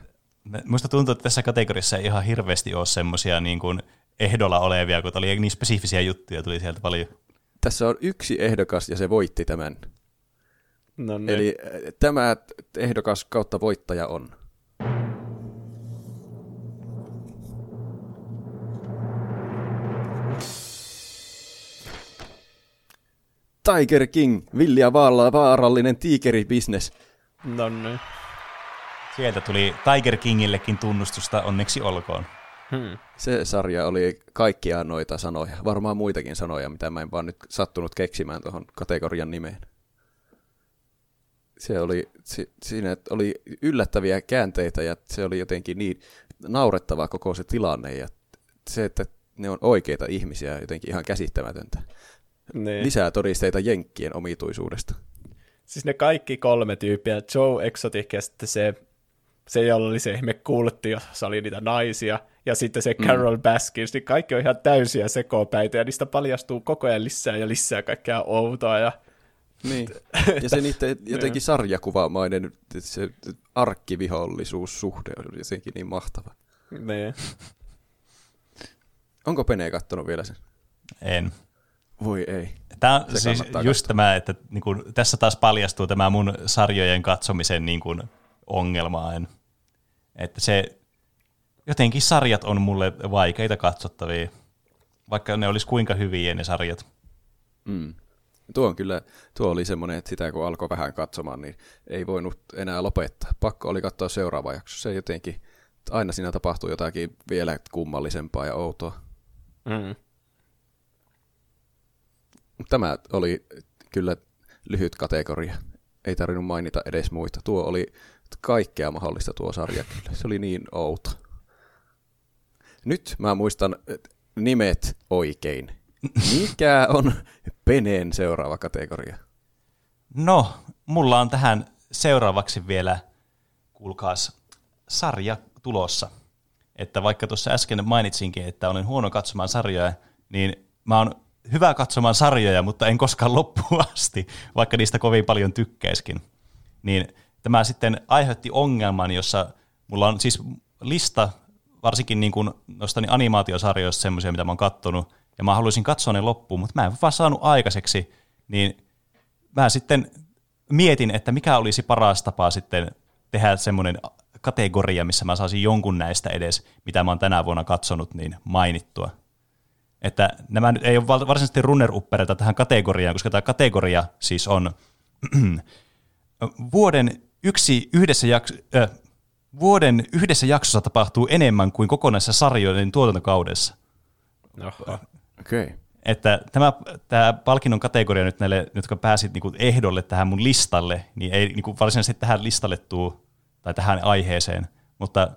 Musta tuntuu, että tässä kategoriassa ei ihan hirveästi ole semmoisia niin kuin ehdolla olevia, kun oli niin spesifisiä juttuja, tuli sieltä paljon. Tässä on yksi ehdokas ja se voitti tämän. No niin. Eli äh, tämä ehdokas kautta voittaja on. Tiger King, villiä vaalla vaarallinen tiikeribisnes. No niin. Sieltä tuli Tiger Kingillekin tunnustusta, onneksi olkoon. Hmm. Se sarja oli kaikkia noita sanoja, varmaan muitakin sanoja, mitä mä en vaan nyt sattunut keksimään tuohon kategorian nimeen. Se oli, si, siinä oli yllättäviä käänteitä ja se oli jotenkin niin naurettava koko se tilanne ja se, että ne on oikeita ihmisiä jotenkin ihan käsittämätöntä. Niin. Lisää todisteita Jenkkien omituisuudesta. Siis ne kaikki kolme tyyppiä, Joe Exotic ja sitten se, se jolla oli se ihme kultti, jossa oli niitä naisia, ja sitten se Carol mm. Baskins, niin kaikki on ihan täysiä sekopäitä, ja niistä paljastuu koko ajan lisää ja lisää kaikkea outoa, ja Niin. Ja se niiden jotenkin sarjakuvamainen se arkkivihollisuussuhde on jotenkin niin mahtava. niin. Onko Pene kattonut vielä sen? En. Voi ei. Tämä on Se siis just tämä, että niin kuin, tässä taas paljastuu tämä mun sarjojen katsomisen niin kuin, ongelma. En. Että se, jotenkin sarjat on mulle vaikeita katsottavia, vaikka ne olisi kuinka hyviä ne sarjat. Mm. Tuo on kyllä, tuo oli semmoinen, että sitä kun alkoi vähän katsomaan, niin ei voinut enää lopettaa. Pakko oli katsoa seuraava jakso. Se jotenkin, aina siinä tapahtuu jotakin vielä kummallisempaa ja outoa. Mm. Tämä oli kyllä lyhyt kategoria. Ei tarvinnut mainita edes muita. Tuo oli kaikkea mahdollista tuo sarja kyllä. Se oli niin outo. Nyt mä muistan nimet oikein. Mikä on Peneen seuraava kategoria? No, mulla on tähän seuraavaksi vielä, kuulkaas, sarja tulossa. Että vaikka tuossa äsken mainitsinkin, että olen huono katsomaan sarjoja, niin mä oon hyvä katsomaan sarjoja, mutta en koskaan loppuun asti, vaikka niistä kovin paljon tykkäiskin. Niin tämä sitten aiheutti ongelman, jossa mulla on siis lista, varsinkin niin kuin noista niin animaatiosarjoista semmoisia, mitä mä oon kattonut, ja mä haluaisin katsoa ne loppuun, mutta mä en vaan saanut aikaiseksi, niin mä sitten mietin, että mikä olisi paras tapa sitten tehdä semmoinen kategoria, missä mä saisin jonkun näistä edes, mitä mä oon tänä vuonna katsonut, niin mainittua. Että nämä nyt ei ole varsinaisesti runner tähän kategoriaan, koska tämä kategoria siis on vuoden yksi yhdessä jakso, äh, vuoden yhdessä jaksossa tapahtuu enemmän kuin kokonaisessa sarjoiden tuotantokaudessa. Okei. Okay. Että tämä, tämä palkinnon kategoria nyt näille, jotka pääsit niin ehdolle tähän mun listalle, niin ei niin varsinaisesti tähän listalle tuu, tai tähän aiheeseen, mutta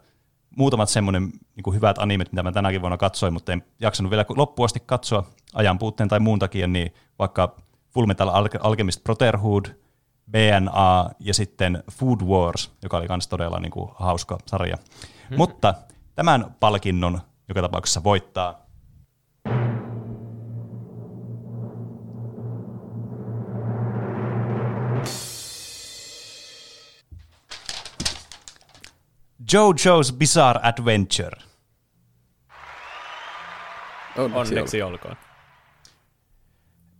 muutamat semmoinen niin hyvät animet, mitä mä tänäkin vuonna katsoin, mutta en jaksanut vielä loppuun asti katsoa ajan puutteen tai muun takia, niin vaikka Full Metal Alchemist Brotherhood, BNA ja sitten Food Wars, joka oli myös todella niin kuin, hauska sarja. Hmm. Mutta tämän palkinnon joka tapauksessa voittaa JoJo's Bizarre Adventure. Onneksi, Onneksi olkoon.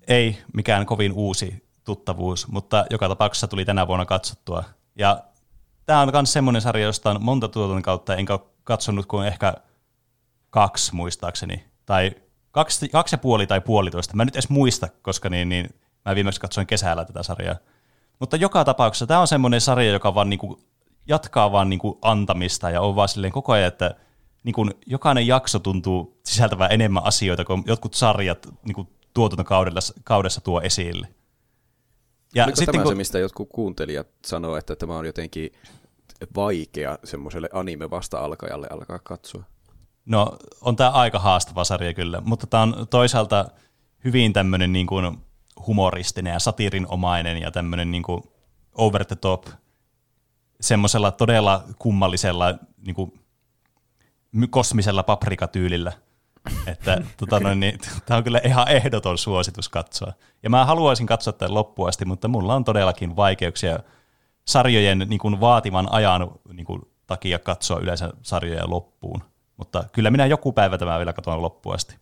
Ei mikään kovin uusi tuttavuus, mutta joka tapauksessa tuli tänä vuonna katsottua. Ja tämä on myös semmoinen sarja, josta on monta tuotannon kautta, enkä ole katsonut kuin ehkä kaksi muistaakseni. Tai kaksi, kaksi ja puoli tai puolitoista. Mä nyt edes muista, koska niin, niin, Mä viimeksi katsoin kesällä tätä sarjaa. Mutta joka tapauksessa tämä on semmoinen sarja, joka vaan niinku jatkaa vaan niinku antamista ja on vaan silleen koko ajan, että niinku jokainen jakso tuntuu sisältävän enemmän asioita kuin jotkut sarjat niinku tuotantokaudessa kaudessa tuo esille. Ja Oliko sitten, tämä kun... se, mistä jotkut kuuntelijat sanoo, että tämä on jotenkin vaikea semmoiselle anime-vasta-alkajalle alkaa katsoa? No, on tämä aika haastava sarja kyllä, mutta tämä on toisaalta hyvin tämmöinen niin kuin humoristinen ja satirinomainen ja tämmöinen niin kuin over the top, semmoisella todella kummallisella niin kuin kosmisella paprikatyylillä. Että tota noin, niin, tämä on kyllä ihan ehdoton suositus katsoa. Ja mä haluaisin katsoa tämän loppuun asti, mutta mulla on todellakin vaikeuksia sarjojen niin kuin vaativan ajan niin kuin, takia katsoa yleensä sarjoja loppuun. Mutta kyllä minä joku päivä tämä vielä katson loppuun asti.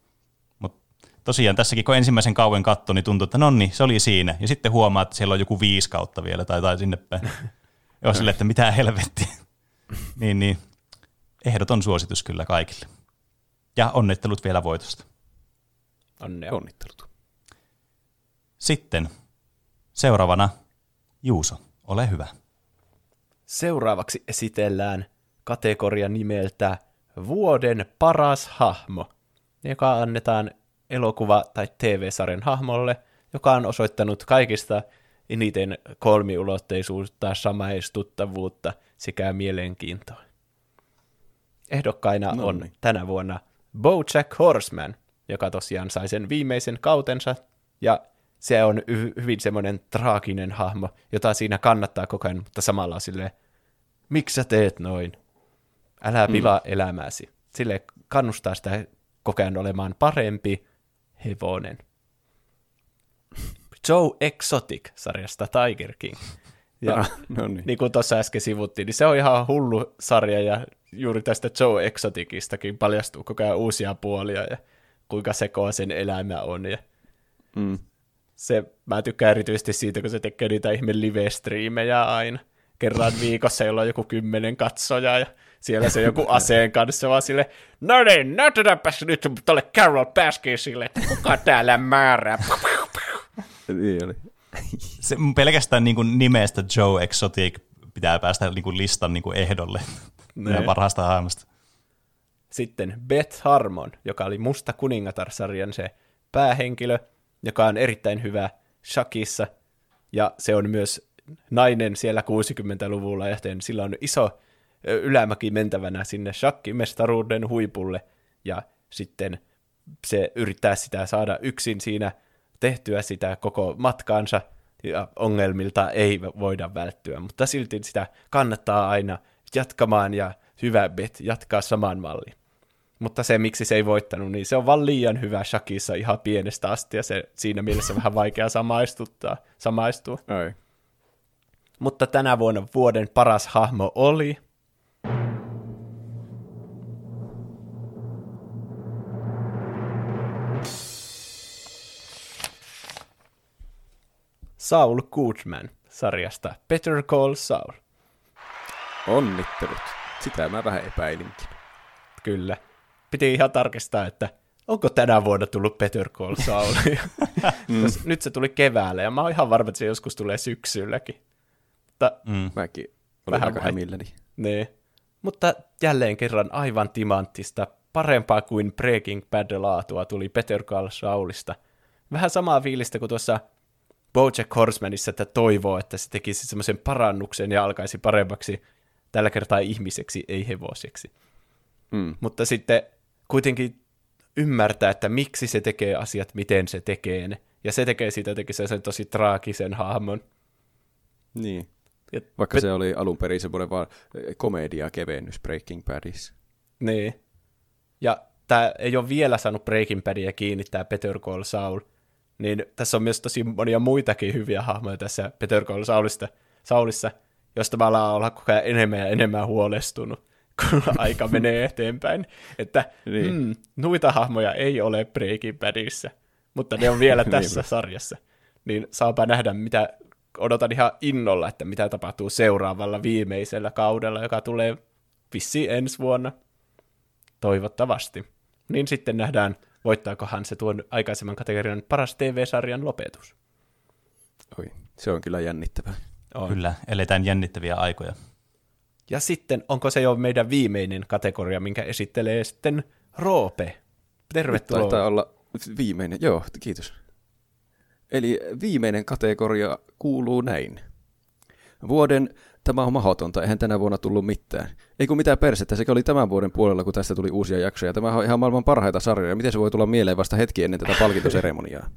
Mutta tosiaan tässäkin, kun ensimmäisen kauden katto, niin tuntui, että no niin, se oli siinä. Ja sitten huomaa, että siellä on joku viisi kautta vielä tai, tai sinne päin. Joo, sille, että mitä helvettiä. niin, niin. Ehdoton suositus kyllä kaikille. Ja onnittelut vielä voitosta. Onnea. Onnittelut. Sitten seuraavana Juuso, ole hyvä. Seuraavaksi esitellään kategoria nimeltä Vuoden paras hahmo, joka annetaan elokuva- tai TV-sarjan hahmolle, joka on osoittanut kaikista eniten kolmiulotteisuutta, samaistuttavuutta sekä mielenkiintoa. Ehdokkaina no on niin. tänä vuonna Bojack Horseman, joka tosiaan sai sen viimeisen kautensa, ja se on y- hyvin semmoinen traaginen hahmo, jota siinä kannattaa koko ajan, mutta samalla on silleen, miksi sä teet noin? Älä mm. pilaa mm. elämääsi. Sille kannustaa sitä koko ajan olemaan parempi hevonen. Joe Exotic-sarjasta Tiger King. Ja ah, no niin. niin kuin tuossa äsken sivuttiin, niin se on ihan hullu sarja ja juuri tästä Joe Exoticistakin paljastuu koko ajan uusia puolia ja kuinka sekoa sen elämä on. Ja mm. se, mä tykkään erityisesti siitä, kun se tekee niitä ihme live-striimejä aina. Kerran viikossa, jolla on joku kymmenen katsojaa ja siellä se joku aseen kanssa vaan sille, no niin, näytetäänpäs nyt tuolle Carol Baskinsille, että kuka täällä määrää. niin oli. Se pelkästään niin kuin nimestä Joe Exotic pitää päästä niin kuin listan niin kuin ehdolle. Ne. parhaasta hahmosta. Sitten Beth Harmon, joka oli Musta kuningatar-sarjan se päähenkilö, joka on erittäin hyvä Shakissa, ja se on myös nainen siellä 60-luvulla, joten sillä on iso ylämäki mentävänä sinne shakkimestaruuden huipulle, ja sitten se yrittää sitä saada yksin siinä tehtyä sitä koko matkaansa, ja ongelmilta ei voida välttyä, mutta silti sitä kannattaa aina jatkamaan ja hyvä bet jatkaa samaan malliin. Mutta se, miksi se ei voittanut, niin se on vaan liian hyvä Shakissa ihan pienestä asti, ja se siinä mielessä vähän vaikea samaistuttaa, samaistua. Ai. Mutta tänä vuonna vuoden paras hahmo oli Saul Goodman sarjasta Better Call Saul. Onnittelut. Sitä mä vähän epäilinkin. Kyllä. Piti ihan tarkistaa, että onko tänä vuonna tullut Better Call Saul. mm. Nyt se tuli keväällä ja mä oon ihan varma, että se joskus tulee syksylläkin. Mutta mm. Mäkin olen vähän aika hämilläni. Niin. Mutta jälleen kerran aivan timanttista, parempaa kuin Breaking Bad-laatua tuli Better Call Saulista. Vähän samaa fiilistä kuin tuossa Bojack Horsemanissa, että toivoo, että se tekisi semmoisen parannuksen ja alkaisi paremmaksi tällä kertaa ihmiseksi, ei hevoseksi. Mm. Mutta sitten kuitenkin ymmärtää, että miksi se tekee asiat, miten se tekee ne. Ja se tekee siitä jotenkin sen tosi traagisen hahmon. Niin. Ja Vaikka pe- se oli alun perin semmoinen vaan komedia kevennys Breaking Badissa. Niin. Ja tämä ei ole vielä saanut Breaking Badia kiinni, tämä Peter Call Saul. Niin tässä on myös tosi monia muitakin hyviä hahmoja tässä Peter Call Saulista, Saulissa, josta mä alan olla koko ajan enemmän ja enemmän huolestunut, kun aika menee eteenpäin. Että niin. mm, noita hahmoja ei ole Breaking Badissa, mutta ne on vielä tässä sarjassa. Niin saapa nähdä, mitä odotan ihan innolla, että mitä tapahtuu seuraavalla viimeisellä kaudella, joka tulee vissi ensi vuonna. Toivottavasti. Niin sitten nähdään, voittaakohan se tuon aikaisemman kategorian paras TV-sarjan lopetus. Oi, se on kyllä jännittävää. On. Kyllä, eletään jännittäviä aikoja. Ja sitten, onko se jo meidän viimeinen kategoria, minkä esittelee sitten Roope? Tervetuloa. Taitaa olla viimeinen, joo, kiitos. Eli viimeinen kategoria kuuluu näin. Vuoden tämä on mahdotonta, eihän tänä vuonna tullut mitään. Ei kun mitään persettä, sekä oli tämän vuoden puolella, kun tästä tuli uusia jaksoja. Tämä on ihan maailman parhaita sarjoja. Miten se voi tulla mieleen vasta hetki ennen tätä palkintoseremoniaa?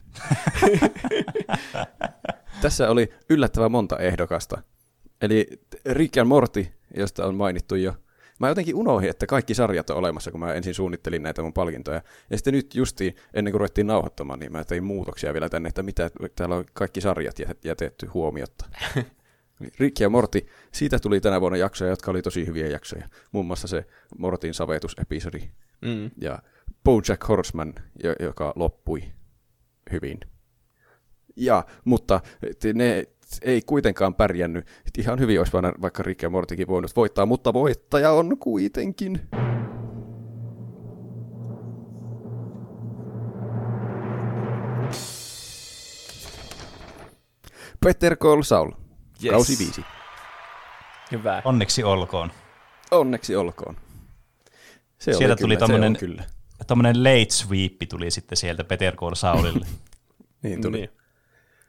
Tässä oli yllättävän monta ehdokasta. Eli Rick and Morty, josta on mainittu jo. Mä jotenkin unohdin, että kaikki sarjat on olemassa, kun mä ensin suunnittelin näitä mun palkintoja. Ja sitten nyt justi ennen kuin ruvettiin nauhoittamaan, niin mä tein muutoksia vielä tänne, että mitä täällä on kaikki sarjat jätetty huomiotta. Rick ja Morty, siitä tuli tänä vuonna jaksoja, jotka oli tosi hyviä jaksoja. Muun muassa se Mortin savetusepisodi Mm. ja Bojack Horseman, joka loppui hyvin. Ja, mutta ne ei kuitenkaan pärjännyt. Ihan hyvin olisi vaikka Rick ja Mortikin voinut voittaa, mutta voittaja on kuitenkin. Peter Call Saul, yes. kausi viisi. Hyvä. Onneksi olkoon. Onneksi olkoon. Se Sieltä tuli kyllä. tommonen late sweep tuli sitten sieltä Peter Call Saulille. niin tuli. Niin.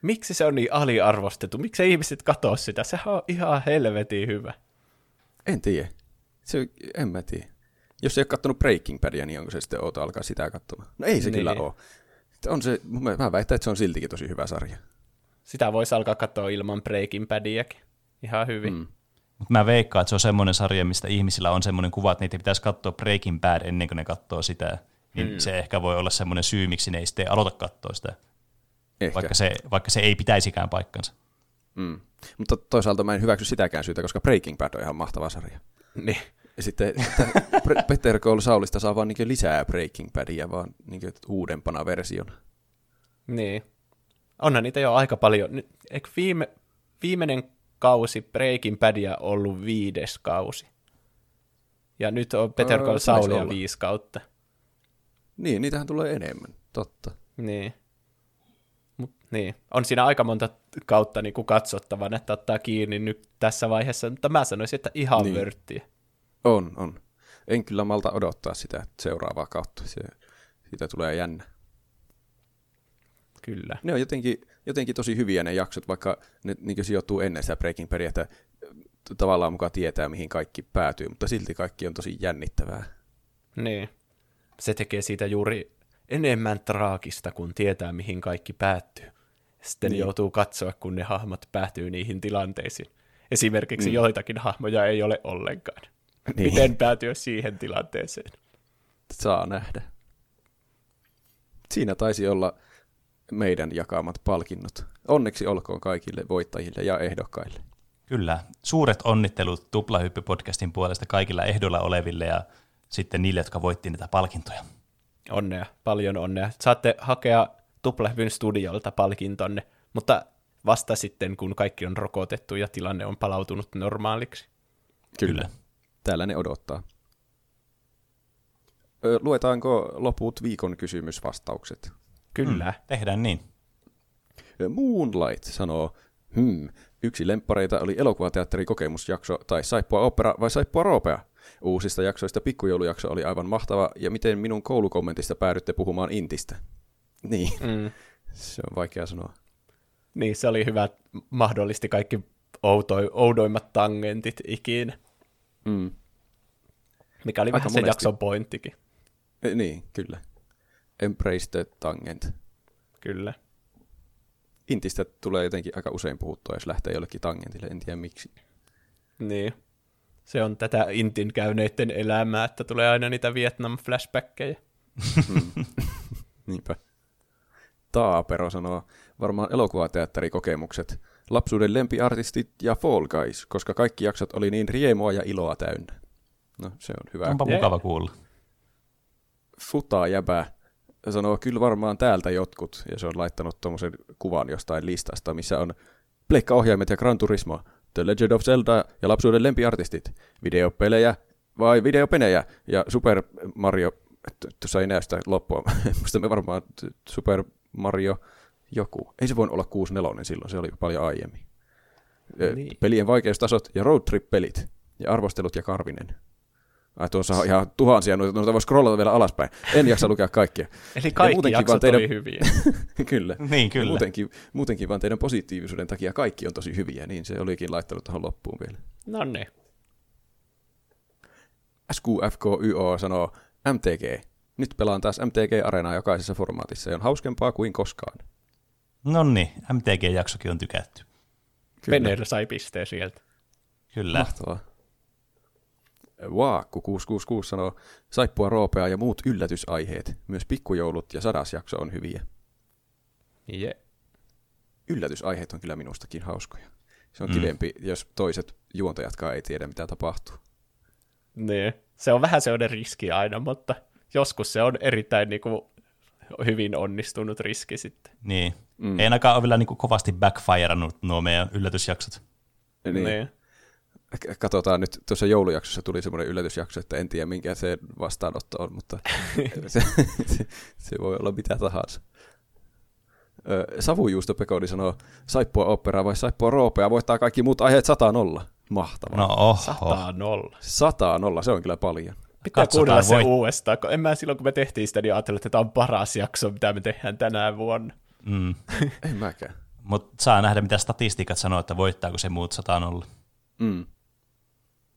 Miksi se on niin aliarvostettu? Miksi ihmiset katoo sitä? Sehän on ihan helvetin hyvä. En tiedä. Se, en mä tiedä. Jos ei ole kattonut Breaking Badia, niin onko se sitten outo alkaa sitä katsomaan? No ei se niin. kyllä ole. On se, mä väitän, että se on siltikin tosi hyvä sarja. Sitä voisi alkaa katsoa ilman Breaking Badiakin. Ihan hyvin. Mm. Mut mä veikkaan, että se on semmoinen sarja, mistä ihmisillä on semmoinen kuva, että niitä pitäisi katsoa Breaking Bad ennen kuin ne katsoo sitä. Niin mm. se ehkä voi olla semmoinen syy, miksi ne ei sitten aloita katsoa sitä. Ehkä. Vaikka, se, vaikka se ei pitäisikään paikkansa. Mm. Mutta toisaalta mä en hyväksy sitäkään syytä, koska Breaking Bad on ihan mahtava sarja. Niin. Ja sitten Peter Call Saulista saa vaan niin lisää Breaking Badia, vaan niin uudempana versiona. Niin. Onhan niitä jo aika paljon. Eikö viime, viimeinen kausi Breaking Badia ollut viides kausi? Ja nyt on Peter Call Saulia viisi kautta. Niin, niitähän tulee enemmän, totta. Niin. Mut, niin. On siinä aika monta kautta niin kuin katsottavan, että ottaa kiinni nyt tässä vaiheessa, mutta mä sanoisin, että ihan niin. vörttiä. On, on. En kyllä malta odottaa sitä seuraavaa kautta. Se, siitä tulee jännä. Kyllä. Ne on jotenkin, jotenkin tosi hyviä ne jaksot, vaikka ne niin sijoittuu ennen sitä Breaking Badia, että tavallaan mukaan tietää, mihin kaikki päätyy, mutta silti kaikki on tosi jännittävää. Niin. Se tekee siitä juuri enemmän traagista, kun tietää, mihin kaikki päättyy. Sitten niin. joutuu katsoa, kun ne hahmot päätyy niihin tilanteisiin. Esimerkiksi niin. joitakin hahmoja ei ole ollenkaan. Niin. Miten päätyä siihen tilanteeseen? Saa nähdä. Siinä taisi olla meidän jakamat palkinnot. Onneksi olkoon kaikille voittajille ja ehdokkaille. Kyllä. Suuret onnittelut Tuplahyppy-podcastin puolesta kaikilla ehdolla oleville ja sitten niille, jotka voitti näitä palkintoja. Onnea, paljon onnea. Saatte hakea Tuplahypyn studiolta palkintonne, mutta vasta sitten, kun kaikki on rokotettu ja tilanne on palautunut normaaliksi. Kyllä. Täällä ne odottaa. Luetaanko loput viikon kysymysvastaukset? Kyllä. Mm, tehdään niin. Moonlight sanoo, hmm, yksi lemppareita oli elokuvateatterin kokemusjakso tai Saippua opera vai Saippua roopea. Uusista jaksoista pikkujoulujakso oli aivan mahtava, ja miten minun koulukommentista päädytte puhumaan Intistä? Niin, mm. se on vaikea sanoa. Niin, se oli hyvä, mahdollisti kaikki outoi, oudoimmat tangentit ikinä. Mm. Mikä oli Aika vähän monesti. se jakson pointtikin. Niin, kyllä. Embrace the tangent. Kyllä. Intistä tulee jotenkin aika usein puhuttua, jos lähtee jollekin tangentille, en tiedä miksi. Niin. Se on tätä Intin käyneiden elämää, että tulee aina niitä Vietnam-flashbackkejä. Mm. Niinpä. Taapero sanoo, varmaan elokuvateatterikokemukset, lapsuuden lempiartistit ja Fall Guys, koska kaikki jaksot oli niin riemoa ja iloa täynnä. No, se on hyvä. Onpa mukava kuulla. Futa jäbä sanoo kyllä varmaan täältä jotkut, ja se on laittanut tuommoisen kuvan jostain listasta, missä on pleikkaohjaimet ja Gran Turismo, The Legend of Zelda ja lapsuuden lempiartistit, videopelejä vai videopenejä ja Super Mario, tuossa ei näy sitä loppua, musta me varmaan Super Mario Joku. Ei se voinut olla 64 silloin, se oli paljon aiemmin. Niin. Pelien vaikeustasot ja road trip-pelit. Ja arvostelut ja Karvinen. Ai tuossa on ihan tuhansia, noita, noita voi scrollata vielä alaspäin. En jaksa lukea kaikkia. Eli Ja kaikki muutenkin jaksot vaan teidän- oli hyviä. kyllä. Niin, kyllä. Ja Muutenkin, muutenkin vaan teidän positiivisuuden takia kaikki on tosi hyviä, niin se olikin laittanut tuohon loppuun vielä. No niin. SQFKYO sanoo MTG. Nyt pelaan taas MTG-areenaa jokaisessa formaatissa ja on hauskempaa kuin koskaan. No niin, MTG-jaksokin on tykätty. Kyllä. Penner sai pisteen sieltä. Kyllä. Mahtavaa. Vaakku 666 sanoo, saippua roopea ja muut yllätysaiheet. Myös pikkujoulut ja sadas jakso on hyviä. Je. Yllätysaiheet on kyllä minustakin hauskoja. Se on Mm. mm. kivempi, jos toiset juontajatkaan ei tiedä, mitä tapahtuu. Niin. Se on vähän sellainen riski aina, mutta joskus se on erittäin niin kuin, hyvin onnistunut riski sitten. Niin. Mm. Ei ainakaan ole vielä niin kuin kovasti backfireannut nuo meidän yllätysjaksot. Niin. Niin. Katsotaan nyt, tuossa joulujaksossa tuli semmoinen yllätysjakso, että en tiedä minkä se vastaanotto on, mutta se, se, se voi olla mitä tahansa. Ö, Savujuusto Pekoni sanoo, saippua operaa vai saippua roopea, voittaa kaikki muut aiheet sataan nolla. Mahtavaa. No oho. Sataa nolla. Sataa nolla, se on kyllä paljon. Pitää Katsotaan, kuunnella se voi- uudestaan, kun en mä silloin kun me tehtiin sitä, niin ajattelin, että tämä on paras jakso, mitä me tehdään tänä vuonna. Mm. En mäkään. Mutta saa nähdä, mitä statistiikat sanoo, että voittaako se muut 100 nolla. Mm.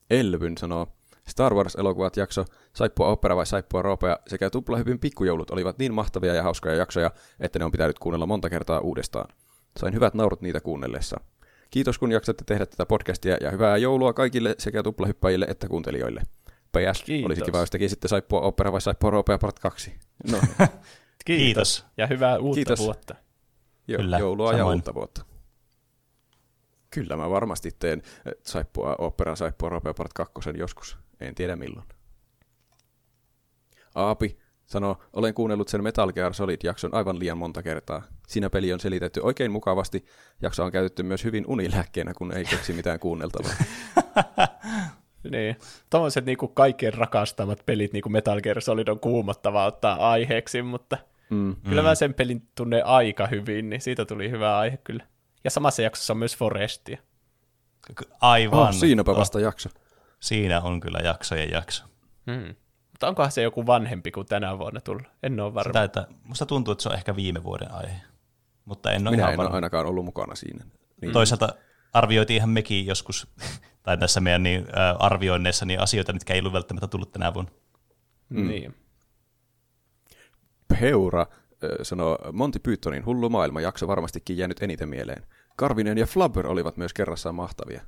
Elvyn sanoo, Star Wars-elokuvat jakso Saippua opera vai Saippua roopea sekä Tuplahypyn pikkujoulut olivat niin mahtavia ja hauskoja jaksoja, että ne on pitänyt kuunnella monta kertaa uudestaan. Sain hyvät naurut niitä kuunnellessa. Kiitos kun jaksatte tehdä tätä podcastia ja hyvää joulua kaikille sekä tuplahyppäjille että kuuntelijoille. PS, Kiitos. olisi kiva, jos tekisitte Saippua opera vai Saippua roopea part 2. No, Kiitos. Ja hyvää uutta Kiitos. vuotta. jo, Kyllä, joulua ja samoin. uutta vuotta. Kyllä mä varmasti teen eh, Saippua opera, Saippua roopea part 2 joskus. En tiedä milloin. Aapi sanoo, olen kuunnellut sen Metal Gear Solid-jakson aivan liian monta kertaa. Siinä peli on selitetty oikein mukavasti. Jakso on käytetty myös hyvin unilääkkeenä, kun ei keksi mitään kuunneltavaa. Niin. Tuommoiset niinku kaikkien rakastamat pelit, niin kuin Metal Gear Solid on kuumottavaa ottaa aiheeksi, mutta Mm. kyllä mä sen pelin tunnen aika hyvin, niin siitä tuli hyvä aihe kyllä. Ja samassa jaksossa on myös Forestia. Aivan. Oh, siinäpä vasta jakso. Siinä on kyllä jaksojen jakso. Hmm. Mutta onkohan se joku vanhempi kuin tänä vuonna tullut? En ole varma. Sitä, että musta tuntuu, että se on ehkä viime vuoden aihe. Mutta en ole Minä ihan en ole varma. ainakaan ollut mukana siinä. Niin. Toisaalta arvioitiin ihan mekin joskus, tai tässä meidän niin, ä, arvioinneissa, niin asioita, mitkä ei ollut välttämättä tullut tänä vuonna. Mm. Niin. Peura sanoo, Monty Pythonin hullu maailma jakso varmastikin jäänyt eniten mieleen. Karvinen ja Flubber olivat myös kerrassaan mahtavia.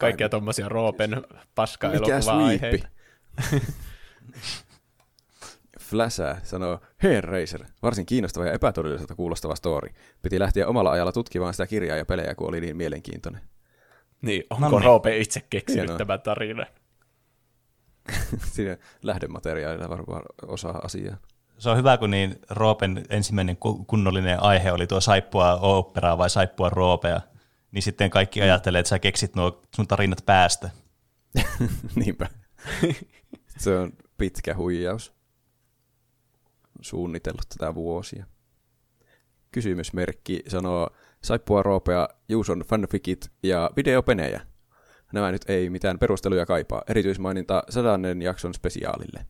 Kaikkia tuommoisia Roopen paska-elokuva-aiheita. Fläsää sanoo, Hair Racer, varsin kiinnostava ja epätodelliselta kuulostava story. Piti lähteä omalla ajalla tutkimaan sitä kirjaa ja pelejä, kun oli niin mielenkiintoinen. Niin, onko Noniin. Roope itse keksinyt Hienoa. tämän tarinan? Siinä lähdemateriaalilla varmaan osaa asiaa. Se on hyvä, kun niin Roopen ensimmäinen ku- kunnollinen aihe oli tuo saippua operaa vai saippua roopea. Niin sitten kaikki ajattelee, että sä keksit nuo sun tarinat päästä. Niinpä. Se on pitkä huijaus. Suunnitellut tätä vuosia. Kysymysmerkki sanoo Saippua roopea, Juuson fanficit ja videopenejä. Nämä nyt ei mitään perusteluja kaipaa. Erityismaininta sadannen jakson spesiaalille.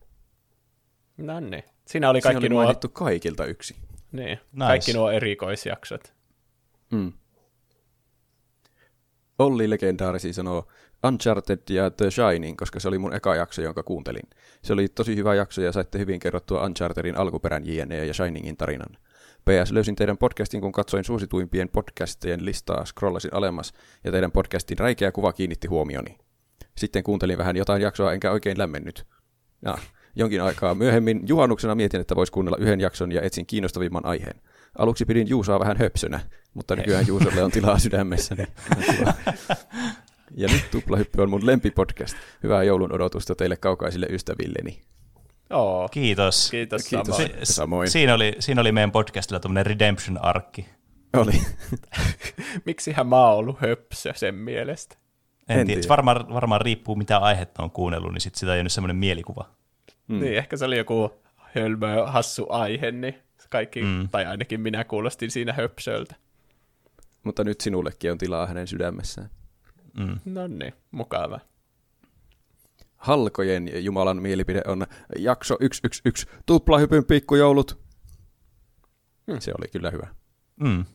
No niin. Siinä oli Siinä kaikki oli nuo, mainittu kaikilta yksi. niin, Nice. kaikki nuo erikoisjaksot. Mm. Olli Legendaarisi sanoo Uncharted ja The Shining, koska se oli mun eka jakso, jonka kuuntelin. Se oli tosi hyvä jakso ja saitte hyvin kerrottua Unchartedin alkuperän JNE ja Shiningin tarinan. PS löysin teidän podcastin, kun katsoin suosituimpien podcastien listaa, scrollasin alemmas ja teidän podcastin räikeä kuva kiinnitti huomioni. Sitten kuuntelin vähän jotain jaksoa enkä oikein lämmennyt. Ja, jonkin aikaa myöhemmin juhannuksena mietin, että vois kuunnella yhden jakson ja etsin kiinnostavimman aiheen. Aluksi pidin Juusaa vähän höpsönä, mutta nykyään Juusolle on tilaa sydämessäni. Ja nyt Tuplahyppy on mun lempipodcast. Hyvää joulun odotusta teille kaukaisille ystävilleni. Oo, Kiitos. kiitos, Kiitos. samoin. Si- Samoin. Siinä oli, siinä oli meidän podcastilla tämmöinen redemption-arkki. Oli. Miksihän mä oon ollut höpsö sen mielestä? En, En en tiedä. tiedä. Varmaan, varmaan riippuu, mitä aihetta on kuunnellut, niin sit sitä ei ole semmoinen mielikuva. Mm. Niin, ehkä se oli joku hölmö, hassu aihe, niin kaikki, mm. tai ainakin minä kuulostin siinä höpsöltä. Mutta nyt sinullekin on tilaa hänen sydämessään. Mm. No niin, mukava. Halkojen Jumalan mielipide on jakso 111, tuplahypyn pikkujoulut. Hmm. Se oli kyllä hyvä. Mm.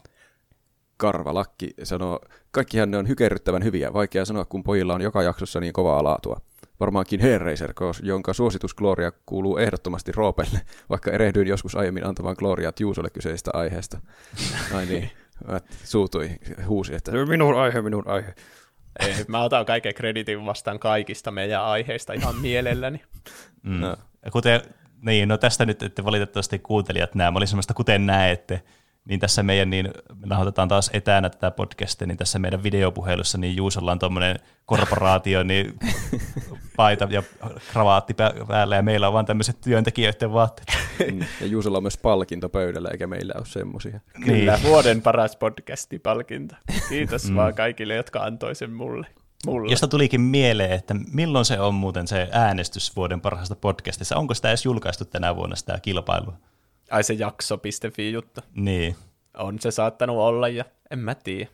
Karvalakki sanoo, kaikkihan ne on hykerryttävän hyviä, vaikea sanoa, kun pojilla on joka jaksossa niin kovaa laatua. Varmaankin Hellraiser, jonka suositus Gloria kuuluu ehdottomasti Roopelle, vaikka erehdyin joskus aiemmin antamaan Gloria Juusolle kyseisestä aiheesta. Ai niin, suutui, huusi, että minun aihe, minun aihe. Ei, mä otan kaiken kreditin vastaan kaikista meidän aiheista ihan mielelläni. Mm. No. Kuten, niin, no tästä nyt että valitettavasti kuuntelijat nämä, oli semmoista kuten näette, niin tässä meidän, niin me nauhoitetaan taas etänä tätä podcastia, niin tässä meidän videopuhelussa, niin Juusolla on tuommoinen korporaatio, niin paita ja kravaatti päällä, ja meillä on vaan tämmöiset työntekijöiden vaatteet. Mm. Ja Juusolla on myös palkinto pöydällä, eikä meillä ole semmoisia. Kyllä, niin. vuoden paras podcasti-palkinto. Kiitos mm. vaan kaikille, jotka antoi sen mulle. Mulle. Josta tulikin mieleen, että milloin se on muuten se äänestys vuoden parhaasta podcastissa. Onko sitä edes julkaistu tänä vuonna sitä kilpailua? Ai se jakso.fi juttu. Niin. On se saattanut olla ja en mä tiedä.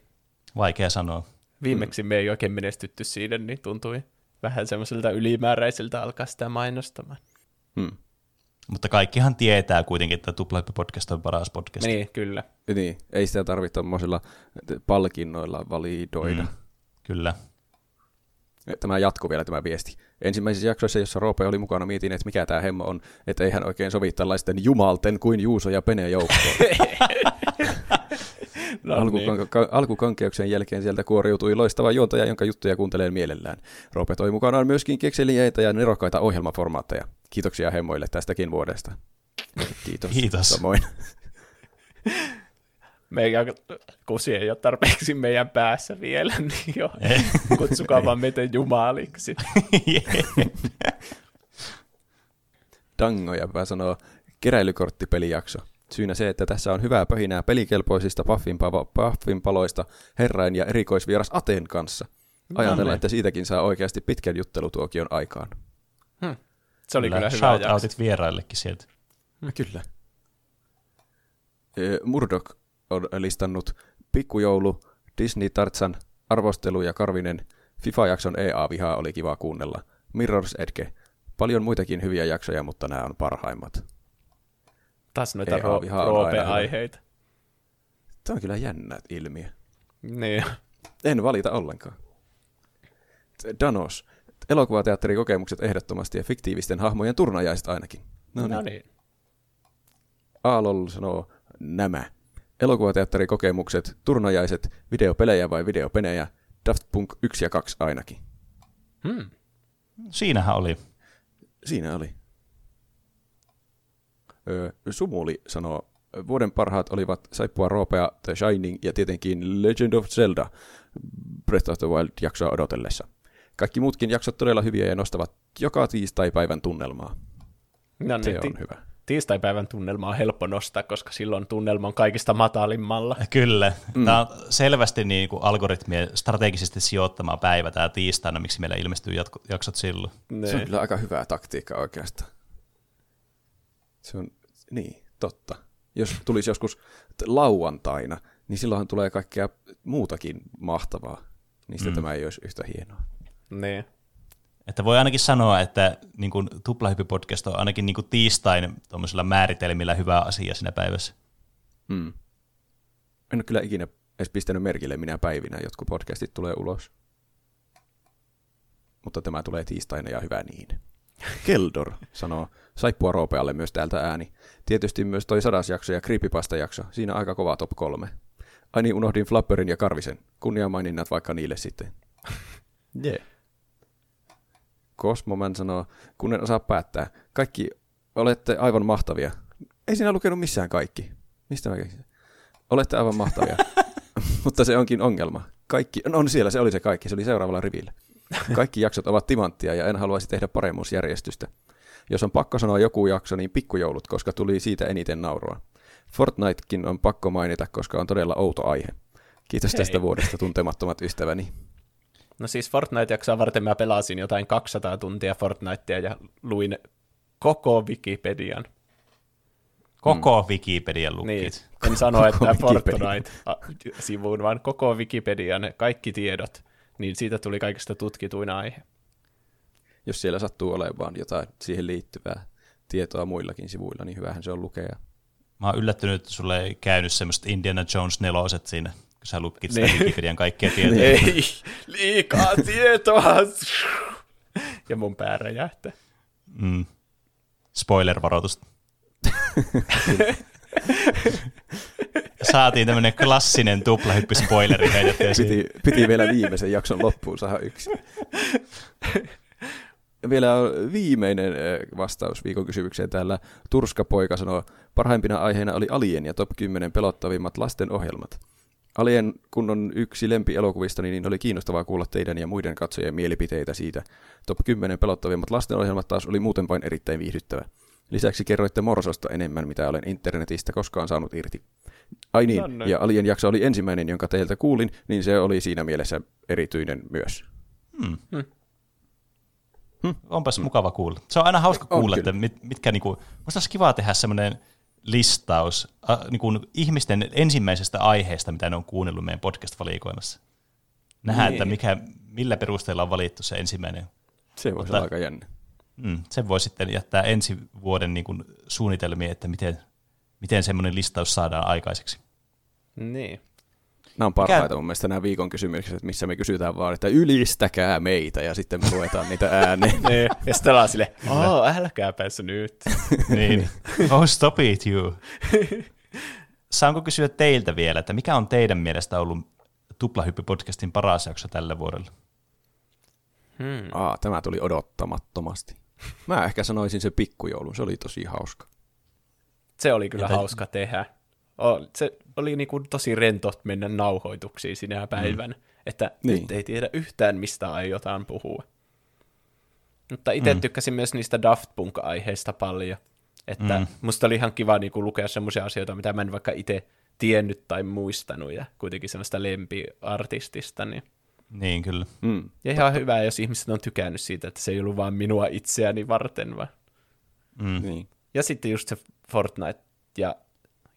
Vaikea sanoa. Viimeksi mm. me ei oikein menestytty siinä, niin tuntui vähän semmoiselta ylimääräiseltä alkaa sitä mainostamaan. Hmm. Mutta kaikkihan tietää kuitenkin, että Tuplahyppy podcast on paras podcast. Niin, kyllä. Niin, ei sitä tarvitse tuommoisilla palkinnoilla validoida. Mm. Kyllä. Tämä jatkuu vielä tämä viesti. Ensimmäisessä jaksoissa, jossa Roope oli mukana, mietin, että mikä tämä hemmo on, että ei hän oikein sovi tällaisten jumalten kuin Juuso ja Pene joukkoon. no Alkukan- niin. alkukankeuksen jälkeen sieltä kuoriutui loistava juontaja, jonka juttuja kuuntelee mielellään. Roope toi mukanaan myöskin kekseliäitä ja nerokkaita ohjelmaformaatteja. Kiitoksia hemmoille tästäkin vuodesta. Kiitos. Kiitos. Samoin. meidän kusi ei ole tarpeeksi meidän päässä vielä, niin jo, kutsukaa vaan meitä jumaliksi. Dango ja sanoo keräilykorttipelijakso. Syynä se, että tässä on hyvää pöhinää pelikelpoisista paloista herrain ja erikoisvieras Aten kanssa. Ajatellaan, no, että siitäkin saa oikeasti pitkän juttelutuokion aikaan. Hmm. Se oli kyllä, kyllä hyvä Shoutoutit vieraillekin sieltä. No, kyllä. Murdoch on listannut Pikkujoulu, Disney Tartsan, Arvostelu ja Karvinen, FIFA-jakson EA-vihaa oli kiva kuunnella, Mirror's Edge, paljon muitakin hyviä jaksoja, mutta nämä on parhaimmat. Taas noita roope-aiheita. Tämä on kyllä jännä ilmiö. Niin. En valita ollenkaan. Danos. Elokuvateatterikokemukset ehdottomasti ja fiktiivisten hahmojen turnajaiset ainakin. No niin. No niin. Aalol sanoo nämä elokuvateatterikokemukset, turnajaiset, videopelejä vai videopenejä, Daft Punk 1 ja 2 ainakin. Hmm. Siinähän oli. Siinä oli. Sumuli sanoo, vuoden parhaat olivat Saippua Roopea, The Shining ja tietenkin Legend of Zelda Breath of the Wild-jaksoa odotellessa. Kaikki muutkin jaksot todella hyviä ja nostavat joka tiistai-päivän tunnelmaa. No, niin, Se on hyvä tiistaipäivän tunnelma on helppo nostaa, koska silloin tunnelma on kaikista matalimmalla. Kyllä. Mm. Tämä on selvästi niin kuin algoritmien strategisesti sijoittama päivä tämä tiistaina, miksi meillä ilmestyy jaksot silloin. Ne. Se on kyllä aika hyvää taktiikkaa oikeastaan. Se on, niin, totta. Jos tulisi joskus lauantaina, niin silloinhan tulee kaikkea muutakin mahtavaa. Niistä mm. tämä ei olisi yhtä hienoa. Niin. Että voi ainakin sanoa, että niin kuin Tuplahyppy-podcast on ainakin niin kuin tiistain määritelmillä hyvä asia siinä päivässä. Hmm. En ole kyllä ikinä edes pistänyt merkille minä päivinä, jotkut podcastit tulee ulos. Mutta tämä tulee tiistaina ja hyvä niin. Keldor sanoo, saippua roopealle myös täältä ääni. Tietysti myös toi sadas jakso ja creepypasta-jakso. Siinä aika kova top kolme. Ai niin, unohdin Flapperin ja Karvisen. Kunniamaininnat vaikka niille sitten. Yeah. Cosmoman sanoo, kun en osaa päättää. Kaikki olette aivan mahtavia. Ei siinä lukenut missään kaikki. Mistä mä keksin? Olette aivan mahtavia. Mutta se onkin ongelma. Kaikki, no on siellä, se oli se kaikki, se oli seuraavalla rivillä. Kaikki jaksot ovat timanttia ja en haluaisi tehdä paremmuusjärjestystä. Jos on pakko sanoa joku jakso, niin pikkujoulut, koska tuli siitä eniten naurua. Fortnitekin on pakko mainita, koska on todella outo aihe. Kiitos Hei. tästä vuodesta tuntemattomat ystäväni. No siis Fortnite-jaksoa varten mä pelasin jotain 200 tuntia Fortnitea ja luin koko Wikipedian. Koko Wikipedian lukit. Niin, en sano, että Koko. Fortnite-sivuun, vaan koko Wikipedian kaikki tiedot, niin siitä tuli kaikista tutkituin aihe. Jos siellä sattuu olemaan jotain siihen liittyvää tietoa muillakin sivuilla, niin hyvähän se on lukea. Mä oon yllättynyt, että sulle ei käynyt semmoista Indiana Jones neloset siinä, kun sä lukit sitä Niin. Wikipedian kaikkia tietoja. Ei, liikaa tietoa! Ja mun pää räjähtää. Mm. Spoiler-varoitus. Saatiin tämmönen klassinen tuplahyppy-spoileri heitettyä. Piti, piti vielä viimeisen jakson loppuun saada yksi. Vielä viimeinen eh, vastaus viikon kysymykseen täällä. Turskapoika sanoo, parhaimpina aiheina oli Alien ja top 10 pelottavimmat lasten ohjelmat. Alien, kun on yksi lempielokuvista, niin oli kiinnostavaa kuulla teidän ja muiden katsojien mielipiteitä siitä. Top 10 pelottavimmat lastenohjelmat taas oli muuten vain erittäin viihdyttävä. Lisäksi kerroitte Morsosta enemmän, mitä olen internetistä koskaan saanut irti. Ai niin, niin. ja Alien jakso oli ensimmäinen, jonka teiltä kuulin, niin se oli siinä mielessä erityinen myös. Onpas mukava kuulla. Se on aina hauska On kuulla, kyllä. että mit, mitkä niinku, musta olisi kiva tehdä semmoinen listaus äh, niinku ihmisten ensimmäisestä aiheesta, mitä ne on kuunnellut meidän podcast-valikoimassa. Nähdään, Niin. että mikä, millä perusteella on valittu se ensimmäinen. Se voisi olla aika jännä. Mm, sen voi sitten jättää ensi vuoden niinku suunnitelmiin, että miten, miten semmoinen listaus saadaan aikaiseksi. Niin. Nämä on parhaita mun mielestä nämä viikon kysymykset, missä me kysytään vaan, että ylistäkää meitä, ja sitten me luetaan niitä ääneen. niin. Ja sitten ollaan silleen, oo, älkääpäs nyt. Niin. Oh, stop it, you. Saanko kysyä teiltä vielä, että mikä on teidän mielestä ollut Tuplahyppy-podcastin paras jakso tällä vuodella? Hmm. Aa, tämä tuli odottamattomasti. Mä ehkä sanoisin se pikkujoulu, se oli tosi hauska. Se oli kyllä Entä- hauska tehdä. O, se oli niinku tosi rento mennä nauhoituksiin sinä päivänä, että Niin. nyt ei tiedä yhtään, mistä aiotaan puhua. Mutta itse Mm. tykkäsin myös niistä Daft Punk-aiheista paljon. Että Mm. mm. musta oli ihan kiva niinku lukea semmoisia asioita, mitä mä en vaikka itse tiennyt tai muistanut, ja kuitenkin semmoista lempiartistista. Niin. Niin, kyllä. Mm. Ja ihan hyvä, jos ihmiset on tykännyt siitä, että se ei ollut vaan minua itseäni varten, vaan Mm. Niin. Ja sitten just se Fortnite, ja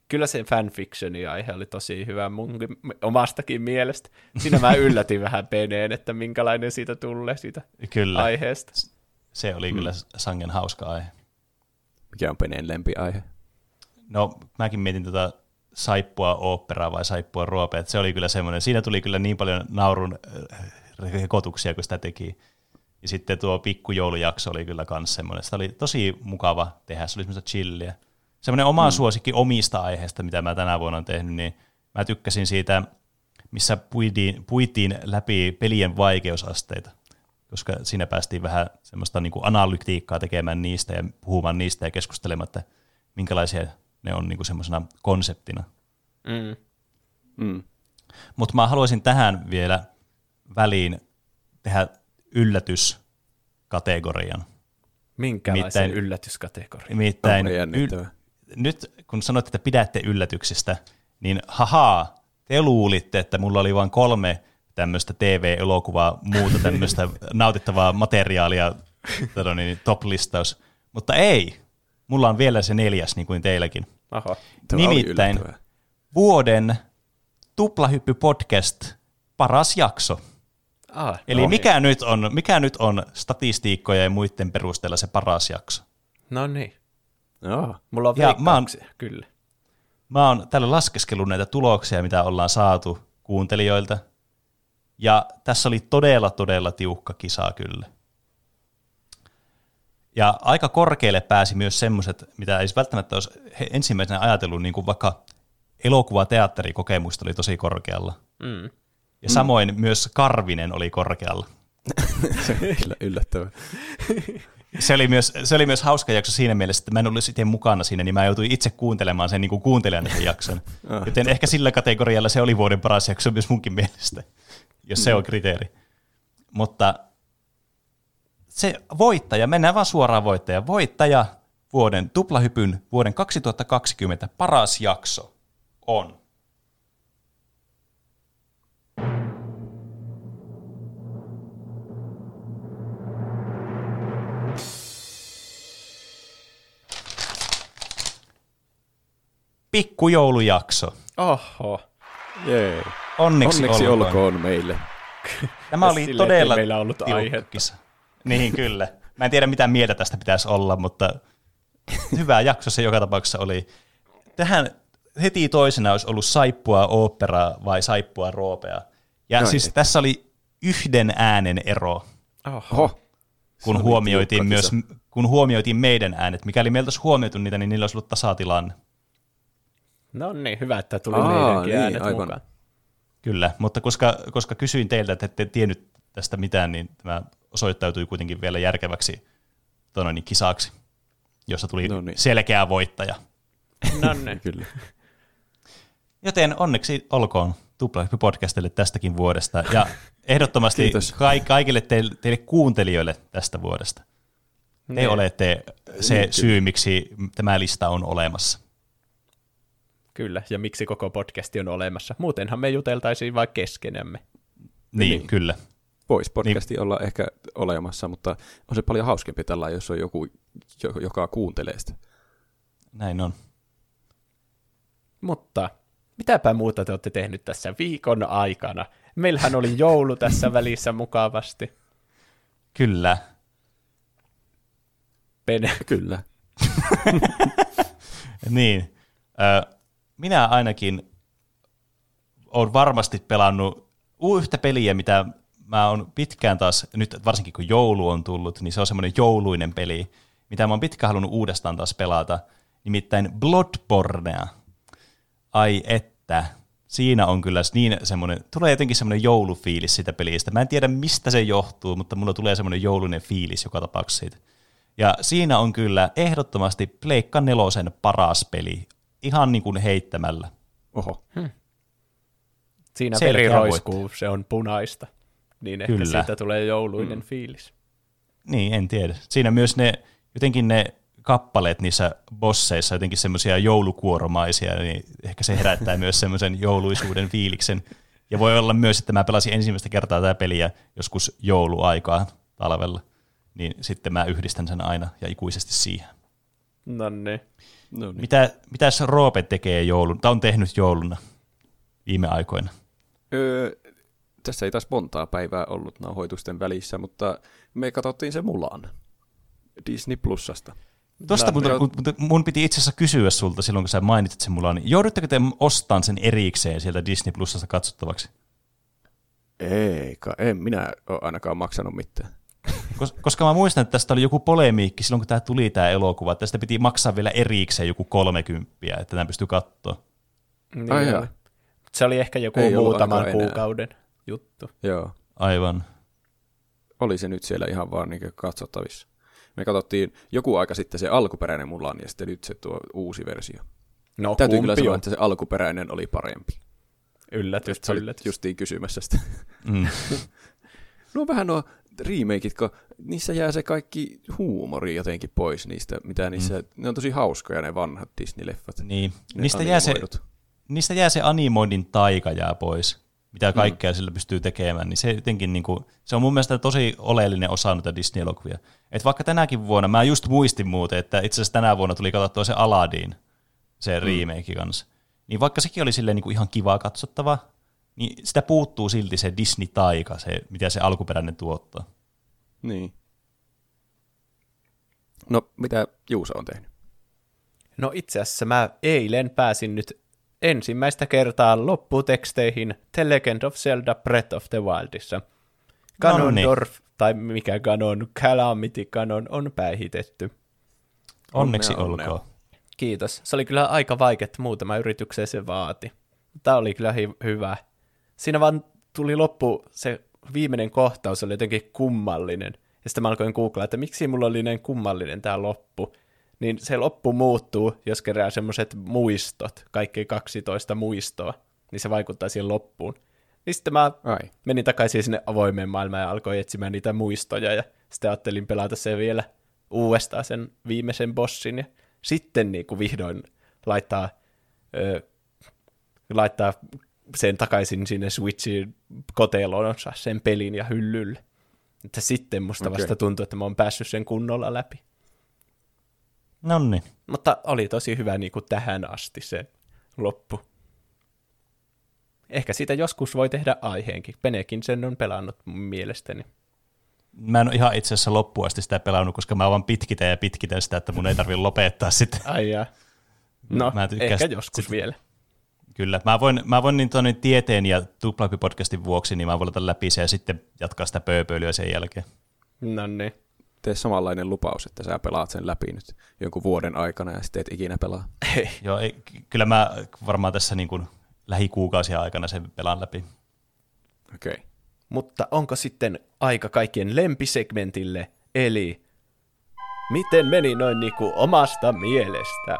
kyllä se fanfictioni aihe oli tosi hyvä munkin omastakin mielestä. Siinä mä yllätin vähän peneen, että minkälainen siitä tulee siitä Kyllä, aiheesta. se oli kyllä sangen hauska aihe. Mikä on Peneen lempiaihe? No, mäkin mietin tätä saippua oopperaa vai saippua ruopea, se oli kyllä semmoinen, siinä tuli kyllä niin paljon naurun äh, rekotuksia, kun sitä teki. Ja sitten tuo pikkujoulujakso oli kyllä kans semmoinen, sitä oli tosi mukava tehdä, se oli semmoista chilliä. Semmoinen oma mm. suosikki omista aiheista, mitä mä tänä vuonna olen tehnyt, niin mä tykkäsin siitä, missä puitiin, puitiin läpi pelien vaikeusasteita, koska siinä päästiin vähän semmoista niin analytiikkaa tekemään niistä ja puhumaan niistä ja keskustelemaan, että minkälaisia ne on niin kuin semmoisena konseptina. Mm. Mm. Mutta mä haluaisin tähän vielä väliin tehdä yllätyskategorian. Minkälaisen Nimittäin- yllätyskategoria? Nimittäin Onpa jännittävää. nyt kun sanoitte, että pidätte yllätyksistä, niin hahaa, te luulitte, että mulla oli vain kolme tämmöistä TV-elokuvaa, muuta tämmöistä nautittavaa materiaalia, niin, top-listaus. Mutta ei, mulla on vielä se neljäs, niin kuin teilläkin. Aha. Tämä Nimittäin vuoden Tuplahyppy podcast paras jakso. Ah, Eli no, mikä, nyt on, mikä nyt on statistiikkoja ja muiden perusteella se paras jakso? No niin. Joo. Mulla on Ja mä oon- kyllä. Mä oon täällä laskeskellut näitä tuloksia, mitä ollaan saatu kuuntelijoilta. Ja tässä oli todella, todella tiukka kisa kyllä. Ja aika korkealle pääsi myös semmoiset, mitä ei välttämättä olisi ensimmäisenä ajatellut, niin kuin vaikka elokuva-teatterikokemusta oli tosi korkealla. Mm. Ja samoin myös Karvinen oli korkealla. Se on kyllä yllättävää. Se oli, myös, se oli myös hauska jakso siinä mielessä, että mä en ollut itse mukana siinä, niin mä joutuin itse kuuntelemaan sen niin kuin kuuntelijana sen jakson. Ah, Joten ehkä sillä kategorialla se oli vuoden paras jakso myös munkin mielestä, jos se on kriteeri. Mutta se voittaja, mennään vaan suoraan voittaja. Voittaja vuoden tuplahypyn vuoden 2020 paras jakso on pikkujoulujakso. Oho. Jee. Onneksi, Onneksi olkoon. olkoon meille. Tämä oli Silleen, todella meillä ollut aihetta. kisa. Niin, kyllä. Mä en tiedä, mitä mieltä tästä pitäisi olla, mutta hyvä jakso se joka tapauksessa oli. Tähän heti toisena olisi ollut saippua oopperaa vai saippua roopea. Ja Noin. siis tässä oli yhden äänen ero, Oho. kun huomioitiin, myös, kun huomioitiin meidän äänet. Mikäli meiltä olisi huomioitu niitä, niin niillä olisi ollut tasatilanne. No niin, hyvä, että tuli Aa, meidänkin niin, äänet aivan. mukaan. Kyllä, mutta koska, koska kysyin teiltä, että ette tiennyt tästä mitään, niin tämä osoittautui kuitenkin vielä järkeväksi tuota, niin, kisaksi, jossa tuli No niin. selkeä voittaja. No niin. Kyllä. Joten onneksi olkoon Tuplahyppy podcastille tästäkin vuodesta ja ehdottomasti Kiitos. ka- kaikille teille, teille kuuntelijoille tästä vuodesta. Te Niin. olette se syy, miksi tämä lista on olemassa. Kyllä, ja miksi koko podcasti on olemassa. Muutenhan me juteltaisiin vain keskenämme. Niin, Niin. kyllä. Voisi podcasti olla ehkä olemassa, mutta on se paljon hauskempi tällä, jos on joku, jo- joka kuuntelee sitä. Näin on. Mutta mitäpä muuta te olette tehnyt tässä viikon aikana? Meillähän oli joulu tässä välissä mukavasti. Kyllä. Pene. Kyllä. Niin. Ö, minä ainakin olen varmasti pelannut yhtä peliä, mitä mä oon pitkään taas, nyt varsinkin kun joulu on tullut, niin se on semmoinen jouluinen peli, mitä mä oon pitkään halunnut uudestaan taas pelata, nimittäin Bloodbornea. Ai että, siinä on kyllä niin semmoinen, tulee jotenkin semmoinen joulufiilis siitä pelistä. Mä en tiedä mistä se johtuu, mutta mulla tulee semmoinen jouluinen fiilis joka tapauksessa siitä. Ja siinä on kyllä ehdottomasti Pleikka nelosen paras peli, ihan niin kuin heittämällä. Oho. Siinä Selkeä veri roiskuu, se on punaista. Niin ehkä Kyllä. siitä tulee jouluinen mm. fiilis. Niin, en tiedä. Siinä myös ne, jotenkin ne kappaleet niissä bosseissa jotenkin semmoisia joulukuoromaisia, niin ehkä se herättää myös semmoisen jouluisuuden fiiliksen. Ja voi olla myös, että mä pelasin ensimmäistä kertaa tätä peliä joskus jouluaikaa talvella, niin sitten mä yhdistän sen aina ja ikuisesti siihen. No niin. No niin. Mitä, mitäs Roope tekee joulun, tai on tehnyt jouluna viime aikoina? Öö, tässä ei taas montaa päivää ollut nauhoitusten välissä, mutta me katsottiin se Mulan Disney Plusasta. Tuosta mun, mun piti itse asiassa kysyä sulta silloin, kun sä mainitsit sen mulla, niin joudutteko te ostamaan sen erikseen sieltä Disney Plusasta katsottavaksi? Eikä, en minä ole ainakaan maksanut mitään. Kos, koska mä muistan, että tästä oli joku polemiikki silloin, kun tämä tuli tämä elokuva, että tästä piti maksaa vielä erikseen joku 30, että tämä pystyy katsoa. Niin Ai. Se oli ehkä joku Ei muutaman ainakaan enää. Juttu. Joo. Aivan. Oli se nyt siellä ihan vaan niin katsottavissa. Me katsottiin joku aika sitten se alkuperäinen Mulan ja sitten nyt se tuo uusi versio. No Täytyy kyllä sanoa, on? että se alkuperäinen oli parempi. Yllätys, Sä olit yllätys. justiin kysymässä sitä. Mm. No vähän nuo remakeit, kun niissä jää se kaikki huumori jotenkin pois niistä, mitä niissä, mm. ne on tosi hauskoja ne vanhat Disney-leffat. Niin. Ne Niistä jää, se, niistä jää se animoinnin taika jää pois, mitä kaikkea mm. sillä pystyy tekemään, niin se jotenkin niin kuin, se on mun mielestä tosi oleellinen osa noita Disney-elokuvia. Et vaikka tänäkin vuonna, mä just muistin muuten, että itse asiassa tänä vuonna tuli katsottua se Aladdin, se remake kanssa. Niin vaikka sekin oli silleen niin kuin ihan kiva katsottava, niin sitä puuttuu silti se Disney-taika, se, mitä se alkuperäinen tuottaa. Niin. No, mitä Juuso on tehnyt? No itse asiassa mä eilen pääsin nyt ensimmäistä kertaa lopputeksteihin The Legend of Zelda Breath of the Wildissa. Ganondorf, tai mikä Ganon, Calamity Ganon on päihitetty. Onneksi Onnea, onnea. olkoon. Kiitos. Se oli kyllä aika vaikea, että muutama yritykseen se vaati. Tämä oli kyllä hi- hyvä. Siinä vaan tuli loppu, se viimeinen kohtaus oli jotenkin kummallinen. Ja sitten mä alkoin googlaa, että miksi mulla oli näin kummallinen tämä loppu. Niin se loppu muuttuu, jos kerää semmoiset muistot, kaikki 12 muistoa, niin se vaikuttaa siihen loppuun. Niin sitten mä Ai. menin takaisin sinne avoimeen maailmaan ja alkoin etsimään niitä muistoja ja sitten ajattelin pelata sen vielä uudestaan sen viimeisen bossin ja sitten niin kuin vihdoin laittaa, ö, laittaa sen takaisin sinne Switchin koteloonsa sen pelin ja hyllylle. Että sitten musta Okei. vasta tuntuu, että mä oon päässyt sen kunnolla läpi. No niin. Mutta oli tosi hyvä niin kuin tähän asti se loppu. Ehkä siitä joskus voi tehdä aiheenkin. Penekin sen on pelannut mielestäni. Mä en ole ihan itse asiassa loppuun asti sitä pelannut, koska mä vaan pitkitän ja pitkitän sitä, että mun ei tarvitse lopettaa sitä. Ai jaa. No, Mä ehkä sit- joskus sit- vielä. Kyllä. Mä voin, mä voin niin tuonne tieteen ja tuplahyppi-podcastin vuoksi, niin mä voin ottaa läpi se ja sitten jatkaa sitä pööpöilyä sen jälkeen. No niin. Tee samanlainen lupaus, että sä pelaat sen läpi nyt jonkun vuoden aikana ja sitten et ikinä pelaa. Ei. Joo, ei, ky- kyllä mä varmaan tässä niin kuin lähikuukausien aikana sen pelaan läpi. Okei. Okay. Mutta onko sitten aika kaikkien lempisegmentille, eli miten meni noin niinku omasta mielestä?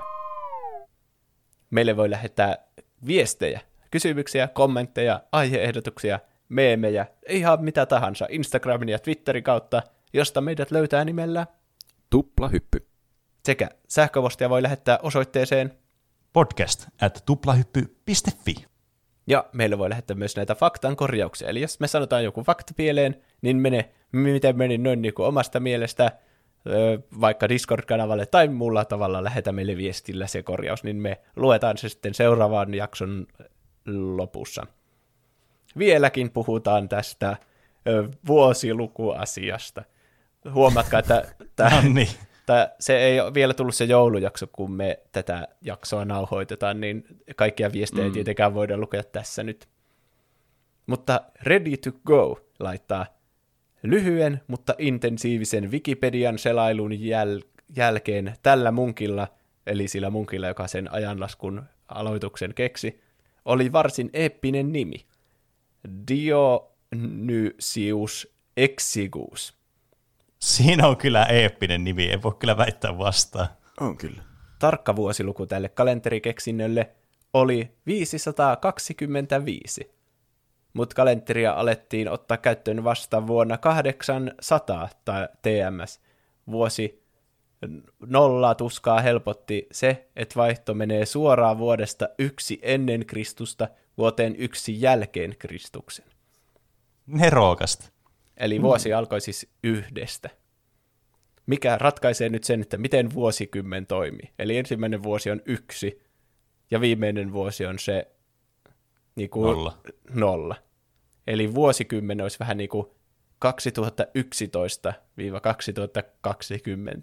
Meille voi lähettää viestejä, kysymyksiä, kommentteja, aiheehdotuksia, meemejä, ihan mitä tahansa Instagramin ja Twitterin kautta, josta meidät löytää nimellä. Tupla hyppy. Sekä sähköpostia voi lähettää osoitteeseen, Podcast at tuplahyppy.fi. ja meille voi lähettää myös näitä faktan korjauksia. Eli jos me sanotaan joku fakta pieleen, niin mene, miten meni noin niin kuin omasta mielestä, vaikka Discord-kanavalle tai muulla tavalla lähetä meille viestillä se korjaus, niin me luetaan se sitten seuraavan jakson lopussa. Vieläkin puhutaan tästä vuosilukuasiasta. Huomatkaa, että tämä No niin. Tää, se ei ole vielä tullut se joulujakso, kun me tätä jaksoa nauhoitetaan, niin kaikkia viestejä mm. ei tietenkään voida lukea tässä nyt. Mutta Ready to Go laittaa lyhyen, mutta intensiivisen Wikipedian selailun jäl- jälkeen tällä munkilla, eli sillä munkilla, joka sen ajanlaskun aloituksen keksi, oli varsin eeppinen nimi. Dionysius Exigus. Siinä on kyllä eeppinen nimi, ei voi kyllä väittää vastaan. On kyllä. tarkka vuosiluku tälle kalenterikeksinnölle oli 525. Mutta kalenteria alettiin ottaa käyttöön vasta vuonna 800 tai TMS. Vuosi nolla tuskaa helpotti se, että vaihto menee suoraan vuodesta yksi ennen Kristusta vuoteen yksi jälkeen Kristuksen. Nerokasta. Eli vuosi alkoi siis yhdestä. Mikä ratkaisee nyt sen, että miten vuosikymmen toimii. Eli ensimmäinen vuosi on yksi, ja viimeinen vuosi on se niin kuin Nolla. nolla. Eli vuosikymmen olisi vähän niin kuin 2011-2020.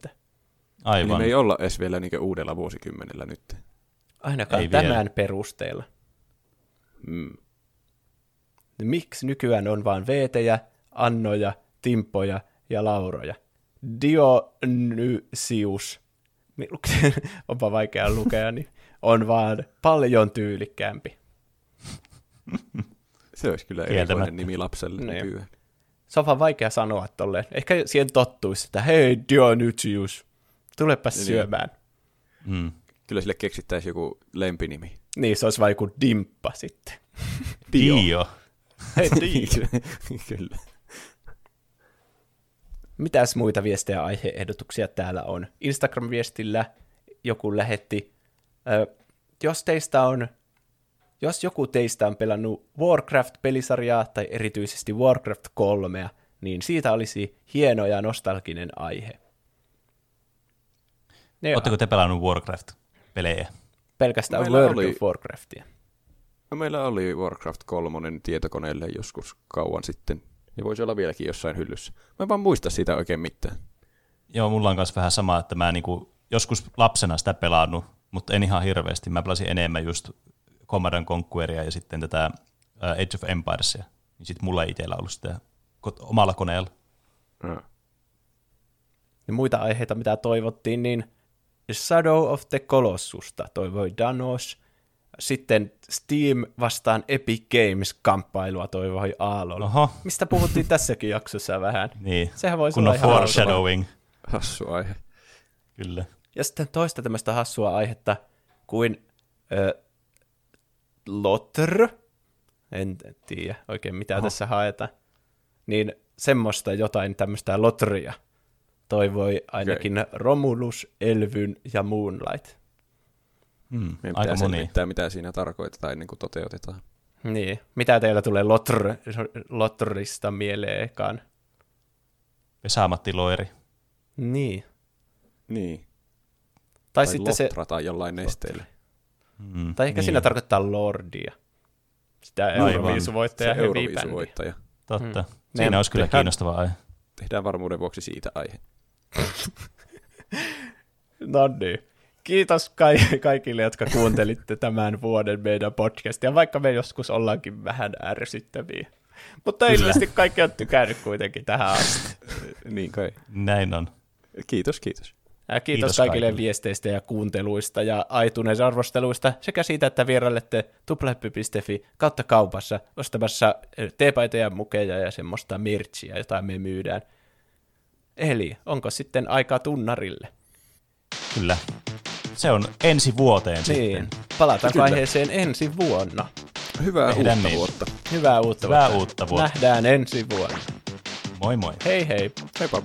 Eli Aivan. me ei olla edes vielä niin uudella vuosikymmenellä nyt. Ainakaan Ei tämän vielä. perusteella. Mm. Miksi nykyään on vain veetejä, annoja, timppoja ja lauroja? Dionysius, onpa vaikea lukea, niin on vaan paljon tyylikkäämpi. Se olisi kyllä erikoinen nimi lapselle Niin. nykyään. Se on vaan vaikea sanoa tolleen. Ehkä siihen tottuisi, että hei Dionysius, tulepa Niin. syömään. Mm. Kyllä sille keksittäisiin joku lempinimi. Niin, se olisi vain joku dimppa sitten. Dio. Dio. Hei Dio. kyllä. Mitäs muita viestejä ja aiheehdotuksia täällä on? Instagram-viestillä joku lähetti, ö, jos teistä on, jos joku teistä on pelannut Warcraft-pelisarjaa tai erityisesti Warcraft 3, niin siitä olisi hieno ja nostalginen aihe. Ne Oletteko te pelannut Warcraft-pelejä? pelkästään Meillä World oli- of Warcraftia. No, meillä oli Warcraft 3 tietokoneelle joskus kauan sitten. Ja voisi olla vieläkin jossain hyllyssä. Mä en vaan muista siitä oikein mitään. Joo, mulla on myös vähän sama, että mä niinku joskus lapsena sitä pelannut, mutta en ihan hirveästi. Mä pelasin enemmän just Command and Conqueria ja sitten tätä Age of Empiresia. Niin sitten mulla ei itsellä ollut sitä omalla koneella. Mm. Ja muita aiheita, mitä toivottiin, niin Shadow of the Colossusta toivoi Danos. Sitten Steam vastaan Epic Games-kamppailua toivoi Aalol. Oho, Mistä puhuttiin tässäkin jaksossa vähän. niin. Sehän voisi Kun olla on hauska. foreshadowing. Hassu aihe. Kyllä. Ja sitten toista tämmöistä hassua aihetta kuin ö, Lotr. En tiedä oikein mitä Oho. tässä haetaan. Niin semmoista jotain tämmöistä Lotria toivoi ainakin okay. Romulus, Elvyn ja Moonlight. Hmm, Meidän aika pitää moni. selvittää, mitä siinä tarkoitetaan ennen kuin toteutetaan. Niin. Mitä teillä tulee Lotr, Lotrista mieleen ekaan? Vesamatti Loiri. Niin. Niin. Tai, Tai sitten se, lotra tai jollain nesteellä. Mm, tai ehkä niin. siinä tarkoittaa Lordia. Sitä Euroviisuvoittaja Se Euroviisuvoittaja. Totta. Hmm. Siinä Me olisi kyllä tehdään, kiinnostava aihe. Tehdään varmuuden vuoksi siitä aihe. no niin. Kiitos ka- kaikille, jotka kuuntelitte tämän vuoden meidän podcastia, vaikka me joskus ollaankin vähän ärsyttäviä. Mutta Kyllä. ilmeisesti kaikki on tykännyt kuitenkin tähän asti. niin kai. Näin on. Kiitos, kiitos. Ja kiitos, kiitos kaikille, kaikille viesteistä ja kuunteluista ja iTunes-arvosteluista sekä siitä, että vierailette tuplahyppy.fi kautta kaupassa ostamassa teepaitoja, mukeja ja semmoista merchia, jota me myydään. Eli onko sitten aikaa tunnarille? Kyllä. Se on ensi vuoteen niin. sitten. Palataan Kyllä. aiheeseen ensi vuonna. Hyvää Tehdään uutta niin. vuotta. Hyvää uutta Hyvää vuotta. uutta vuotta. Nähdään ensi vuonna. Moi moi. Hei hei. Heippa.